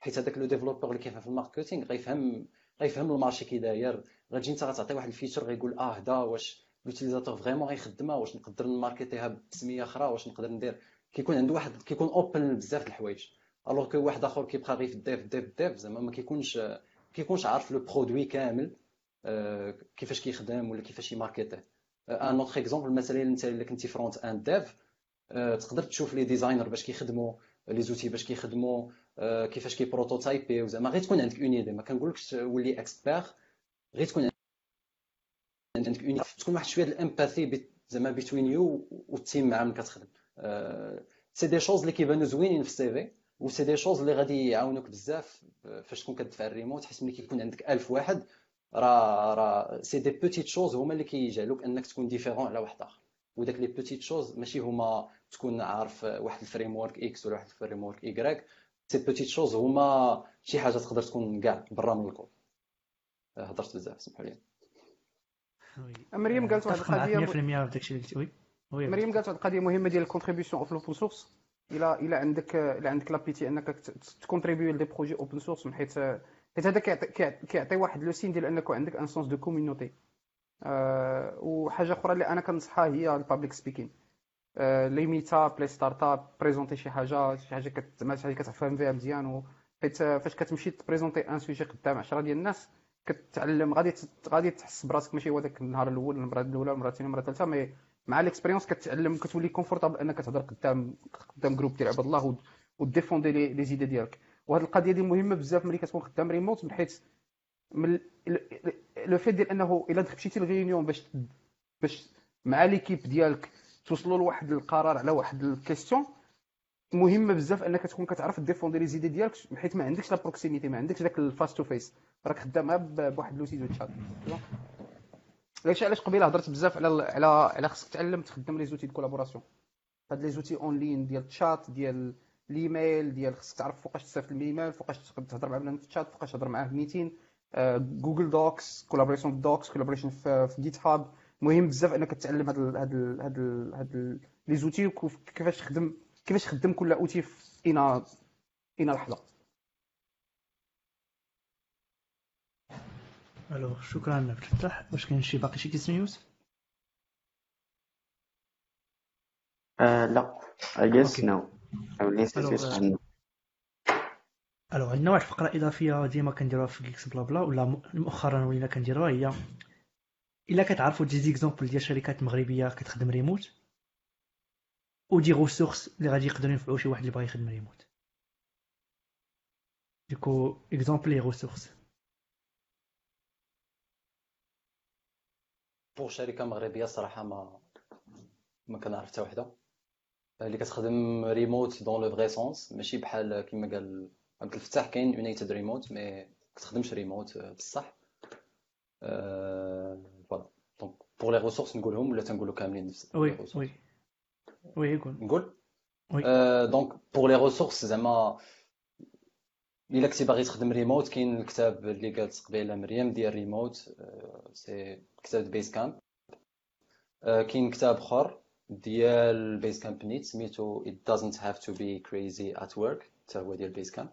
حيت هذاك le développeur اللي كيفهم في ال marketing غيفهم غيفهم ال marché كي داير غتجي انت غتعطي واحد ال feature غيقول آه هدا واش l'utilisateur vraiment غيخدمها واش نقدر نماركتيها بسمية أخرى واش نقدر ندير. كيكون عنده واحد كيكون open بزاف د الحوايج. alors que واحد آخر كيبقى غير في ال dev dev dev زعما ما كيكونش كيكونش عارف le produit كامل آه، كيفاش كيخدم ولا كيفاش يماركتيه un autre exemple مثلا انت الا كنتي front-end dev تقدر تشوف les designers باش كيخدموا les outils باش كيخدموا آه، كيفاش كي بروتوتايبي زعما غير تكون عندك une idée ما كنقولكش ولي expert غير تكون عندك اون تكون واحد شوية ال empathy زعما بين you وال team مع من كتخدم. c'est des choses اللي كيبانو زوينين في ال CV و c'est des choses اللي غادي يعاونوك بزاف فاش تكون كتدفع الريموت حيت ملي كيكون عندك 1000 واحد راه راه c'est des petites choses هما اللي كيجعلوك أنك تكون différent على واحد آخر. وداك les petites choses ماشي هما تكون عارف واحد ال framework X ولا واحد ال framework Y، ces petites choses هما شي حاجة تقدر تكون كاع برا من الكود. هضرت بزاف سمحوا لي. مريم قالت واحد القضية 100% في داكشي اللي قلتي oui مريم قالت واحد القضية مهمة ديال ال contribution of open source إلى إلى عندك إلى عندك l'habitude أنك تكونتريبيو ل des projets open source من حيث حيت هذا كيعطي واحد le signe ديال أنك عندك un sens de community وحاجة أخرى اللي أنا كنصحها هي ال public speaking les meetups les startups بريزونتي شي حاجة شي حاجة كت شي حاجة كتفهم فيها مزيان حيت فاش كتمشي تبريزونتي un sujet قدام 10 ديال الناس كتعلم غادي غادي تحس براسك ماشي هو داك النهار الأول المرة الأولى المرة الثانية المرة الثالثة mais مع ال expérience كتعلم كتولي confortable أنك تهضر قدام قدام groupe عباد الله و défendre les idées ديالك. وهذه القضية دي مهمة بزاف ملي كتكون خدام ريموت من حيث من le fait ديال أنه إلا مشيتي ل réunion باش باش مع l'équipe ديالك توصلوا لواحد القرار على واحد ال question مهمة بزاف أنك تكون كتعرف défendre les idées ديالك حيت ما عندكش la proximité ما عندكش داك ال face to face راك خدامها بواحد لوتي دو داكشي علاش قبيلة هضرت بزاف على على على خصك تعلم تخدم les outils collaboration هاد les outils en ligne ديال التشات ديال الايميل ديال خصك تعرف فوقاش تصيفط الايميل فوقاش تهضر مع بنادم في الشات فوقاش تهضر معاه في meeting Google Docs collaboration docs collaboration في GitHub مهم بزاف إنك تتعلم هاد هاد هاد هاد les outils وكيفاش تخدم كيفاش تخدم كل outil في اينا اينا لحظة. ألو شكرا عبد الفتاح واش كاين شي باقي شي كيسمي يوسف؟ آه لا. فيس euh, عنه ألو عندنا واحد الفقره إضافية ديما كنديروها في Geeks Blabla ولا مؤخرا ولينا كنديروها هي إلا كتعرفوا des exemples ديال شركات مغربية كتخدم ريموت و des ressources اللي غادي يقدروا ينفعوا شي واحد اللي بغا يخدم remote des exemples les ressources pour شركة مغربية صراحة ما ما كنعرف حتى وحدة. اللي كتخدم remote dans le vrai sens ماشي بحال كما قال عبد الفتاح كاين United Remote mais كتخدمش ريموت بصح. voilà donc pour les ressources نقولهم ولا تنقولوا كاملين نفس oui oui. oui يقول. نقول؟ donc pour les ressources زعما إلا كنتي باغي تخدم ريموت كاين الكتاب اللي قالت قبيلة مريم ديال Remote c'est كتاب Basecamp كاين كتاب أخر ديال Basecamp نيت سميتو it doesn't have to be crazy at work حتى هو ديال Basecamp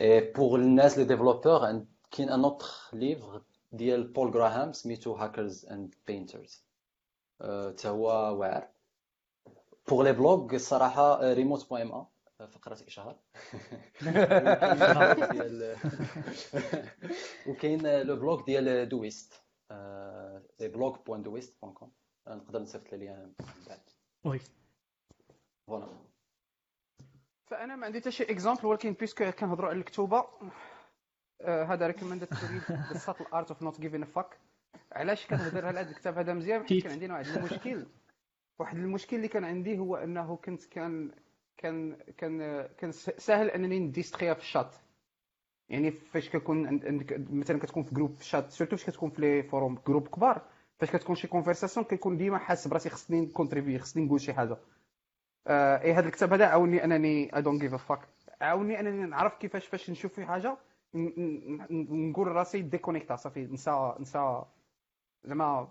et pour الناس les développeurs كاين un autre livre ديال Paul Graham سميتو Hackers and Painters حتى هو واعر. pour les blogs الصراحه remote point ma فقرة اشهار (laughs) (laughs) (laughs) وكاين le blog ديال دويست. c'est blog point Doist point com. نقدر نصيفط لي من بعد. oui. voilà. فأنا ما عندي حتى شي exemple ولكن puisque كنهضروا على الكتوبة آه، هذا recommended to read The Subtle Art of Not Giving a Fuck علاش كنهضر على هذا الكتاب؟ هذا مزيان حيت كان عندي واحد المشكل. واحد المشكل اللي كان عندي هو أنه كنت كان كان كان كان سهل أنني نديستخي في الشات. يعني فاش كتكون عند- عندك مثلا كتكون في groupe في ال chat surtout فاش كتكون في les forums groupes كبار فاش كتكون شي conversation كنكون ديما حاسس براسي خصني نكونتريبي خصني نقول شي حاجة. آه اي هذا الكتاب هذا عاوني أنني I don't give a fuck عاوني أنني نعرف كيفاش فاش نشوف في حاجة نقول راسي ديكونيكتا صافي نسى نسى زعما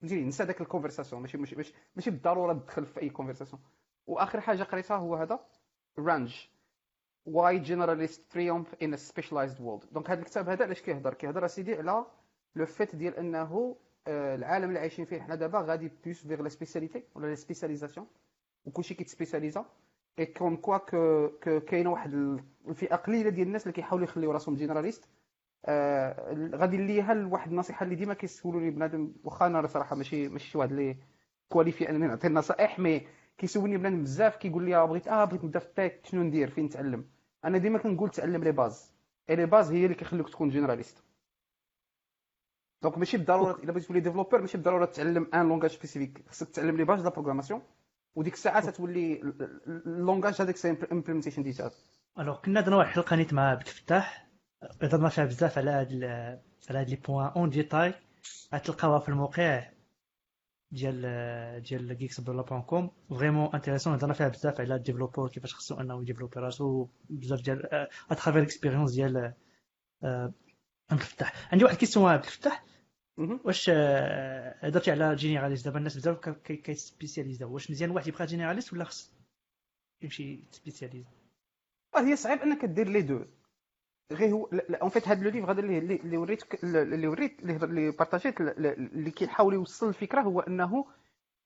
فهمتيني نسى داك ال conversation ماشي ماشي ماشي بالضرورة تدخل في أي conversation وآخر حاجة قريتها هو هذا. Range. Why Generalists Triumph in Specialized World donc هذا الكتاب هذا علاش كيهضر؟ كيهضر أسيدي على le fait ديال أنه آه، العالم اللي عايشين فيه حنا دابا غادي plus vers la spécialité ولا la spécialisation وكلشي كيتسبيسياليزا. اي كون كوا كو كاينة واحد الفئة قليلة ديال الناس اللي كيحاولوا يخليو راسهم généralistes آه غادي ليها واحد النصيحة اللي ديما كيسولوني بنادم واخا أنا صراحة ماشي ماشي شي واحد اللي qualifié أنني نعطي النصائح mais كيسولني بنادم بزاف كيقول لي بغيت آه بغيت نبدا في ال tech شنو ندير؟ فين نتعلم؟ أنا ديما كنقول تعلم les bases. et les bases هي اللي كيخليوك تكون généraliste donc ماشي بالضروره إلا بغيتي تولي développeur ماشي بالضروره تعلم un langage spécifique خصك تعلم les bases la programmation وديك الساعة تتولي ال langage هذاك c'est implementation detail تاعها alors كنا درنا واحد الحلقة نيت مع عبد الفتاح. هضرنا فيها بزاف على هاد على هاد les points en détail غتلقاوها في الموقع. ديال ديال geeksblabla.com vraiment intéressant هضرنا فيها بزاف على ال développeur كيفاش خصو انه ي développer راسو بزاف ديال à travers ال expérience ديال عبد الفتاح عندي واحد question عبد الفتاح واش هضرتي على généraliste دابا الناس بزاف كيسبيسياليزاو واش مزيان واحد يبقى généraliste ولا خص يمشي سبيسياليزا هي صعيب انك دير les deux غير هو en fait هذا le livre هذا اللي اللي وريت اللي وريت اللي بارطاجيت اللي كيحاول يوصل الفكرة هو أنه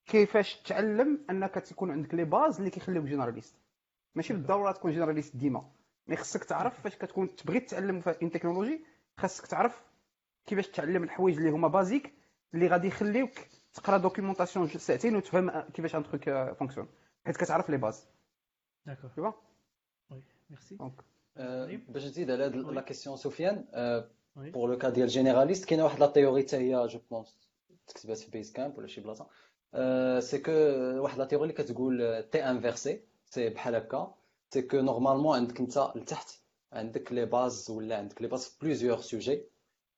كيفاش تعلم أنك تكون عندك les bases اللي كيخليوك généraliste ماشي بالضرورة تكون généraliste ديما. mais خصك تعرف فاش كتكون تبغي تتعلم في une technologie خاصك تعرف كيفاش تعلم الحوايج اللي هما basiques اللي غادي يخليوك تقرأ documentation ساعتين وتفهم كيفاش un truc fonctionne حيت كتعرف les bases d'accord oui merci باش نزيد على هاد la question سفيان pour le cas ديال généraliste كاينة واحد la théorie حتى هي je pense تكتبات في Basecamp ولا شي بلاصه c'est que واحد la théorie اللي كتقول T inversé c'est بحال هكا c'est que normalement عندك انت لتحت عندك les bases ولا عندك les bases في plusieurs sujets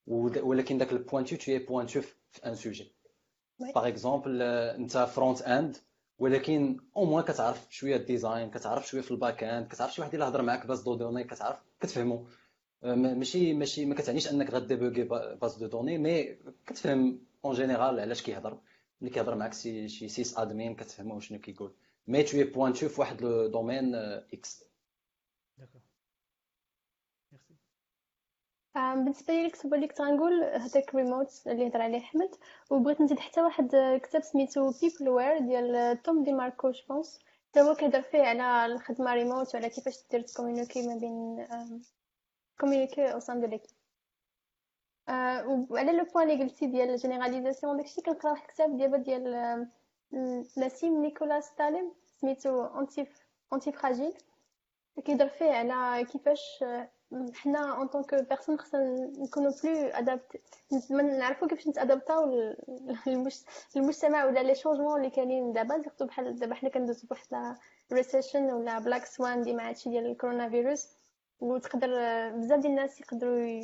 ولكن داك ال pointu tu es pointu في un sujet par exemple انت front-end ولكن au moins كتعرف شوية ال design كتعرف شوية في ال back-end كتعرف شي واحد اللي هضر معاك base de données كتعرف كتفهمو. ماشي ماشي ما كتعنيش أنك غ déboguer base de données mais كتفهم en général علاش كيهضر. ملي كيهضر معاك شي sysadmin كتفهمو شنو كيقول. mais tu es pointu في واحد le domaine X. بالنسبة لي الكتب اللي كنت غنقول هذاك ريموت اللي هضر عليه أحمد. وبغيت نزيد حتى واحد كتاب سميتو Peopleware ديال توم دي ماركو je pense حتى هو كيهضر فيه على الخدمة ريموت وعلى كيفاش دير ت communiquer ما بين communiquer au sein de l'équipe وعلى le point اللي قلتي ديال ال généralisation داكشي كنقرأ واحد الكتاب ديابا ديال نسيم نيكولاس طالب سميتو anti antifragile كيهضر فيه على كيفاش حنا en tant que personne خصنا نكونوا plus adaptés نعرفوا كيفاش نتادابتاو للمجتمع ولا les changements اللي كاينين. دابا surtout بحال دابا حنا كندوزو بواحد recession ولا black swan ديما هادشي ديال الكورونا فيروس وتقدر بزاف ديال الناس يقدروا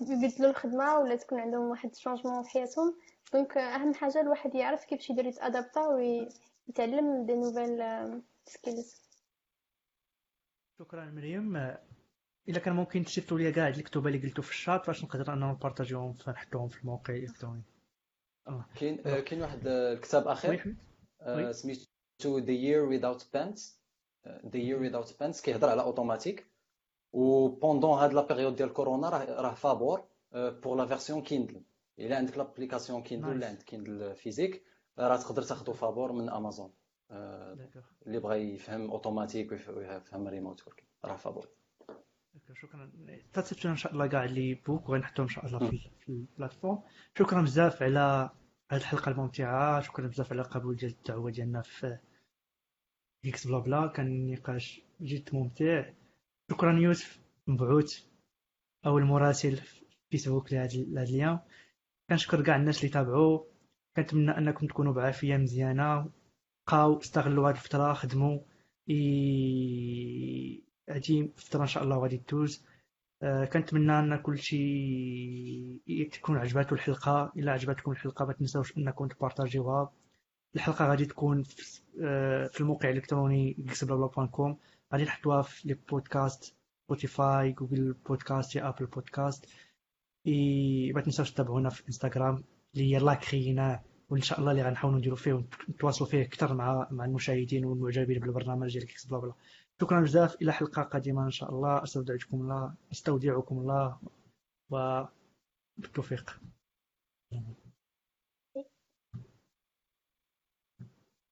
يبدلوا الخدمة ولا تكون عندهم واحد changement في حياتهم. donc أهم حاجة الواحد يعرف كيفاش يدير يتادابتا ويتعلم des nouvelles skills شكرا مريم. إلا كان ممكن تصيفطوا لي كاع الكتب اللي قلتو في الشات باش نقدر انهم نبارطاجيهم فنحطوهم في الموقع الإلكتروني؟ كاين كاين واحد الكتاب اخر سميتو The Year Without Pants. The Year Without Pants كيهضر على Automattic و pendant هاد la période ديال كورونا راه راه فابور pour la version Kindle إلا عندك l'application Kindle ولا عندك Kindle physique راه تقدر تاخذو فابور من امازون اللي بغى يفهم Automattic ويفهم remote work راه فابور شكرا. تاتسبشن إن شاء الله كاع les books وغنحطهم إن شاء الله في, في ال plateforme شكرا بزاف على هذه الحلقة الممتعة. شكرا بزاف على قبول ديال الدعوة ديالنا في Geeks Blabla كان نقاش جد ممتع. شكرا يوسف مبعوث أو المراسل في فيسبوك لهذا اليوم. كنشكر كاع الناس اللي تابعوا. كنتمنى أنكم تكونوا بعافية مزيانة. بقاو استغلوا هذه الفترة خدموا. هادي فتره إن شاء الله غادي تدوز. آه كنتمنى أن كل شيء تكون عجباتو الحلقة. إلا عجباتكم الحلقة ما تنساوش أنكم تبارطاجيوها. الحلقة غادي تكون في, آه الموقع الإلكتروني geeksblabla.com غادي نحطوها في les podcasts Spotify Google Podcasts يا Apple Podcasts et ما تنساوش تتابعونا في انستغرام اللي هي لاكرينا وإن شاء الله اللي غنحاولوا نديروا فيه ونتواصلوا فيه أكثر مع مع المشاهدين والمعجبين بالبرنامج ديال Geeks Blabla. شكرا بزاف. إلى حلقة قادمة إن شاء الله. أستودعكم الله. أستودعكم الله. وبالتوفيق.